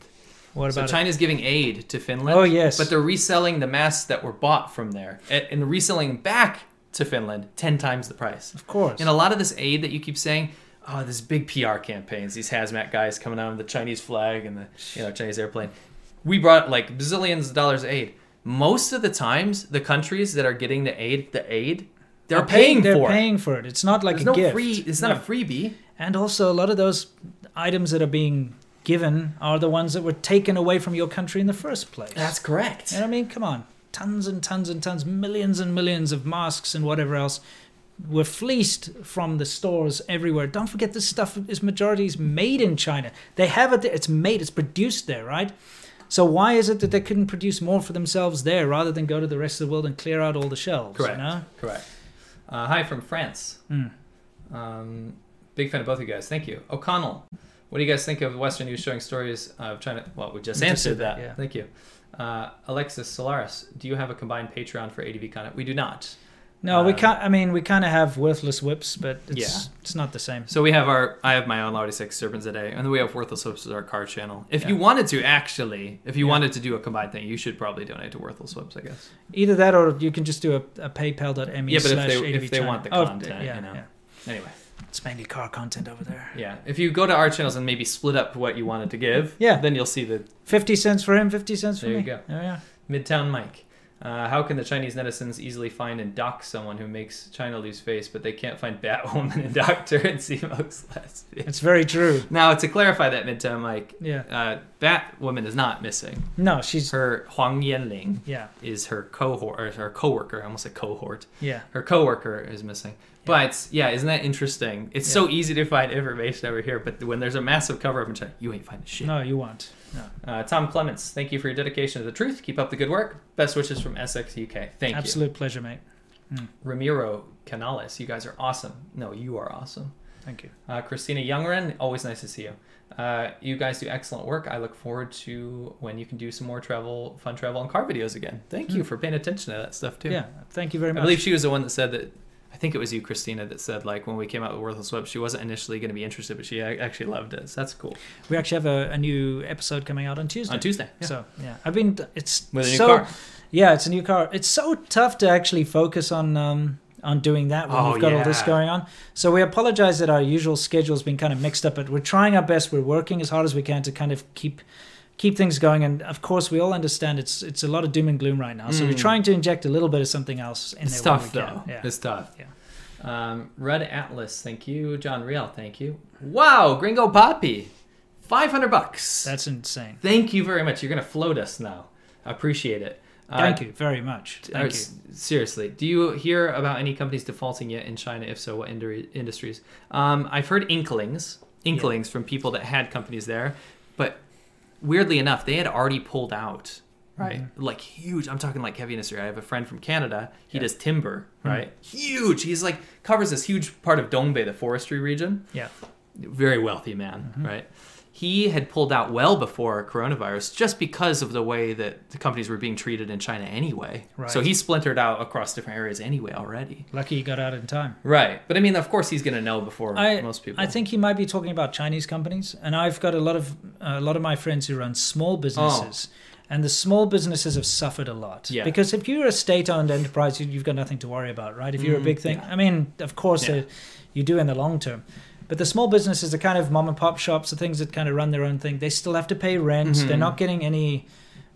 What about
so
about it?
China's giving aid to Finland.
Oh, yes.
But they're reselling the masks that were bought from there and reselling back to Finland ten times the price. Of
course.
And a lot of this aid that you keep saying, oh, this big PR campaigns, these hazmat guys coming out with the Chinese flag and the you know Chinese airplane. We brought like bazillions of dollars of aid. Most of the times, the countries that are getting the aid, the aid, they're,
They're
paying,
They're
for
paying
it.
for it. It's not like
There's
a
no
gift.
free. It's not
No.
a freebie.
And also, a lot of those items that are being given are the ones that were taken away from your country in the first place.
That's correct.
You know what I mean? Come on. Tons and tons and tons, millions and millions of masks and whatever else were fleeced from the stores everywhere. Don't forget this stuff is majority is made in China. They have it there. It's made, it's produced there, right? So why is it that they couldn't produce more for themselves there rather than go to the rest of the world and clear out all the shelves?
Correct.
You know?
Correct. Uh, hi from France.
Mm.
Um, big fan of both of you guys. Thank you. O'Connell, what do you guys think of Western news showing stories of China? Well, we just
We
answered
that,
that.
yeah.
Thank you. Uh, Alexis Solaris, do you have a combined Patreon for ADV content? We do not.
No, we
Um,
can't. I mean, we kind of have worthless whips, but it's,
Yeah.
it's not the same.
So we have our, I have my own Laudi Six SerpentZA, and then we have Worthless Whips as our card channel. If you wanted to, actually, if you
Yeah.
wanted to do a combined thing, you should probably donate to Worthless Whips, I guess.
Either that, or you can just do a, a PayPal.me
Yeah, but if they, if they
channel.
want the
Oh,
content,
yeah,
you know.
yeah.
Anyway.
It's mainly car content over there.
Yeah, if you go to our channels and maybe split up what you wanted to give,
Yeah.
then you'll see the
50 cents for him, 50 cents for
There
me.
you go.
Oh, yeah.
Midtown Mike. Uh, how can the Chinese netizens easily find and dock someone who makes China lose face, but they can't find Batwoman and Doctor and Zemo's lesbian?
It's very true.
Now, to clarify that, Midtown Mike,
Yeah.
uh, Batwoman is not missing.
No, she's
her Huang Yanling.
Yeah.
is her cohort or her coworker? I almost said cohort.
Yeah.
her coworker is missing. But yeah, isn't that interesting? It's so easy to find information over here, but when there's a massive cover up in China, you ain't finding shit.
No, you won't.
Uh, Tom Clements, thank you for your dedication to the truth. Keep up the good work. Best wishes from Essex, UK. Thank you.
Absolute pleasure, mate. Mm.
Ramiro Canales, you guys are awesome. No, you are awesome.
Thank you.
Uh, Christina Youngren, always nice to see you. Uh, you guys do excellent work. I look forward to when you can do some more travel, fun travel, and car videos again. Thank you
Mm.
for paying attention to that stuff too.
Yeah, thank you very much.
I believe she was the one that said that. I think it was you, Christina, that said like when we came out with Worthless Whips, she wasn't initially going to be interested, but she actually loved it. So that's cool.
We actually have a, a new episode coming out on Tuesday.
On Tuesday, yeah.
So yeah, I've been. It's
With a new
so,
car.
Yeah, it's a new car. It's so tough to actually focus on um, on doing that when
Oh,
we've got all this going on. So we apologize that our usual schedule's been kind of mixed up, but we're trying our best. We're working as hard as we can to kind of keep keep things going. And of course, we all understand it's it's a lot of doom and gloom right now. So we're
Mm.
trying to inject a little bit of something else in
It's
there.
tough though.
Yeah.
It's tough.
Yeah.
Um, Red Atlas, thank you. John Riel, thank you. Wow, Gringo Poppy, five hundred bucks.
That's insane.
Thank you very much. You're gonna float us now. I appreciate it.
Thank
Uh,
you very much. Thank you.
Seriously, do you hear about any companies defaulting yet in China? If so, what indri- industries? Um, I've heard inklings, inklings from people that had companies there, but weirdly enough, they had already pulled out. Right, like huge. I'm talking like heavy industry. I have a friend from Canada. He does timber. Right, huge. He's like covers this huge part of Dongbei, the forestry region.
Yeah.
very wealthy man.
Mm-hmm.
Right, he had pulled out well before coronavirus, just because of the way that the companies were being treated in China anyway.
Right.
So he splintered out across different areas anyway already.
Lucky he got out in time.
Right, but I mean, of course, he's going to know before
I,
most people.
I think he might be talking about Chinese companies, and I've got a lot of a lot of my friends who run small businesses, and the small businesses have suffered a lot.
Oh. Yeah.
Because if you're a state-owned enterprise, you- you've got nothing to worry about, right? If you're a
Mm,
big thing,
yeah.
I mean, of course,
Yeah.
uh, you do in the long term. But the small businesses, the kind of mom and pop shops, the things that kind of run their own thing, they still have to pay rent.
Mhm.
They're not getting any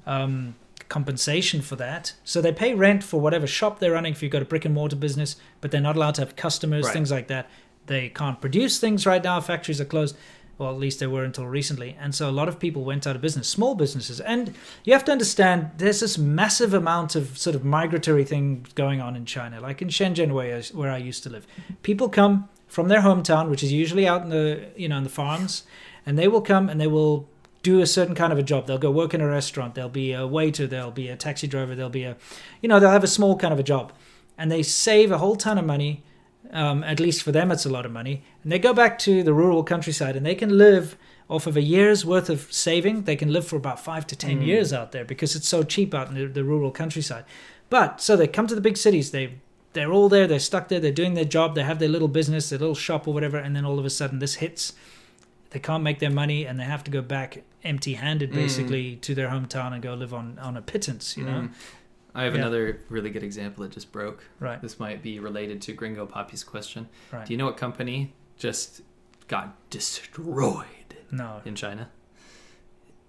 um, compensation for that. So they pay rent for whatever shop they're running if you've got a brick and mortar business, but they're not allowed to have customers,
Right.
things like that. They can't produce things right now. Factories are closed. Well, at least they were until recently. And so a lot of people went out of business, small businesses. And you have to understand there's this massive amount of sort of migratory thing going on in China, like in Shenzhen, where I, where I used to live. People come from their hometown, which is usually out in the, you know, in the farms, and they will come and they will do a certain kind of a job. They'll go work in a restaurant. They'll be a waiter. They'll be a taxi driver. They'll be a, you know, they'll have a small kind of a job, and they save a whole ton of money. Um, at least for them, it's a lot of money. And they go back to the rural countryside, and they can live off of a year's worth of saving. They can live for about five to ten
Mm.
years out there because it's so cheap out in the, the rural countryside. But so they come to the big cities. They they're all there. They're stuck there. They're doing their job. They have their little business, their little shop or whatever. And then all of a sudden, this hits they can't make their money and they have to go back empty-handed
Mm.
basically to their hometown and go live on on a pittance you know
Mm. I have
Yeah.
another really good example that just broke.
Right.
This might be related to Gringo Poppy's question.
Right.
Do you know what company just got destroyed
No.
in China?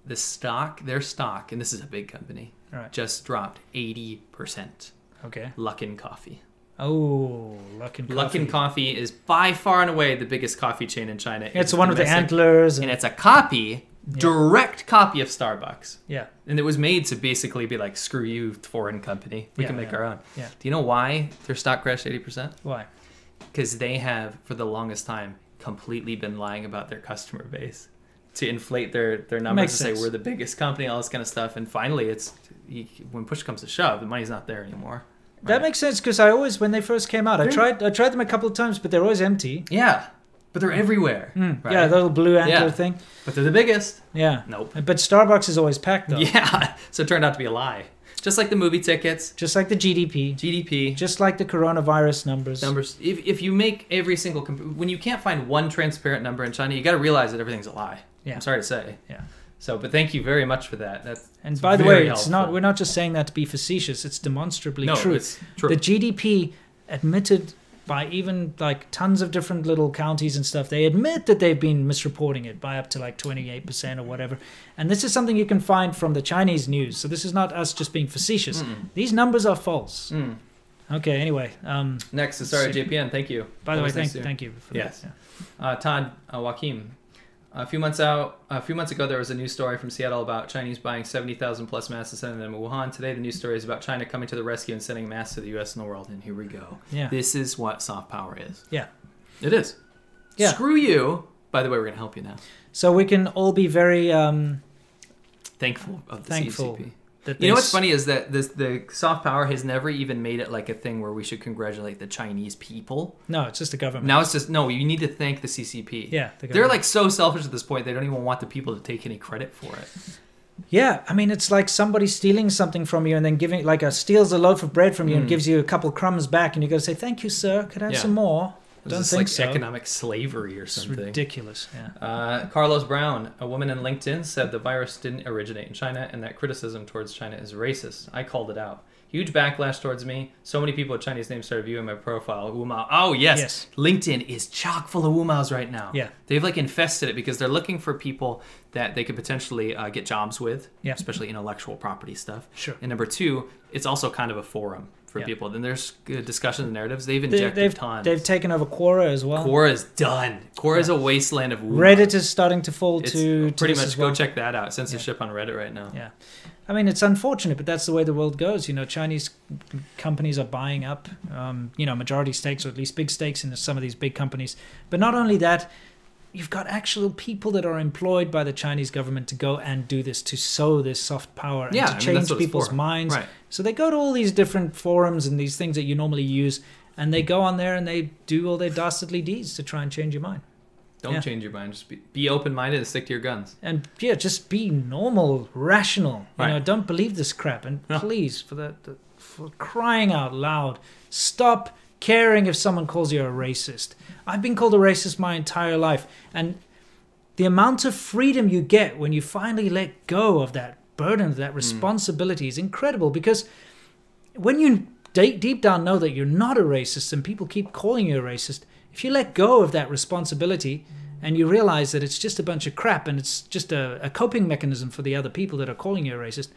The stock, their stock, and this is a big company,
Right.
just dropped 80%.
Okay.
Luckin Coffee.
Oh Luckin coffee.
Luckin Coffee is by far and away the biggest coffee chain in China.
it's the one with the antlers
And
and,
it's a copy, direct copy of Starbucks.
yeah
And it was made to basically be like, screw you, foreign company. We
Yeah,
can make
yeah,
our own.
yeah.
Do you know why their stock crashed 80%?
why
Because they have, for the longest time, completely been lying about their customer base to inflate their, their numbers
Makes
to say we're the biggest company, all this kind of stuff. And finally, it's you, when push comes to shove, the money's not there anymore.
That makes sense because i always when they first came out i
They're-
tried i tried them a couple of times but they're always empty
Yeah, but they're everywhere.
Mm,
right?
yeah the little blue antler
Yeah.
thing
But they're the biggest.
yeah
Nope.
but starbucks is always packed though
Yeah, so it turned out to be a lie. Just like the movie tickets,
just like the gdp
GDP,
just like the coronavirus numbers
numbers. If, if you make every single comp- when you can't find one transparent number in China, you got to realize that everything's a lie.
Yeah.
I'm sorry to say.
Yeah.
So, but thank you very much for that. That's
And by the way, it's not we're not just saying that to be facetious, it's demonstrably
No,
true.
it's true.
The GDP admitted by even like tons of different little counties and stuff, they admit that they've been misreporting it by up to like 28% or whatever. And this is something you can find from the Chinese news. So this is not us just being facetious.
Mm.
These numbers are false.
Mm.
Okay, anyway. Um,
Next is sorry
So-
JPN. Thank you.
by the way,
Always
thank, thank you for
Yes.
that.
Uh, Todd uh, Joaquim. A few months out, a few months ago, there was a news story from Seattle about Chinese buying 70,000 plus masks and sending them to Wuhan. Today, the news story is about China coming to the rescue and sending masks to the U.S. and the world. And here we go.
Yeah.
This is what soft power is.
Yeah.
It is.
Yeah.
Screw you. By the way, we're going to help you now.
So we can all be very um,
Thankful of the
thankful
CCP. You know what's
s-
funny is that this the soft power has never even made it like a thing where we should congratulate the Chinese people.
No, it's just the government.
Now it's just no. You need to thank the CCP.
Yeah, the
they're like so selfish at this point. They don't even want the people to take any credit for it.
Yeah, I mean, it's like somebody stealing something from you and then giving, like, a steals a loaf of bread from you and
Mm.
gives you a couple crumbs back, and you go say, "Thank you, sir. Could I have
Yeah.
some more?" Don't
just
think
like
so.
economic slavery or
It's
something.
ridiculous. Yeah.
Uh, Carlos Brown, a woman in LinkedIn, said the virus didn't originate in China and that criticism towards China is racist. I called it out. Huge backlash towards me. So many people with Chinese names started viewing my profile. Wumao. Oh, yes.
Yes.
LinkedIn is chock full of Wumaos right now.
Yeah.
They've like infested it because they're looking for people that they could potentially uh, get jobs with,
Yeah.
especially intellectual property stuff.
Sure.
And number two, it's also kind of a forum for
Yeah.
people. Then there's discussions and narratives. They've injected
they've
tons.
they've taken over Quora as well.
Quora is done. Quora is a wasteland of woo.
Reddit is starting to fall
It's
to, to
pretty
this
much
as
go
well.
check that out. Censorship on Reddit right now.
Yeah. I mean, it's unfortunate, but that's the way the world goes. You know, Chinese companies are buying up, um, you know, majority stakes or at least big stakes in some of these big companies. But not only that, you've got actual people that are employed by the Chinese government to go and do this, to sow this soft power and
Yeah,
to
I
change
it's
people's minds.
Right.
So they go to all these different forums and these things that you normally use, and they go on there and they do all their dastardly deeds to try and change your mind.
Don't
Yeah.
change your mind. Just be, be open minded and stick to your guns.
and yeah, just be normal, rational. You
Right.
know, don't believe this crap. And please, for the, the for crying out loud, stop caring if someone calls you a racist. I've been called a racist my entire life, and the amount of freedom you get when you finally let go of that burden, of that hmm. responsibility, is incredible. Because when you deep, deep down know that you're not a racist and people keep calling you a racist, if you let go of that responsibility and you realize that it's just a bunch of crap and it's just a, a coping mechanism for the other people that are calling you a racist,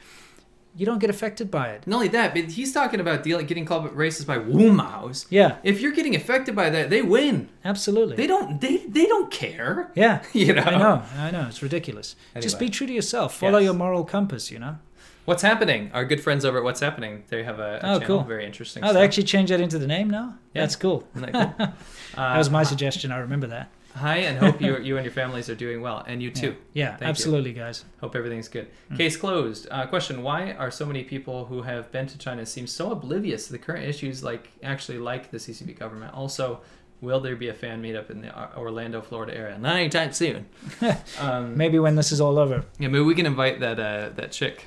you don't get affected by it.
Not only that, but he's talking about dealing, getting called racist by Wumaos.
Yeah.
If you're getting affected by that, they win.
Absolutely.
They don't. They they don't care.
Yeah.
You know?
I know. I know. It's ridiculous. Just be true to yourself. Follow
Yes.
your moral compass, you know?
What's happening? Our good friends over at What's Happening. They have a, a
Oh,
channel.
cool.
Very interesting.
Oh, they actually changed that into the name now?
Yeah.
That's cool.
That cool?
that was my
Uh,
suggestion. I remember that.
Hi, and hope you you and your families are doing well, and you too.
Yeah,
Thank you.
absolutely, guys.
Hope everything's good.
Mm.
Case closed. Uh, question: Why are so many people who have been to China seem so oblivious to the current issues, like actually like the CCP government? Also, will there be a fan meetup in the Orlando, Florida area? Not anytime soon. um,
Maybe when this is all over.
yeah, maybe we can invite that uh, that chick.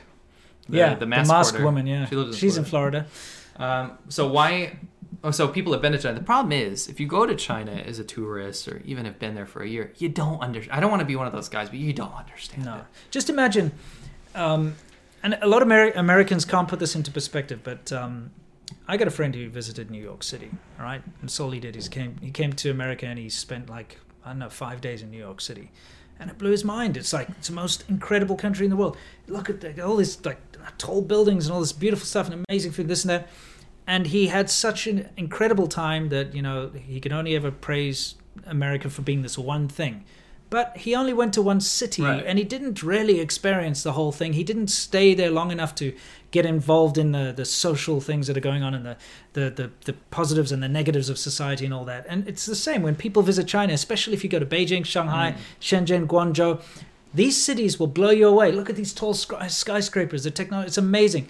The,
yeah,
the mask, hoarder.
woman. Yeah,
she lives in
she's
Florida.
in Florida.
Um, so why? Oh, so people have been to China. The problem is, if you go to China as a tourist or even have been there for a year, you don't understand. I don't want to be one of those guys, but you don't understand.
No, just imagine, um, and a lot of Ameri- Americans can't put this into perspective, but um, I got a friend who visited New York City. All right, and so all he did is came. He came to America and he spent like I don't know five days in New York City, and it blew his mind. It's like it's the most incredible country in the world. Look at the, all these like tall buildings and all this beautiful stuff and amazing food, this and that. And he had such an incredible time that you know he could only ever praise America for being this one thing. But he only went to one city
Right.
and he didn't really experience the whole thing. He didn't stay there long enough to get involved in the, the social things that are going on and the, the, the, the positives and the negatives of society and all that. And it's the same when people visit China, especially if you go to Beijing, Shanghai, mm. Shenzhen, Guangzhou. These cities will blow you away. Look at these tall skyscrapers. The technology, it's amazing.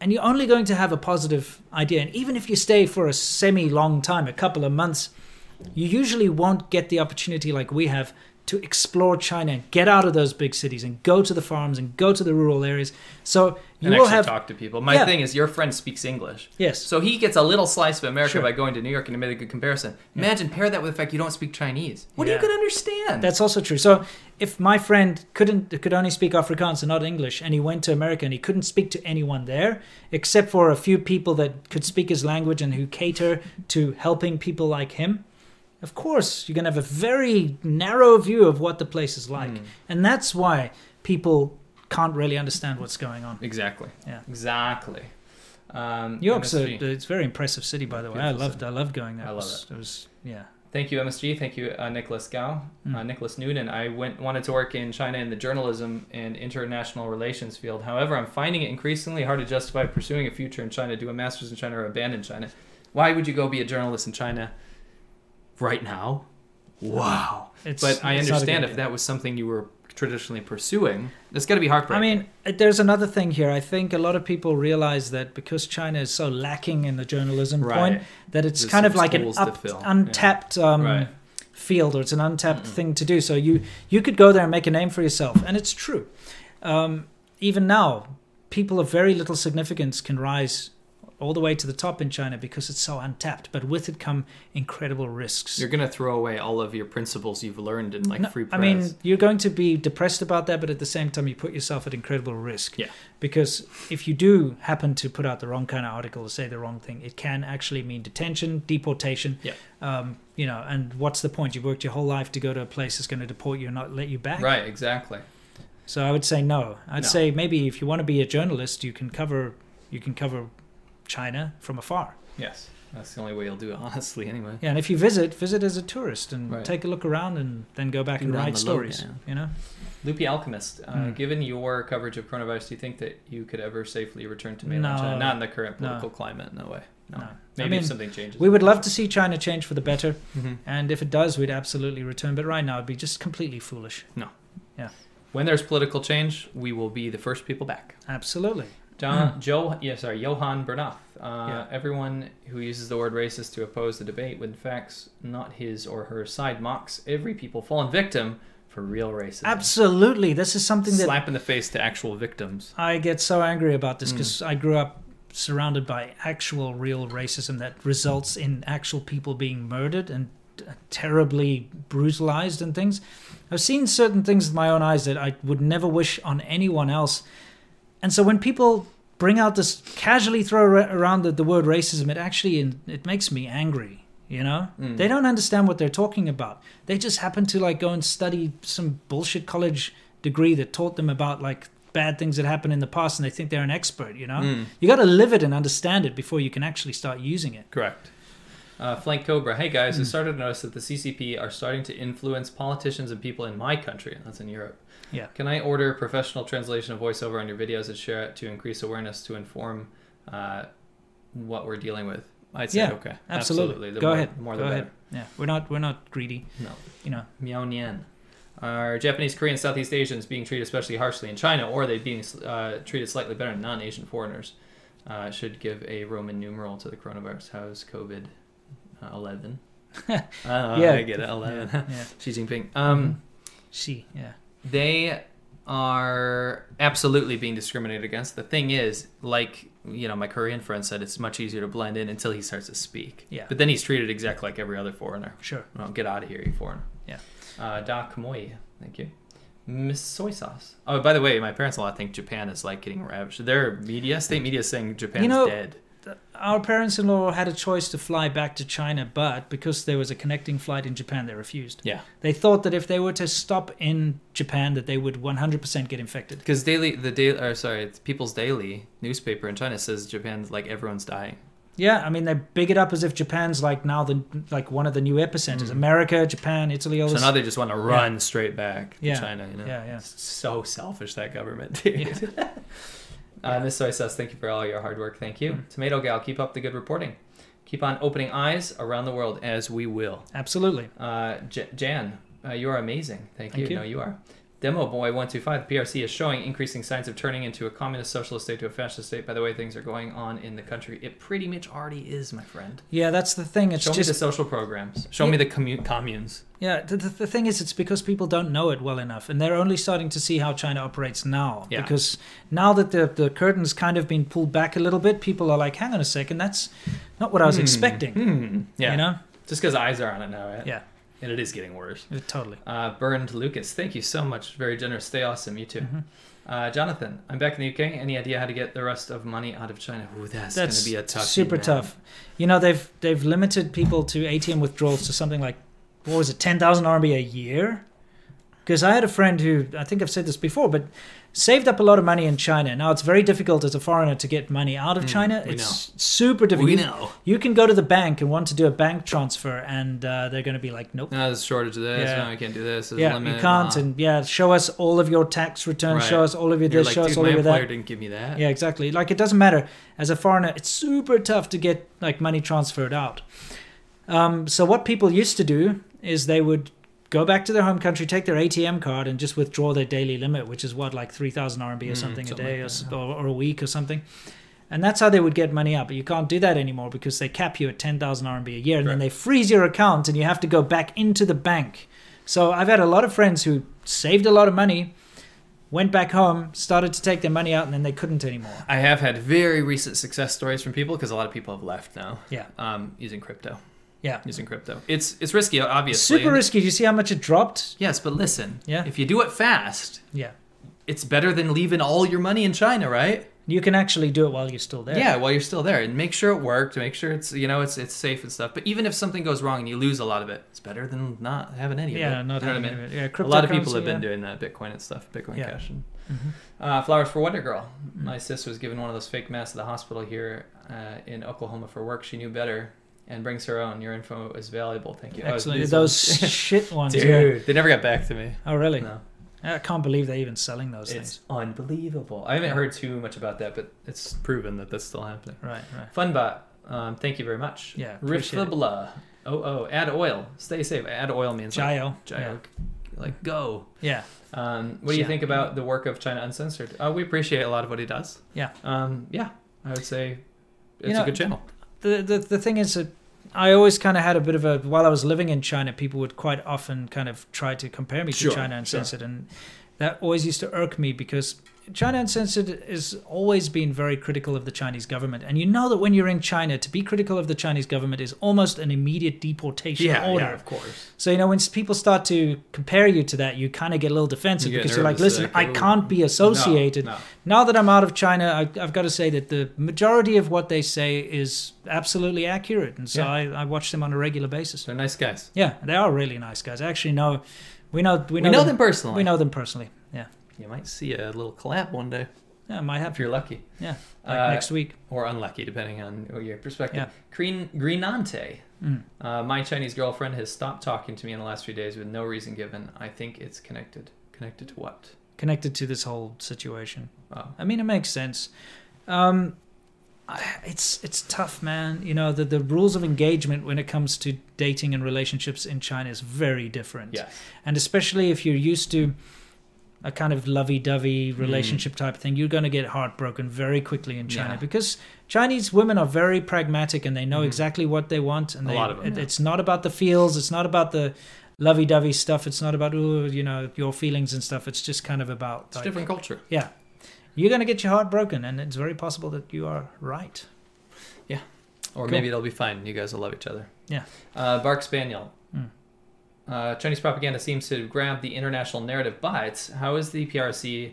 And you're only going to have a positive idea. And even if you stay for a semi long time, a couple of months, you usually won't get the opportunity like we have to explore China and get out of those big cities and go to the farms and go to the rural areas. So you
and
will have
talk to people. My
Yeah.
thing is, your friend speaks English.
Yes.
So he gets a little slice of America
Sure.
by going to New York and he made a good comparison. Imagine pair that with the fact you don't speak Chinese. What are you going to understand?
That's also true. So if my friend couldn't could only speak Afrikaans and not English, and he went to America and he couldn't speak to anyone there except for a few people that could speak his language and who cater to helping people like him, of course you're gonna have a very narrow view of what the place is like,
Hmm.
and that's why people can't really understand what's going on.
Exactly.
Yeah.
Exactly. Um,
New York's a, it's a very impressive city, by the way. I
Beautiful
loved I loved going there.
I love
was, it. was yeah.
Thank you, MSG. Thank you, uh, Nicholas Gao,
Mm.
uh, Nicholas Noonan. I went wanted to work in China in the journalism and international relations field. However, I'm finding it increasingly hard to justify pursuing a future in China, do a master's in China, or abandon China. Why would you go be a journalist in China right now? Wow.
It's-
but I
it's not a
understand
good
if that was something you were traditionally pursuing, it's got to be heartbreaking.
I mean, uh, there's another thing here. I think a lot of people realize that because China is so lacking in the journalism
Right.
point, that it's
There's
kind of like an up,
fill.
untapped um,
Right.
field, or it's an untapped thing to do. So you you could go there and make a name for yourself, and it's true. Um, even now, people of very little significance can rise all the way to the top in China because it's so untapped. But with it come incredible risks.
You're going to throw away all of your principles you've learned in like
No,
free press.
I mean, you're going to be depressed about that, but at the same time, you put yourself at incredible risk.
Yeah.
Because if you do happen to put out the wrong kind of article or say the wrong thing, it can actually mean detention, deportation.
Yeah.
Um, you know, and what's the point? You've worked your whole life to go to a place that's going to deport you and not let you back.
right, exactly.
So I would say no. I'd
No.
say maybe if you want to be a journalist, you can cover you can cover China from afar.
Yes, that's the only way you'll do it, honestly. Anyway.
Yeah, and if you visit, visit as a tourist and
Right.
take a look around, and then go back and write stories.
lowdown.
You know.
Loopy Alchemist, uh,
Mm.
given your coverage of coronavirus, do you think that you could ever safely return to mainland
No.
China? Not in the current
No.
political climate, in no way. No.
No.
Maybe
I mean,
if something changes.
We would love to see China change for the better,
Mhm.
and if it does, we'd absolutely return. But right now, it'd be just completely foolish.
No.
Yeah.
When there's political change, we will be the first people back.
Absolutely.
John, Joe, yeah, sorry, Johann Bernath. Uh,
Yeah.
Everyone who uses the word racist to oppose the debate, when facts not his or her side, mocks every people fallen victim for real racism.
Absolutely, this is something that
Slap in the face to actual victims.
I get so angry about this
Mm.
because I grew up surrounded by actual real racism that results in actual people being murdered and uh, terribly brutalized and things. I've seen certain things with my own eyes that I would never wish on anyone else. And so when people bring out this casually throw around the, the word racism, it actually it makes me angry. You know,
Mm.
they don't understand what they're talking about. They just happen to like go and study some bullshit college degree that taught them about like bad things that happened in the past, and they think they're an expert. You know,
Mm.
you got to live it and understand it before you can actually start using it.
Correct. Uh, Flank Cobra. Hey guys,
Hmm.
I started to notice that the CCP are starting to influence politicians and people in my country. That's in Europe.
Yeah.
Can I order professional translation of voiceover on your videos and share it to increase awareness to inform uh, what we're dealing with? I'd say
yeah,
okay.
absolutely.
The
Go
more,
ahead.
More
Go
the
ahead.
better.
Yeah, we're not we're not greedy.
No.
You know.
Miao Nian. Are Japanese, Korean, Southeast Asians being treated especially harshly in China, or are they being uh, treated slightly better than non-Asian foreigners? Uh, should give a Roman numeral to the coronavirus. How's COVID? Uh, Eleven. uh,
Yeah.
I get it. Eleven.
Yeah, yeah.
Xi Jinping. Um,
She, yeah.
They are absolutely being discriminated against. The thing is, like you know, my Korean friend said, it's much easier to blend in until he starts to speak.
Yeah.
But then he's treated exactly like every other foreigner.
Sure.
Well, get out of here, you foreigner.
Yeah.
Uh, Doc Moy, thank you. Miss Soy Sauce. Oh, by the way, my parents a lot think Japan is like getting ravaged. Their media, state media, is saying Japan's
you know,
dead.
Our parents-in-law had a choice to fly back to China, but because there was a connecting flight in Japan, they refused.
Yeah.
They thought that if they were to stop in Japan, that they would 100% get infected.
Because daily, the daily, or sorry, it's People's Daily newspaper in China says Japan's like everyone's dying.
Yeah, I mean they big it up as if Japan's like now the like one of the new epicenters. America, Japan, Italy, all
Mm. So
this.
now they just want to run straight back to
Yeah.
China. You know?
Yeah, yeah.
It's so selfish that government, dude. uh, Miss Soy Sauce, thank you for all your hard work. Thank you,
Mm.
Tomato Gal. Keep up the good reporting. Keep on opening eyes around the world as we will.
Absolutely.
Uh, J- Jan, uh, you are amazing. Thank,
Thank
you.
you.
No, you are. Demo Boy one two five. PRC is showing increasing signs of turning into a communist socialist state to a fascist state. By the way, things are going on in the country. It pretty much already is, my friend.
Yeah, that's the thing. It's
Show
just
me the social programs. Show me the commu- communes.
Yeah, the, the, the thing is, it's because people don't know it well enough, and they're only starting to see how China operates now.
Yeah.
Because now that the the curtain's kind of been pulled back a little bit, people are like, "Hang on a second, that's not what I was
Hmm,
expecting."
hmm, Yeah.
You know?
Just because eyes are on it now, right?
Yeah.
And it is getting worse.
Totally.
Uh, Burned Lucas, thank you so much. Very generous. Stay awesome. You too.
Mm-hmm.
Uh, Jonathan, I'm back in the UK. Any idea how to get the rest of money out of China? Ooh, that's, going to be a tough.
super tough. You know, they've they've limited people to ATM withdrawals to something like what was it, ten thousand RMB a year? Because I had a friend who I think I've said this before, but saved up a lot of money in China. Now it's very difficult as a foreigner to get money out of
Mm,
China. It's super difficult.
We
You-
know.
You can go to the bank and want to do a bank transfer, and uh, they're going to be like, "Nope."
No, there's a shortage of this.
Yeah.
No, I can't do this. There's
yeah,
limit.
you can't,
Nah.
and yeah, show us all of your tax returns. Show us all of your
You're
this.
like,
show us all of your
employer
that.
didn't give me that.
Yeah, exactly. Like it doesn't matter as a foreigner. It's super tough to get like money transferred out. Um, so what people used to do is they would go back to their home country, take their ATM card, and just withdraw their daily limit, which is what like three thousand RMB or
Mm,
something,
something
a day
like
or,
that,
or, or a week or something. And that's how they would get money out. But you can't do that anymore because they cap you at 10,000 RMB a year and then they freeze your account and you have to go back into the bank. So I've had a lot of friends who saved a lot of money, went back home, started to take their money out, and then they couldn't anymore.
I have had very recent success stories from people because a lot of people have left now.
Yeah.
Um, using crypto.
Yeah.
Using crypto. It's it's risky, obviously.
Super risky. Do you see how much it dropped?
Yes, but listen.
Yeah.
If you do it fast,
Yeah.
it's better than leaving all your money in China, right?
You can actually do it while you're still there.
Yeah, while you're still there, and make sure it worked. Make sure it's you know it's it's safe and stuff. But even if something goes wrong and you lose a lot of it, it's better than not having any of it.
Yeah, not
You know what
having any of it. Yeah,
a lot of people have been
yeah.
doing that, Bitcoin and stuff, Bitcoin
Yeah.
Cash. And, Uh, flowers for Wonder Girl. My sis was given one of those fake masks at the hospital here uh, in Oklahoma for work. She knew better and brings her own. Your info is valuable. Thank you. Oh,
Excellent.
these
Those
ones-
shit ones,
Dude,
yeah.
they never got back to me.
Oh, really?
No.
I can't believe they're even selling those
It's
things.
unbelievable. I haven't heard too much about that, but it's proven that that's still happening.
Right, right.
Funbot, um, thank you very much.
Yeah, appreciate it.
Riffabla. Oh, oh, add oil. Stay safe. Add oil means like,
Jiayou,
jiayou. Like go.
Yeah.
Um, what do you
Yeah.
think about the work of China Uncensored? Uh, we appreciate a lot of what he does.
Yeah.
Um, yeah, I would say it's
You know,
a good channel.
The, the the thing is that I always kind of had a bit of a while I was living in China, people would quite often kind of try to compare me to
Sure,
China and
sure.
Uncensored, and that always used to irk me because China Uncensored has always been very critical of the Chinese government, and you know that when you're in China, to be critical of the Chinese government is almost an immediate deportation
Yeah,
order.
yeah, of course.
So you know when people start to compare you to that, you kind of get a little defensive
You
because you're like, listen, I
oh,
can't be associated.
no, no."
Now that I'm out of China, I, I've got to say that the majority of what they say is absolutely accurate, and so
Yeah.
I, I watch them on a regular basis.
They're nice guys.
Yeah, they are really nice guys. I actually know, we know, we
We
know,
know them personally.
We know them personally.
You might see a little collab one day.
yeah, might have
If you're lucky.
Yeah, like
Uh,
next week.
Or unlucky, depending on your perspective.
Yeah.
Green, Greenante.
Mm.
Uh, my Chinese girlfriend has stopped talking to me in the last few days with no reason given. I think it's connected. Connected to what?
Connected to this whole situation.
Oh.
I mean, it makes sense. Um, it's it's tough, man. You know, the the rules of engagement when it comes to dating and relationships in China is very different.
Yes.
and especially if you're used to a kind of lovey-dovey
Mm.
relationship type thing, you're going to get heartbroken very quickly in China
Yeah.
because Chinese women are very pragmatic and they know exactly what they want. And
Mm. A
they,
lot of them,
it-
yeah.
it's not about the feels, it's not about the lovey-dovey stuff. It's not about ooh, you know your feelings and stuff. It's just kind of about
It's a different culture.
Yeah, you're going to get your heart broken, and it's very possible that you are right.
Yeah. Or
Cool.
maybe it'll be fine. You guys will love each other.
Yeah.
Uh, Bark Spaniel.
Mm.
Uh, Chinese propaganda seems to grab the international narrative, but how is the PRC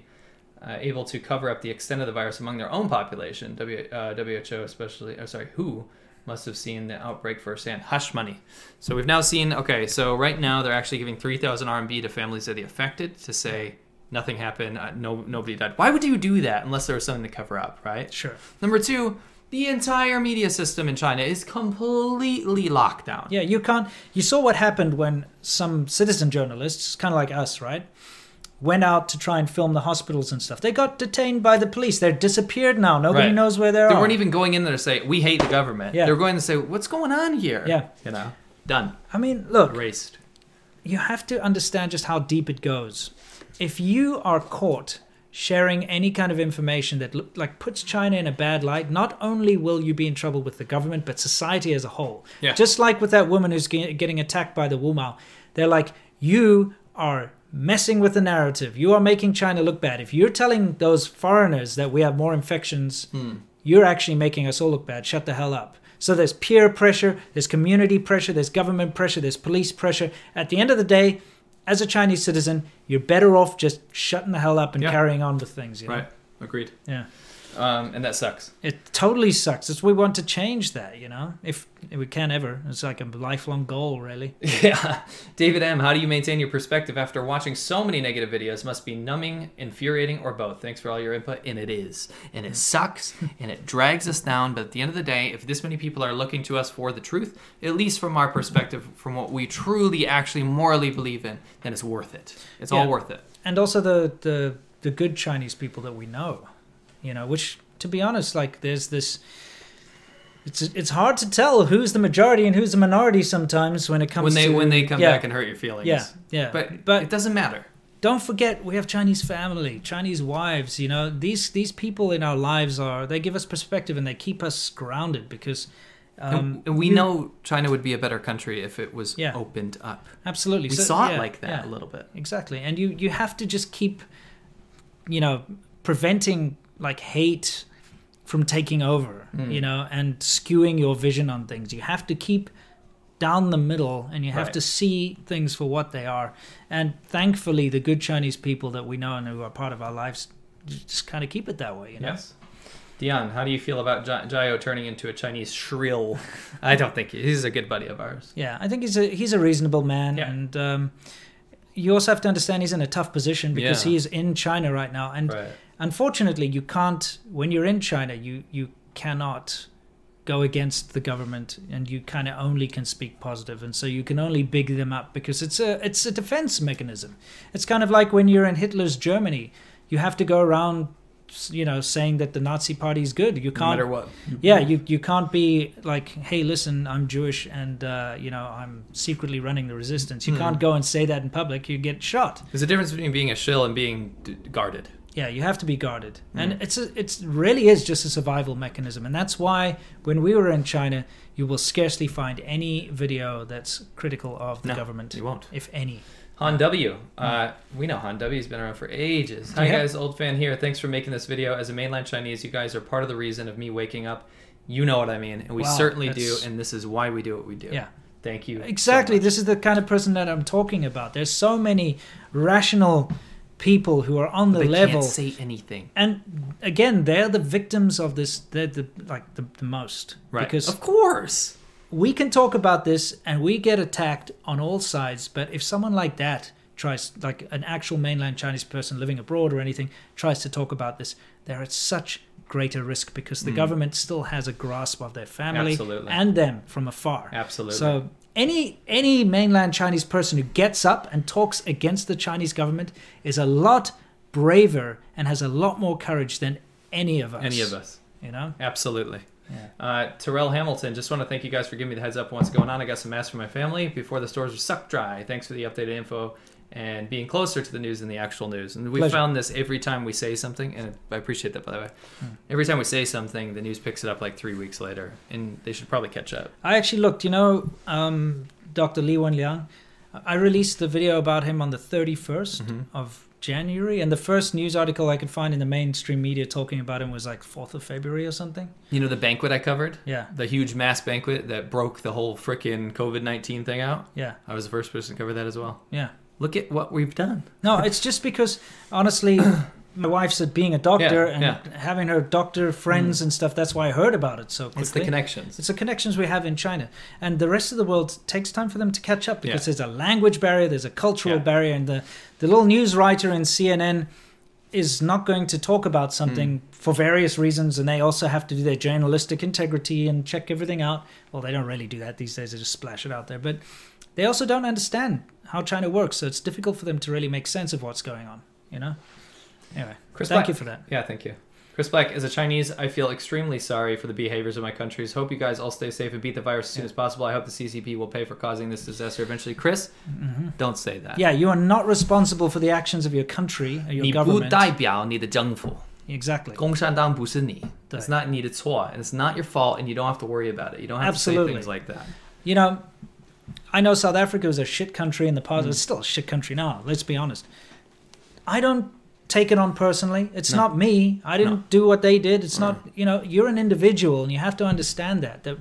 uh, able to cover up the extent of the virus among their own population? W, uh, WHO, especially, oh, sorry, WHO must have seen the outbreak firsthand. Hush money. So we've now seen, okay, so right now they're actually giving 3,000 RMB to families of the affected to say nothing happened, uh, no nobody died. Why would you do that unless there was something to cover up, right?
Sure.
Number two, the entire media system in China is completely locked down.
Yeah, you can't. You saw what happened when some citizen journalists, kind of like us, right, went out to try and film the hospitals and stuff. They got detained by the police. They're disappeared now. Nobody
Right.
knows where they are.
They weren't even going in there to say we hate the government.
Yeah.
They were going to say what's going on here.
Yeah.
you know, done.
I mean, look,
erased.
you have to understand just how deep it goes. If you are caught sharing any kind of information that look, like puts China in a bad light, not only will you be in trouble with the government, but society as a whole.
Yeah.
Just like with that woman who's getting attacked by the Wu Mao, they're like, you are messing with the narrative. You are making China look bad. If you're telling those foreigners that we have more infections, hmm. you're actually making us all look bad. Shut the hell up. So there's peer pressure, there's community pressure, there's government pressure, there's police pressure. At the end of the day, as a Chinese citizen, you're better off just shutting the hell up and
Yeah.
carrying on with things. You know?
Right. Agreed.
Yeah.
Um, and that sucks.
It totally sucks. It's we want to change that, you know. If, if we can ever, it's like a lifelong goal, really.
Yeah. David M., how do you maintain your perspective after watching so many negative videos? Must be numbing, infuriating, or both. Thanks for all your input. And it is. And it sucks. and it drags us down. But at the end of the day, if this many people are looking to us for the truth, at least from our perspective, from what we truly actually morally believe in, then it's worth it. It's all worth it.
And also the the the good Chinese people that we know, you know, which to be honest, like there's this. It's it's hard to tell who's the majority and who's the minority sometimes when it comes
When they
to
when they come
yeah.
back and hurt your feelings.
Yeah, yeah.
But
but
it doesn't matter.
Don't forget we have Chinese family, Chinese wives. You know these these people in our lives are they give us perspective and they keep us grounded because. Um,
and, we know China would be a better country if it was
Yeah.
opened up.
Absolutely.
We
So-
saw
yeah,
it like that a little bit.
Exactly. And you you have to just keep you know preventing like hate from taking over,
Mm.
you know, and skewing your vision on things. You have to keep down the middle and you have
Right.
to see things for what they are. And thankfully the good Chinese people that we know and who are part of our lives just kind of keep it that way, you know.
Yes. Dion, how do you feel about J- Jayo turning into a Chinese shrill? I don't think he, he's a good buddy of ours.
Yeah, I think he's a he's a reasonable man, and um, you also have to understand he's in a tough position because
Yeah.
he's in China right now, and
Right.
Unfortunately, you can't. When you're in China, you you cannot go against the government, and you kind of only can speak positive, and so you can only big them up because it's a it's a defense mechanism. It's kind of like when you're in Hitler's Germany, you have to go around. You know, saying that the Nazi Party is good. You can't.
matter what.
Yeah, you you can't be like, hey, listen, I'm Jewish, and uh, you know, I'm secretly running the resistance. You
Hmm.
can't go and say that in public. You get shot.
There's a difference between being a shill and being d- guarded.
Yeah, you have to be guarded,
Mm.
and it's a, it's really is just a survival mechanism, and that's why when we were in China, you will scarcely find any video that's critical of the
No,
government.
you won't.
if any.
Han W. Uh, we know Han W. He's been around for ages. Hi
Yeah.
guys, old fan here. Thanks for making this video. As a mainland Chinese, you guys are part of the reason of me waking up. You know what I mean, and we
Wow,
certainly do. And this is why we do what we do.
Yeah.
Thank you.
Exactly.
much.
this is the kind of person that I'm talking about. There's so many rational people who are on the level.
can't say anything.
and again, they're the victims of this. They're the like the, the most
Right.
because
of course.
we can talk about this and we get attacked on all sides. But if someone like that tries, like an actual mainland Chinese person living abroad or anything, tries to talk about this, they're at such greater risk because the
Mm.
government still has a grasp of their family
Absolutely.
and them from afar.
Absolutely.
So any any mainland Chinese person who gets up and talks against the Chinese government is a lot braver and has a lot more courage than any of us.
Any of us.
You know?
Absolutely. Yeah. Uh, Terrell Hamilton, just want to thank you guys for giving me the heads up on what's going on. I got some masks for my family before the stores were sucked dry. Thanks for the updated info and being closer to the news than the actual news. And we
Pleasure.
found this every time we say something, and I appreciate that by the way.
Hmm.
Every time we say something, the news picks it up like three weeks later, and they should probably catch up.
I actually looked, you know, um, Dr. Li Wenliang. I released the video about him on the 31st
Mm-hmm.
of January, and the first news article I could find in the mainstream media talking about him was like 4th of February or something.
You know the banquet I covered?
Yeah.
The huge mass banquet that broke the whole frickin' COVID 19 thing out?
Yeah.
I was the first person to cover that as well.
Yeah.
Look at what we've done.
No, it's just because honestly, my wife said being a doctor
Yeah,
and
yeah.
having her doctor friends mm. and stuff. That's why I heard about it so quickly.
It's the connections.
It's the connections we have in China, and the rest of the world takes time for them to catch up because
Yeah.
there's a language barrier, there's a cultural barrier, and the the little news writer in CNN is not going to talk about something mm. for various reasons, and they also have to do their journalistic integrity and check everything out. Well, they don't really do that these days; they just splash it out there, but they also don't understand how China works, so it's difficult for them to really make sense of what's going on. You know. Anyway,
Chris
thank
Black.
you for that.
Yeah, thank you. Chris Black, as a Chinese, I feel extremely sorry for the behaviors of my countries. Hope you guys all stay safe and beat the virus as soon as possible. I hope the CCP will pay for causing this disaster eventually. Chris, don't say that.
Mm-hmm. Yeah, you are not responsible for the actions of your country or your
你不
government.
代表你的政府。
Exactly.
共产党不是你。
对。
It's not 你的错, and it's not your fault, and you don't have to worry about it. You don't have
Absolutely.
to say things like that.
You know, I know South Africa was a shit country in the
Mm.
past. It's still a shit country now. Let's be honest. I don't take it on personally. It's
No.
not me. I didn't
No.
do what they did. It's not, you know, you're an individual and you have to understand that. That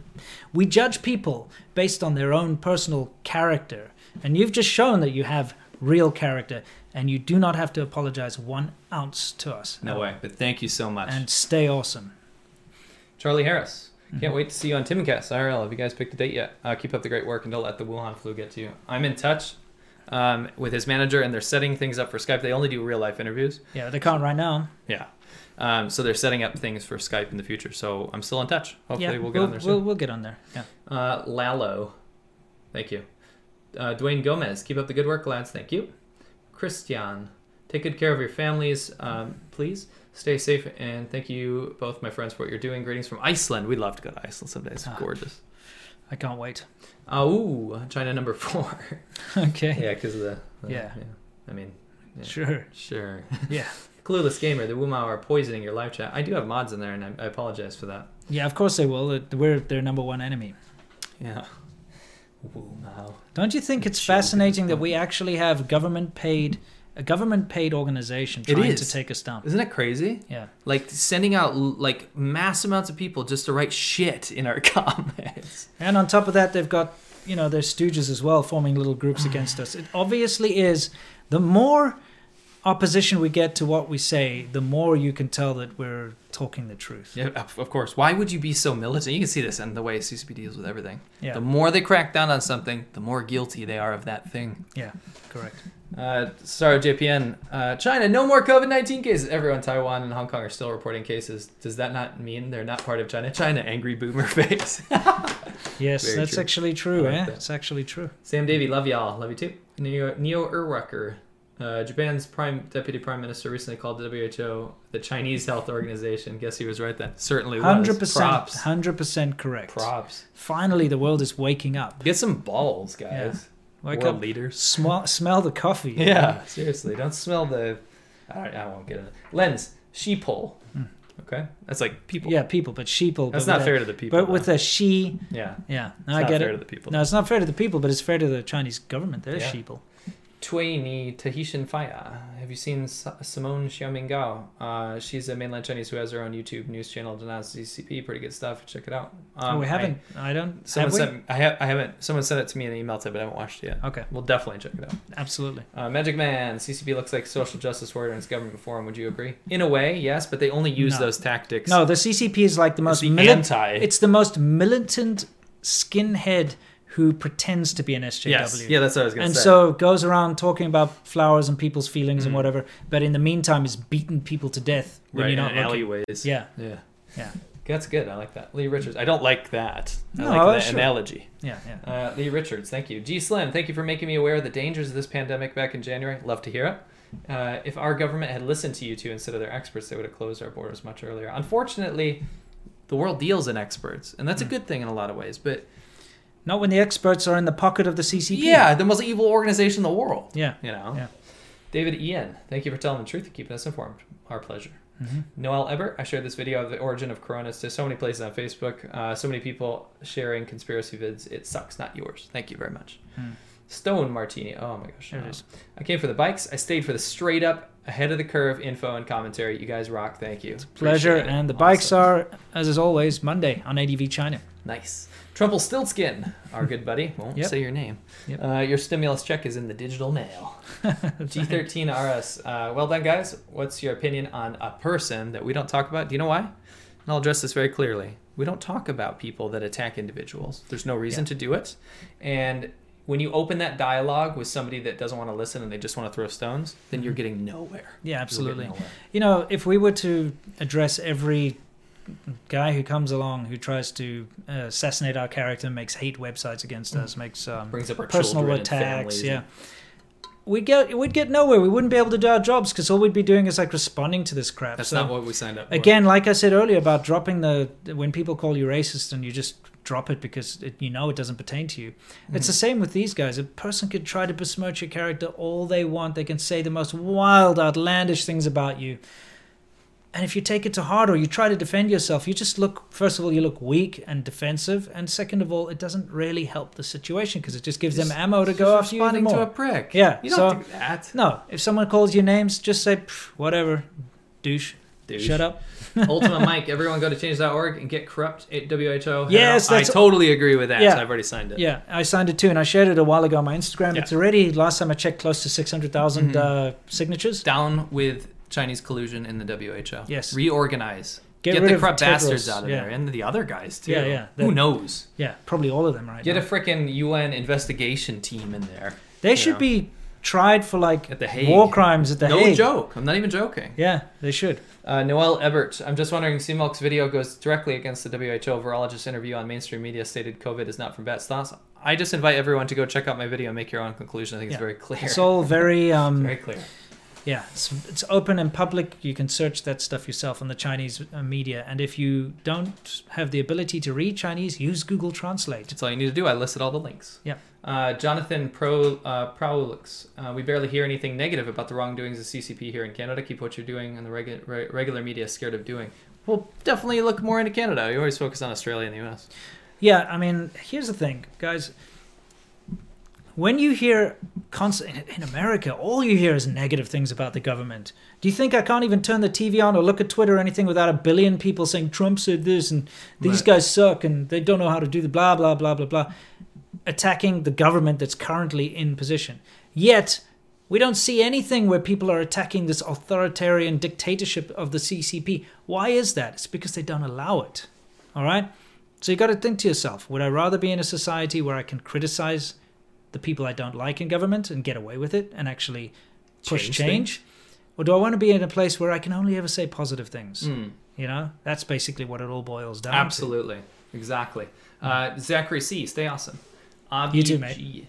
we judge people based on their own personal character. And you've just shown that you have real character and you do not have to apologize one ounce to us.
No way. But thank you so much.
And stay awesome.
Charlie Harris. Can't
Mm-hmm.
wait to see you on Timcast IRL. Have you guys picked a date yet? Uh, keep up the great work and don't let the Wuhan flu get to you. I'm in touch um, with his manager, and they're setting things up for Skype. They only do real life interviews.
Yeah, they can't right now.
Yeah. Um, so they're setting up things for Skype in the future. So I'm still in touch. Hopefully
yeah,
we'll get on there soon.
We'll, we'll get on there. Yeah.
Uh, Lalo. Thank you. Uh, Dwayne Gomez. Keep up the good work, lads. Thank you. Christian. Take good care of your families, um, please. Stay safe, and thank you both, my friends, for what you're doing. Greetings from Iceland. We'd love to go to Iceland someday. It's
Ah.
gorgeous.
I can't wait.
Uh, ooh, China number four.
Okay.
yeah, because of the, the-
Yeah.
I mean, yeah.
Sure.
Sure.
Yeah.
Clueless gamer, the Wumao are poisoning your live chat. I do have mods in there, and I, I apologize for that.
Yeah, of course they will. We're their number one enemy.
Yeah. Wumao.
Don't you think it's fascinating that we actually have government paid a government paid organization trying to take us down?
Isn't that crazy?
Yeah.
Like sending out like mass amounts of people just to write shit in our comments.
And on top of that, they've got you know their stooges as well, forming little groups against us. It obviously is the more opposition we get to what we say, the more you can tell that we're talking the truth.
Yeah, of of course. Why would you be so militant? You can see this in the way CCP deals with everything.
Yeah.
The more they crack down on something, the more guilty they are of that thing.
Yeah, correct.
Uh, sorry, JPN. Uh, China, no more COVID 19 cases. Everyone, Taiwan and Hong Kong are still reporting cases. Does that not mean they're not part of China? China, angry boomer face.
Yes,
Very
that's
true.
actually true.
Like
eh?
that.
It's actually true.
Sam Davey, love y'all. Love you too. Neo, Neo Urwacher. Uh, Japan's prime deputy prime minister recently called the WHO the Chinese Health Organization. Guess he was right then. Certainly was.
Hundred percent,
Props.
hundred percent correct.
Props.
Finally, the world is waking up.
Get some balls, guys.
Wake
World
up,
leaders.
Smell, smell the coffee.
Yeah, seriously. Don't smell the. I, I won't get it. Lens, sheeple. Hmm. Okay, that's like people.
Yeah, people, but sheeple.
That's
but
not fair
a-
to the people,
But with a she.
Yeah.
Yeah.
It's
No, I
not
get
fair
it.
to the people.
No, it's not fair to the people, but it's fair to the Chinese government. They're
Yeah.
sheeple.
Tuini Tahitian Faya. Have you seen Simone Xiaomingao? Uh, she's a mainland Chinese who has her own YouTube news channel, denounced CCP. Pretty good stuff. Check it out.
oh, we haven't. I, don't.
Someone
have we?
sent. I, ha- I haven't. Someone sent it to me in an email but I haven't watched it yet.
Okay.
We'll definitely check it out.
Absolutely.
Uh, Magic Man, CCP looks like social justice warrior in its government form. Would you agree? In a way, yes, but they only use
No.
those tactics.
No, the CCP is like the most
the
milit-
anti.
It's the most militant skinhead who pretends to be an SJW.
Yes. Yeah, that's what I was gonna say.
and so goes around talking about flowers and people's feelings
Mm.
and whatever, but in the meantime is beating people to death when
right
you're
in
looking.
alleyways.
Yeah.
Yeah.
Yeah.
That's good. I like that. Lee Richards. I don't like that. I
No,
like that
sure.
analogy.
Yeah, yeah.
Uh, Lee Richards, thank you. G Slim, thank you for making me aware of the dangers of this pandemic back in January. Love to hear it. Uh, if our government had listened to you two instead of their experts, they would have closed our borders much earlier. Unfortunately, the world deals in experts, and that's
Hmm.
a good thing in a lot of ways. But
Not when the experts are in the pocket of the CCP.
yeah, the most evil organization in the world.
Yeah.
You know?
Yeah.
David Ian, thank you for telling the truth and keeping us informed. Our pleasure.
Mhm.
Noel Ebert, I shared this video of the origin of coronas to so many places on Facebook. Uh, so many people sharing conspiracy vids. It sucks, not yours. Thank you very much.
Hmm.
Stone Martini. Oh my gosh.
There
no.
is.
I came for the bikes. I stayed for the straight up, ahead of the curve info and commentary. You guys rock. Thank you.
Pleasure. And the bikes are, as is always, Monday on ADV China.
Nice. Trumple Stiltskin, our good buddy. Won't
Yep.
say your name.
Yep.
Uh, your stimulus check is in the digital mail. G13 RS. Uh, well done, guys. What's your opinion on a person that we don't talk about? Do you know why? And I'll address this very clearly. We don't talk about people that attack individuals. There's no reason
Yeah.
to do it. And when you open that dialogue with somebody that doesn't want to listen and they just want to throw stones, then you're getting nowhere.
Mm-hmm. Yeah, absolutely.
nowhere.
You know, if we were to address every guy who comes along who tries to uh, assassinate our character, makes hate websites against us, makes um,
Mm. Brings up our
personal
children and
attacks, yeah.
and-
We'd get we'd get nowhere. We wouldn't be able to do our jobs because all we'd be doing is like responding to this crap.
That's
So,
not what we signed up for.
Again, like I said earlier about dropping the when people call you racist and you just drop it because it, you know it doesn't pertain to you. It's
Mhm.
the same with these guys. A person could try to besmirch your character all they want. They can say the most wild, outlandish things about you. And if you take it to heart or you try to defend yourself, you just look, first of all, you look weak and defensive. And second of all, it doesn't really help the situation because it just gives them ammo to go after you
responding to a prick.
Yeah.
You don't
so,
do that.
No. If someone calls you names, just say, whatever, douche.
Douche.
Shut up.
Ultima Mike, everyone go to change.org and get corrupt at WHO.
Yes,
I totally agree with that.
Yeah.
So I've already signed it.
Yeah, I signed it too, and I shared it a while ago on my Instagram.
Yeah.
It's already, last time I checked, close to 600,000
Mhm.
uh, signatures.
Down with Chinese collusion in the WHO.
Yes.
Reorganize.
Get
Get, the corrupt bastards out of
yeah.
there and the other guys too.
Yeah, yeah.
Who knows?
Yeah, probably all of them right
Get
now.
a freaking UN investigation team in there.
they should
know.
be tried for like
At the Hague.
war crimes at the
no
Hague.
No joke. I'm not even joking.
Yeah, they should.
Uh, Noel Ebert, I'm just wondering, C-Milk's video goes directly against the WHO virologist interview on mainstream media stated COVID is not from bats. Thoughts? I just invite everyone to go check out my video and make your own conclusion. I think
Yeah.
it's very clear.
It's all very, um,
very clear.
Yeah, it's, it's open and public. You can search that stuff yourself on the Chinese uh, media. And if you don't have the ability to read Chinese, use Google Translate.
That's all you need to do. I listed all the links.
Yeah.
Uh, Jonathan Pro uh, Prowlix, uh, we barely hear anything negative about the wrongdoings of CCP here in Canada. Keep what you're doing, and the regu- re- regular media is scared of doing. Well, definitely look more into Canada. You always focus on Australia and the U.S.
Yeah, I mean, here's the thing, guys. When you hear constant in America, all you hear is negative things about the government. Do you think I can't even turn the TV on or look at Twitter or anything without a billion people saying Trump said this and these
Right.
guys suck and they don't know how to do the blah blah blah blah blah, attacking the government that's currently in position. Yet we don't see anything where people are attacking this authoritarian dictatorship of the CCP. Why is that? It's because they don't allow it. All right? So you got to think to yourself would I rather be in a society where I can criticize the people I don't like in government and get away with it and actually push
Change
change? Or do I want to be in a place where I can only ever say positive things?
Mm.
You know, that's basically what it all boils down to.
Absolutely. Exactly. Uh, Zachary C. Stay awesome.
You too,
ABG.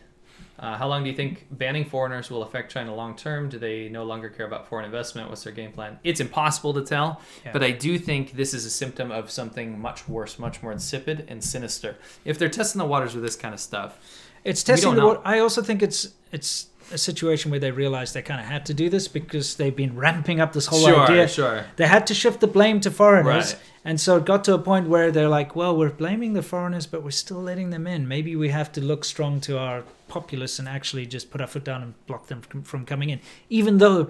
Uh, how long do you think banning foreigners will affect China long term? Do they no longer care about foreign investment? What's their game plan? It's impossible to tell,
Yeah.
but I do think this is a symptom of something much worse, much more insipid and sinister. If they're testing the waters with this kind of stuff,
It's testing the water. I also think it's it's a situation where they realized they kind of had to do this because they've been ramping up this whole
Sure,
idea.
sure.
They had to shift the blame to foreigners,
Right.
and so it got to a point where they're like, "Well, we're blaming the foreigners, but we're still letting them in. Maybe we have to look strong to our populace and actually just put our foot down and block them from, coming in." Even though,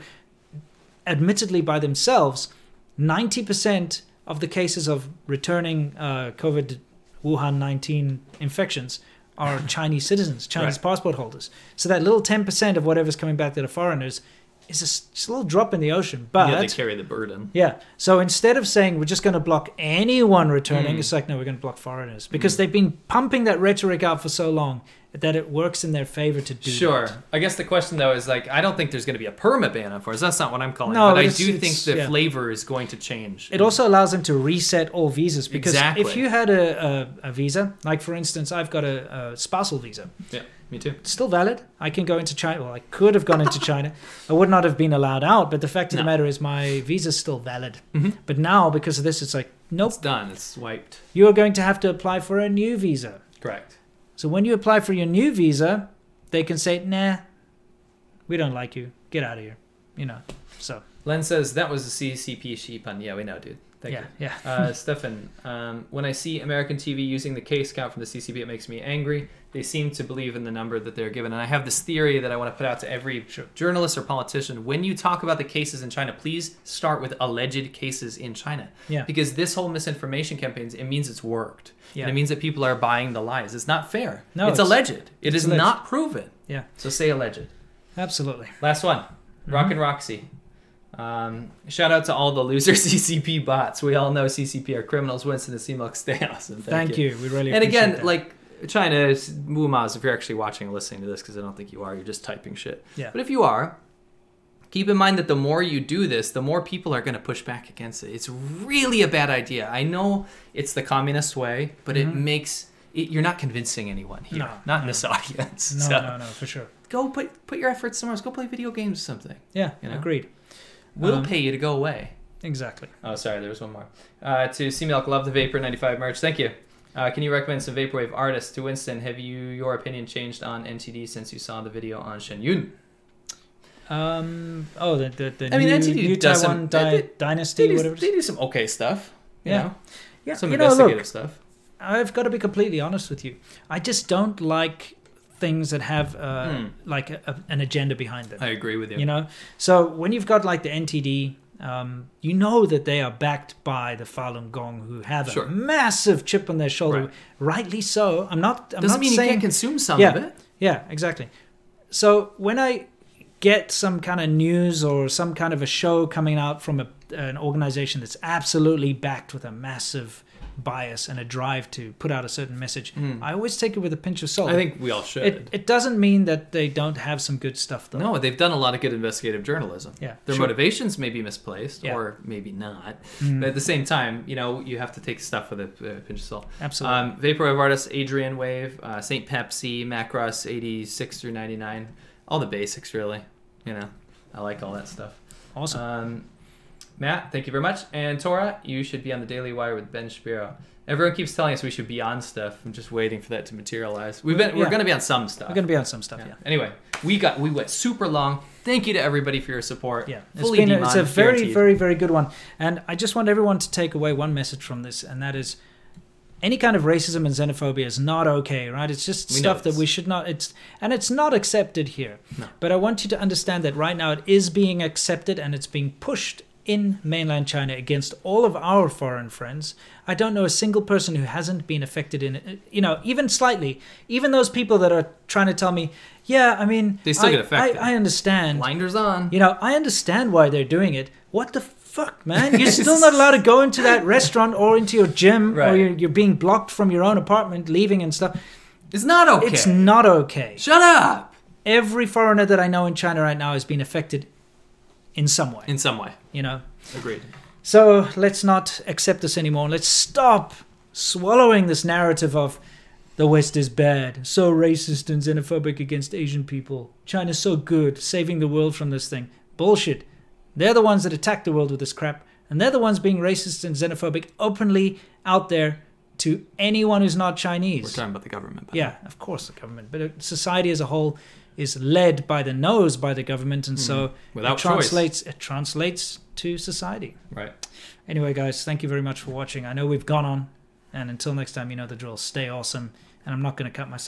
admittedly, by themselves, ninety percent of the cases of returning uh, COVID Wuhan nineteen infections are Chinese citizens, Chinese
Right.
passport holders. So that little ten percent of whatever's coming back that are foreigners is a, just a little drop in the ocean. But
yeah, they carry the burden.
yeah. So instead of saying we're just going to block anyone returning,
Mm.
it's like no, we're going to block foreigners because they've been pumping that rhetoric out for so long that it works in their favor to do.
Sure.
that.
I guess the question though is like, I don't think there's going to be a perma ban on foreigners. That's not what I'm calling
No,
it. But I do think the
yeah.
flavor is going to change.
It also allows them to reset all visas because
Exactly.
if you had a, a, a visa, like for instance, I've got a, a spousal visa.
Yeah, me too.
It's still valid. I can go into China. Well, I could have gone into China. I would not have been allowed out. But the fact of the matter is, my visa is still valid.
Mhm.
But now, because of this, it's like, nope,
It's done. It's wiped.
you are going to have to apply for a new visa.
Correct.
So when you apply for your new visa, they can say, "Nah, we don't like you. Get out of here." You know. So
Len says that was a CCP sheep on. Yeah, we know, dude. Thank
Yeah,
you.
yeah.
Uh, Stefan, um, when I see American TV using the case count from the CCP, it makes me angry. They seem to believe in the number that they're given. And I have this theory that I want to put out to every journalist or politician. When you talk about the cases in China, please start with alleged cases in China.
Yeah.
Because this whole misinformation campaigns, it means it's worked.
Yeah.
And it means that people are buying the lies. It's not fair.
No,
it's,
it's-
alleged. It
it's
is
alleged.
not proven.
yeah,
So say alleged.
absolutely.
Last one.
Mm-hmm.
Rock and Roxy. Um, shout out to all the loser CCP bots. We all know CCP are criminals. Winston and C-Milk, stay awesome. Thank,
Thank you. We really
And again,
that.
like China, Wumaz, if you're actually watching and listening to this, because I don't think you are, you're just typing shit.
Yeah.
But if you are, keep in mind that the more you do this, the more people are going to push back against it. It's really a bad idea. I know it's the communist way, but it makes it, you're not convincing anyone here.
Mm-hmm. No,
not in this audience.
no,
So
no, no, for sure.
Go put put your efforts somewhere else. Go play video games or something.
Yeah,
You know?
agreed.
We'll
Um,
pay you to go away.
Exactly.
Oh, sorry, there was one more. Uh, to C Milk, love the Vapor 95 merch. Thank you. Uh, can you recommend some Vaporwave artists? To Winston, have you your opinion changed on NTD since you saw the video on Shen Yun?
Um. Oh, the the, the
I mean,
new,
NTD
new
does
Taiwan
some-
di-
they- They
dynasty,
do,
whatever.
they do some okay stuff. You
Yeah.
know?
Yeah,
Some
you know,
investigative
look,
stuff.
I've got to be completely honest with you. I just don't like things that have uh,
Hmm.
like a, a- an agenda behind them.
I agree with you.
You know, so when you've got like the NTD, um, you know that they are backed by the Falun Gong, who have
Sure.
a massive chip on their shoulder.
Right.
Rightly so. I'm not. I'm
Doesn't
not
mean you can't consume some
yeah,
of it.
Yeah, exactly. So when I get some kind of news or some kind of a show coming out from a, an organization that's absolutely backed with a massive bias and a drive to put out a certain message, I always take it with a pinch of salt.
I think we all should.
it, it doesn't mean that they don't have some good stuff though.
no, they've done a lot of good investigative journalism.
Yeah,
Their
sure.
motivations may be misplaced
Yeah.
or maybe not.
Mm.
But at the same time, you know, you have to take stuff with a pinch of salt.
Absolutely.
Um, Vaporwave artists, Adrian Wave, uh, St. Pepsi, Macross 86 through 99. All the basics, really. You know, I like all that stuff.
Awesome.
Um, Matt, thank you very much. And Tora, you should be on the Daily Wire with Ben Shapiro. Everyone keeps telling us we should be on stuff. I'm just waiting for that to materialize. We've been, we're
Yeah.
going to be on some stuff.
We're going to be on some stuff, yeah.
Anyway, we got we went super long. Thank you to everybody for your support.
Yeah, it's
fully
been a, it's a very,
guaranteed.
very, very good one. And I just want everyone to take away one message from this, and that is any kind of racism and xenophobia is not okay, right? It's just
We
stuff that we should not. It's and it's not accepted here.
No.
But I want you to understand that right now it is being accepted and it's being pushed in mainland China against all of our foreign friends. I don't know a single person who hasn't been affected in it, you know, even slightly. Even those people that are trying to tell me, yeah, I mean,
They still
I,
get affected.
I, I understand.
Blinders on.
You know, I understand why they're doing it. What the fuck, man? You're still not allowed to go into that restaurant or into your gym, or you're, you're being blocked from your own apartment, leaving and stuff.
It's not okay.
It's not okay.
Shut up.
Every foreigner that I know in China right now has been affected in some way.
In some way.
You know.
Agreed.
So let's not accept this anymore. Let's stop swallowing this narrative of the West is bad, so racist and xenophobic against Asian people. China's so good, saving the world from this thing. Bullshit. They're the ones that attack the world with this crap, and they're the ones being racist and xenophobic openly out there to anyone who's not Chinese.
We're talking about the government.
Yeah, of course, the government. But uh, society as a whole is led by the nose by the government, and so
Mhm. Without
it
choice.
translates it translates to society.
Right.
Anyway, guys, thank you very much for watching. I know we've gone on, and until next time, you know the drill. Stay awesome, and I'm not going to cut myself.